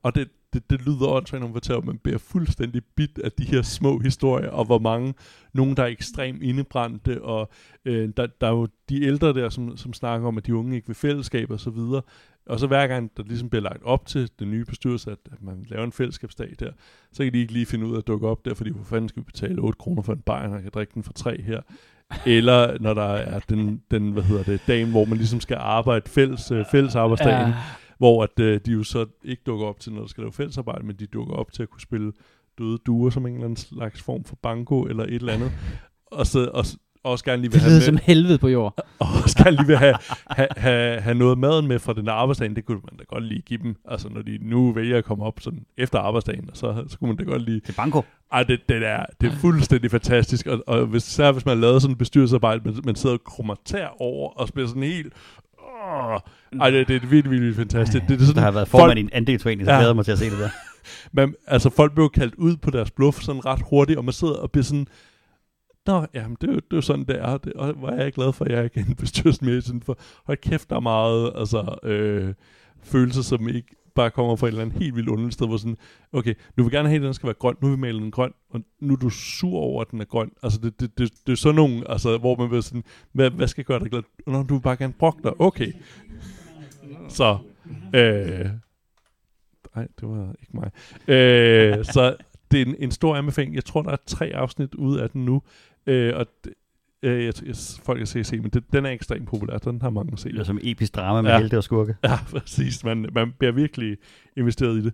og det, det, det lyder åndssvagt, når man fortæller, at man bliver fuldstændig bit af de her små historier, og hvor mange, nogen der er ekstremt indebrændte, og øh, der, der er jo de ældre der, som, som snakker om, at de unge ikke vil fællesskab og så videre. Og så hver gang, der ligesom bliver lagt op til den nye bestyrelse, at, at man laver en fællesskabsdag der, så kan de ikke lige finde ud af at dukke op der, fordi hvor fanden skal vi betale 8 kroner for en bajer, når jeg kan drikke den for 3 her. Eller når der er den, den hvad hedder det, dagen, hvor man ligesom skal arbejde fælles, øh, fælles arbejdsdagen, Ja hvor at, øh, de jo så ikke dukker op til, når der skal lave fællesarbejde, men de dukker op til at kunne spille døde duer som en eller anden slags form for banko eller et eller andet. Og så og, også gerne lige vil Det have med, som helvede på jord. og også gerne lige vil have, have, have, have noget maden med fra den der arbejdsdagen, det kunne man da godt lige give dem. Altså når de nu vælger at komme op sådan efter arbejdsdagen, så, så kunne man da godt lige... Til banko. Ej, det, det, er, det er fuldstændig fantastisk, og, og hvis, især hvis man lavet sådan en bestyrelsesarbejde, man, man sidder og krummer over og spiller sådan helt... Åh, ej, det, det er virkelig, virkelig fantastisk. Det, det er sådan, Der har været formand folk- i en andelsforening, så Ja. glæder mig til at se det der. man, altså folk blev kaldt ud på deres bluff sådan ret hurtigt, og man sidder og bliver sådan, Nå, jamen, det er, jo, det er jo sådan, det er. Det, og hvor er jeg glad for, at jeg ikke er en bestyrelse mere. Sådan for, hold kæft, der er meget altså, øh, følelser, som ikke bare kommer fra et eller andet helt vildt underligt sted, hvor sådan, okay, nu vil vi gerne have, at den skal være grøn, nu vil vi male den grøn, og nu er du sur over, at den er grøn. Altså, det, det, det, det er sådan nogle, altså, hvor man vil sådan, hvad, hvad skal gøre dig glad? Nå, du vil bare gerne brokke dig. Okay. Så, øh, nej, det var ikke mig. Øh, så det er en, en stor anbefaling. Jeg tror, der er tre afsnit ud af den nu. Øh, og det, øh, jeg, jeg, folk kan se, se men det, den er ekstremt populær. Den har mange Det set. lyder som episk drama med Ja. ja. helte og skurke. Ja, præcis. Man, man bliver virkelig investeret i det.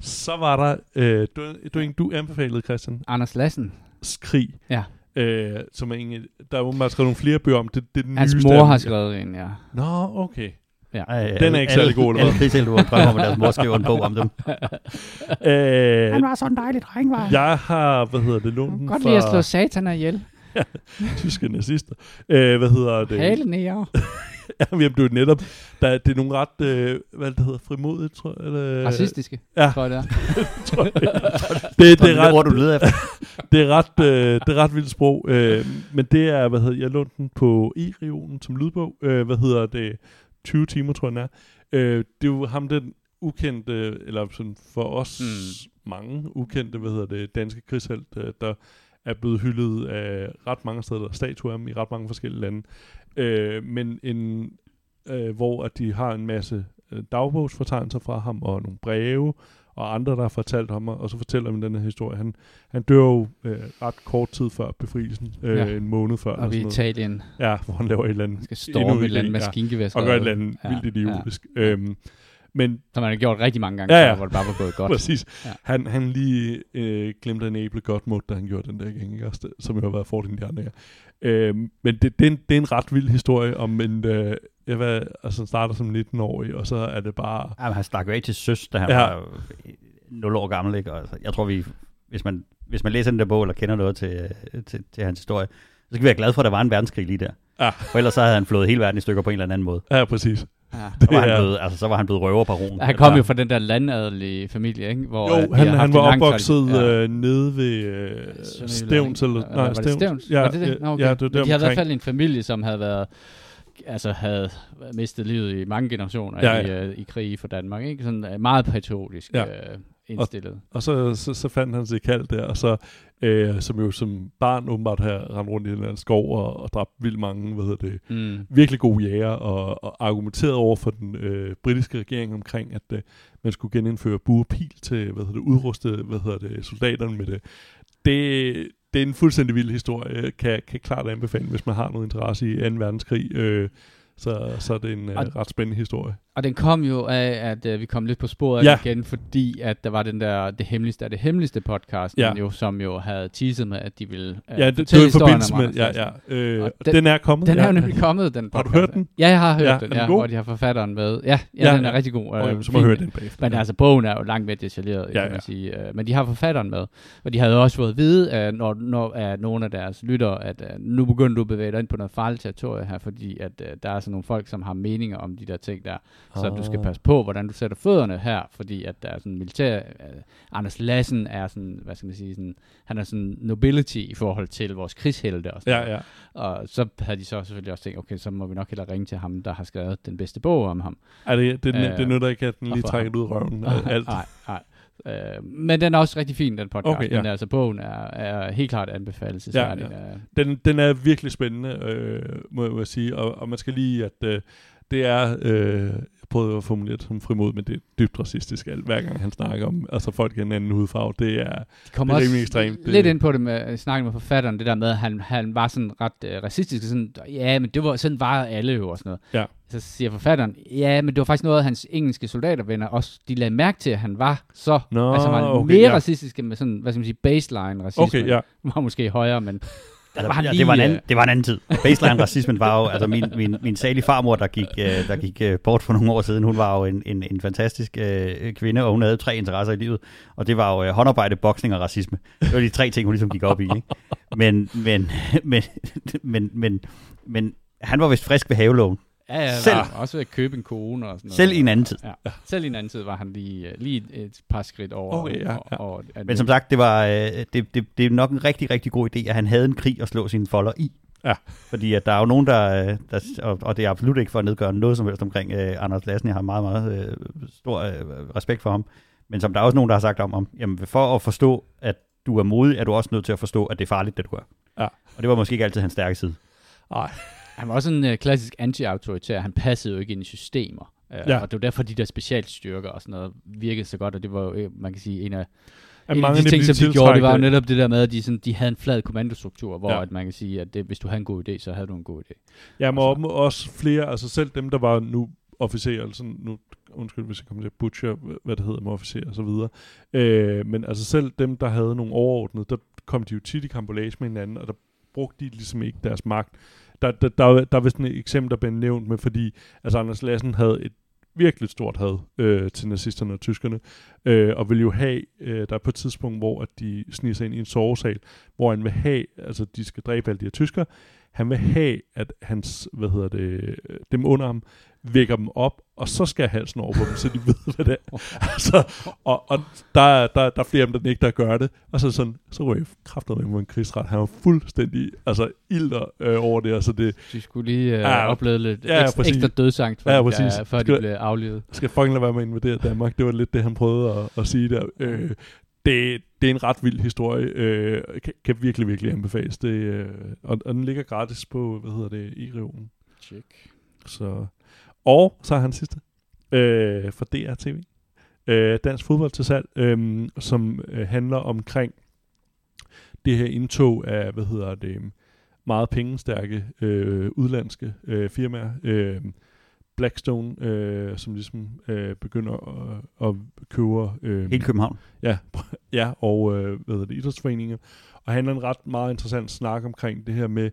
Så var der, øh, du, du, du anbefalede, Christian, Anders Lassen. Skrig. Ja. Øh, som er egentlig, der er åbenbart skrevet nogle flere bøger om. Det, det er den Hans nyeste mor har skrevet en, ja. Nå, okay. Ej, Den er ikke særlig god, eller Alle hvad? krigshelte drømmer om, at deres mor skriver en bog om dem. Øh, var sådan en dejlig dreng, var jeg har, hvad hedder det, lånt den Godt lide at fra slå satan ihjel. tyske nazister. Øh, hvad hedder det? Hale nære. Jamen, det er jo netop, der, det er nogle ret, øh, hvad det hedder, frimodigt, tror jeg. Eller, Racistiske, Ja. tror jeg det er. tror jeg. det, Det det, er er ord, du ret, leder efter. det, er ret, øh, det er ret vildt sprog. Øh, men det er, hvad hedder, jeg lånte den på e-regionen som lydbog. Øh, hvad hedder det? 20 timer, tror jeg, den er. Øh, det er jo ham, den ukendte, eller sådan for os Mm. mm. mange ukendte, hvad hedder det, danske krigshelt, øh, der er blevet hyldet af ret mange steder, der er statuer i ret mange forskellige lande. Øh, men en, øh, hvor at de har en masse øh, dagbogsfortegnelser fra ham, og nogle breve, og andre, der har fortalt ham, og så fortæller de den her historie. Han, han dør jo øh, ret kort tid før befrielsen, øh, Ja. en måned før. Og i Italien noget. Ja, hvor han laver et eller andet, skal Endnu storme et eller andet idé, ja. maskingevær. og gør et eller andet ja, vildt idiotisk. Ja. Øhm, men Som han har gjort rigtig mange gange, Ja, ja, hvor det bare var gået godt. Præcis. Ja. Han, han lige øh, glemte en æble godt mod, da han gjorde den der gang, ikke? Også det, som jo har været fordelen de andre. Øhm, men det, det, er en, det er en ret vild historie om en, øh, jeg var, altså starter som 19-årig, og så er det bare, Ja, han stak jo af til søs, da han Ja. var øh, 0 år gammel. Ikke? Og altså, jeg tror, vi, hvis, man, hvis man læser den der bog, eller kender noget til, øh, til, til hans historie, så skal vi være glade for, at der var en verdenskrig lige der. Ja. For ellers så havde han flået hele verden i stykker på en eller anden måde. ja præcis. Ja. Var, han Ja. blevet, altså, så var han blevet røverbaron. Han kom Ja. jo fra den der landadelige familie, ikke? Hvor Jo, øh, han, har han var opvokset tradition. øh, nede ved øh, Stævns, eller, nej, var det Stævns? Ja, var det det? Nå, okay. ja, det var Men de havde i hvert fald en familie, som havde været altså havde mistet livet i mange generationer Ja, ja, ja. I, øh, i krig for Danmark. Ikke? Sådan øh, meget patriotisk Ja. øh, indstillet. Og så, så, så fandt han sig kaldt der, og så, øh, som jo som barn åbenbart har rendt rundt i den her skov og, og dræbt vildt mange, hvad hedder det, Mm. virkelig gode jæger, og, og argumenteret over for den øh, britiske regering omkring, at øh, man skulle genindføre bue og pil til, hvad hedder det, udruste, hvad hedder det, soldaterne med det. Det, det er en fuldstændig vild historie, kan, kan klart anbefale, hvis man har noget interesse i 2. verdenskrig. Øh, så, så er det en øh, Og- ret spændende historie. Og den kom jo af, at øh, vi kom lidt på sporet Ja. ja. igen, fordi at der var den der Det Hemmeligste er det Hemmeligste podcast, Ja. ja. jo, som jo havde teaset med, at de ville øh, Ja, det, det fortælle historien forbindelse med, ja, ja. Øh, Og den, den er kommet. Den ja. er jo nemlig kommet, den Har du podcast. hørt den? Ja, jeg har hørt Ja, ja, den, den ja, hvor de har forfatteren med. Ja, ja, Ja, den er ja. rigtig god. Øh, så må høre den bagefter. Men altså, bogen er jo langt mere detaljeret, Ja, kan ja. man sige. Øh, Men de har forfatteren med. Og de havde også fået at vide, at når, når at nogle af deres lyttere, at øh, nu begynder du at bevæge dig ind på noget farligt territorie her, fordi at øh, der er sådan nogle folk, som har meninger om de der ting der. Så du skal Ah. passe på, hvordan du sætter fødderne her, fordi at der er sådan militær... Øh, Anders Lassen er sådan, hvad skal man sige, sådan, han er sådan nobility i forhold til vores krigshelte og sådan Ja, ja. Og så havde de så selvfølgelig også tænkt, okay, så må vi nok hellere ringe til ham, der har skrevet den bedste bog om ham. Er det, det, Øh, det nytter ikke, at den lige trækker ud af røven. alt. Nej, nej. Øh, men den er også rigtig fin, den podcast. Okay, ja. Men altså, bogen er, er helt klart anbefalesværdig. Ja, Ja, Den, den er virkelig spændende, øh, må, må jeg sige. Og, og man skal lige, at øh, det er... Øh, jeg prøvede at formulere det som frimod, men det er dybt racistisk alt, hver gang han snakker om altså folk i en anden hudfarve. Det er... De kommer Det er også rimelig ekstremt. Det- lidt ind på det med snakke med forfatteren, det der med, at han, han var sådan ret øh, racistisk. Sådan, ja, men det var, sådan var alle jo og sådan noget. Ja. Så siger forfatteren, ja, men det var faktisk noget, hans engelske soldatervenner også, de lagde mærke til, at han var så, Nå, altså han var okay, mere ja. racistisk med sådan, hvad skal man sige, baseline racisme. Okay, ja. Var måske højere, men der var han lige, det, var en øh, anden, det var en anden tid. Baseline racismen var jo, altså min, min, min salige farmor, der gik, øh, der gik øh, bort for nogle år siden, hun var jo en, en, en fantastisk øh, kvinde, og hun havde tre interesser i livet, og det var jo øh, håndarbejde, boksning og racisme. Det var de tre ting, hun ligesom gik op i. Ikke? Men, men, men, men, men, men han var vist frisk ved havelågen. Ja, ja, Selv- også ved at købe en kone og sådan noget. Selv i en anden tid. Ja. Selv i en anden tid var han lige, øh, lige et, par skridt over. Okay, ja, ja. over at, Men som sagt, det var øh, det, det, det er nok en rigtig, rigtig god idé, at han havde en krig at slå sine folder i. Ja. Fordi at der er jo nogen, der, øh, der og, og det er absolut ikke for at nedgøre noget som helst omkring øh, Anders Lassen. Jeg har meget, meget øh, stor øh, respekt for ham. Men som der er også nogen, der har sagt om ham, jamen for at forstå, at du er modig, er du også nødt til at forstå, at det er farligt, det du gør. Ja. Og det var måske ikke altid hans stærke side. Ej, Han var også en uh, klassisk anti-autoritær. Han passede jo ikke ind i systemer. Uh, Ja. Og det var derfor, de der specialstyrker og sådan noget virkede så godt. Og det var jo, øh, man kan sige, en af, at en af mange de ting, som de gjorde, det var jo netop det der med, at de, sådan, de havde en flad kommandostruktur, hvor Ja. at man kan sige, at det, hvis du havde en god idé, så havde du en god idé. Ja, men og også flere, altså selv dem, der var nu officerer, altså nu, undskyld, hvis jeg kommer til at butcher, hvad det hedder med officerer og så videre, øh, men altså selv dem, der havde nogle overordnede, der kom de jo tit i kampolage med hinanden, og der brugte de ligesom ikke deres magt. Der, der, der, der er vist et eksempel, der blev nævnt med, fordi altså Anders Lassen havde et virkelig stort had øh, til nazisterne og tyskerne, øh, og vil jo have, øh, der er på et tidspunkt, hvor at de sniger sig ind i en sovesal, hvor han vil have, altså de skal dræbe alle de her tyskere, han vil have, at hans, hvad hedder det, dem under ham, vækker dem op, og så skal halsen over på dem, så de ved, hvad det er. altså, og, og der, er- der, der er flere af dem, der nægter at gøre det, og så sådan, så ryger jeg kraftet med en krigsret. Han var fuldstændig, altså, ilder øh, over det, altså det, De skulle lige uh, Ja, opleve lidt ja, ekstra, præcis. ekstra dødsangst, Ja, ja, præcis. der, før Skal- de blev aflevet. skal fucking lade være med at invadere Danmark. Det var lidt det, han prøvede at, at sige der. Øh, det, det er en ret vild historie. Øh, kan, kan virkelig, virkelig anbefales. Det, øh, og, og den ligger gratis på, hvad hedder det, i regionen. Check. Så. Og så er han sidste øh, fra DRTV. Øh, Dansk fodbold til salg, øh, som øh, handler omkring det her indtog af, hvad hedder det, meget pengestærke øh, udlandske øh, firmaer. Øh, Blackstone, øh, som ligesom øh, begynder at, at købe... Øh, Hele København. Ja, ja og øh, hvad hedder det, idrætsforeninger. Og han har en ret meget interessant snak omkring det her med,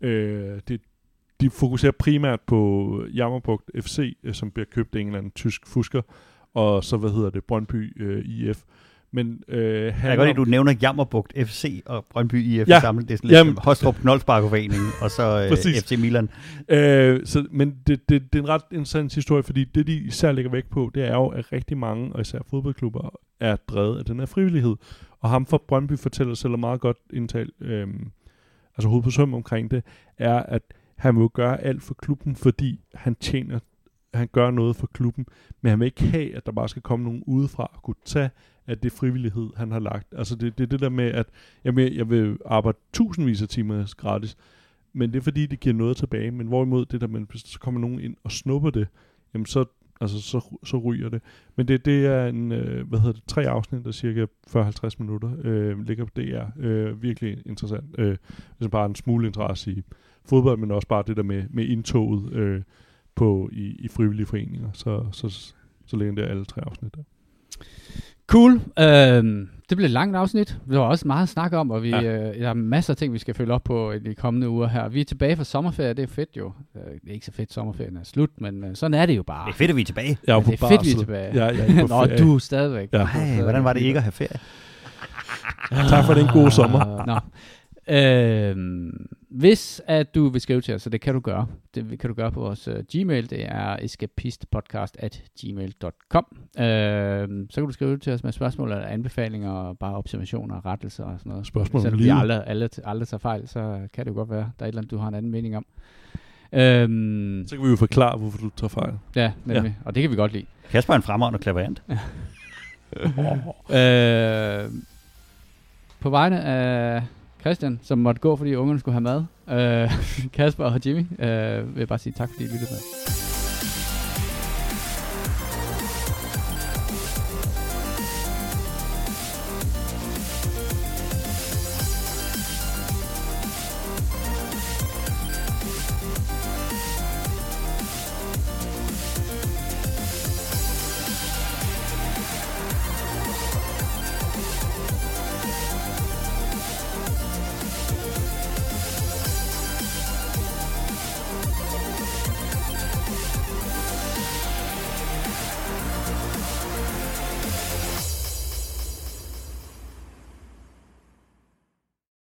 øh, det, de fokuserer primært på Jammerbugt FC, øh, som bliver købt af en eller anden tysk fusker, og så, hvad hedder det, Brøndby øh, IF. Men øh, Jeg han kan godt lide, at du nævner Jammerbugt FC og Brøndby IF Ja. sammen. Det er sådan lidt Jamen. som Hostrup Knoldspakkerforening og så øh. FC Milan. Øh, så, men det, det, det er en ret interessant historie, fordi det, de især lægger vægt på, det er jo, at rigtig mange, og især fodboldklubber, er drevet af den her frivillighed. Og ham fra Brøndby fortæller selv meget godt indtalt, øh, altså hovedet på søm omkring det, er, at han vil jo gøre alt for klubben, fordi han tjener han gør noget for klubben, men han vil ikke have, at der bare skal komme nogen udefra og kunne tage at det frivillighed, han har lagt. Altså det, det er det der med, at jeg vil, jeg vil arbejde tusindvis af timer gratis, men det er fordi, det giver noget tilbage. Men hvorimod det der, men hvis der så kommer nogen ind og snupper det, jamen så, altså, så, så ryger det. Men det, det er en, øh, hvad hedder det, tre afsnit, der cirka 40-50 minutter, øh, ligger på DR. Øh, virkelig interessant. Øh, er bare en smule interesse i fodbold, men også bare det der med, med indtoget øh, på, i, i frivillige foreninger. Så, så, så ligger der alle tre afsnit der. Cool. Øhm, det blev et langt afsnit. Vi har også meget at snakke om, og vi, ja. øh, der er masser af ting, vi skal følge op på i de kommende uger her. Vi er tilbage fra sommerferie, det er fedt jo. Øh, det er ikke så fedt, sommerferien er slut, men øh, sådan er det jo bare. Det er fedt, at vi er tilbage. Jeg er ja, på det er fedt, vi er tilbage. Ja, jeg er på Nå, du er stadigvæk. Ja. Ej, hvordan var det ikke at have ferie? tak for den gode sommer. Nå. Øh, hvis at du vil skrive til os, så det kan du gøre. Det kan du gøre på vores uh, Gmail. Det er escapistpodcast at gmail.com. Uh, så kan du skrive til os med spørgsmål eller anbefalinger, og bare observationer og rettelser og sådan noget. Spørgsmål Selvom om vi aldrig, aldrig, aldrig tager fejl, så kan det jo godt være, der er et eller andet, du har en anden mening om. Øhm, Så kan vi jo forklare, hvorfor du tager fejl. ja, nemlig. Og det kan vi godt lide. Kasper er en fremragende klaverant. Øh, på vegne af Christian, som måtte gå, fordi ungerne skulle have mad, øh, Kasper og Jimmy, øh, vil jeg bare sige tak, fordi I lyttede med.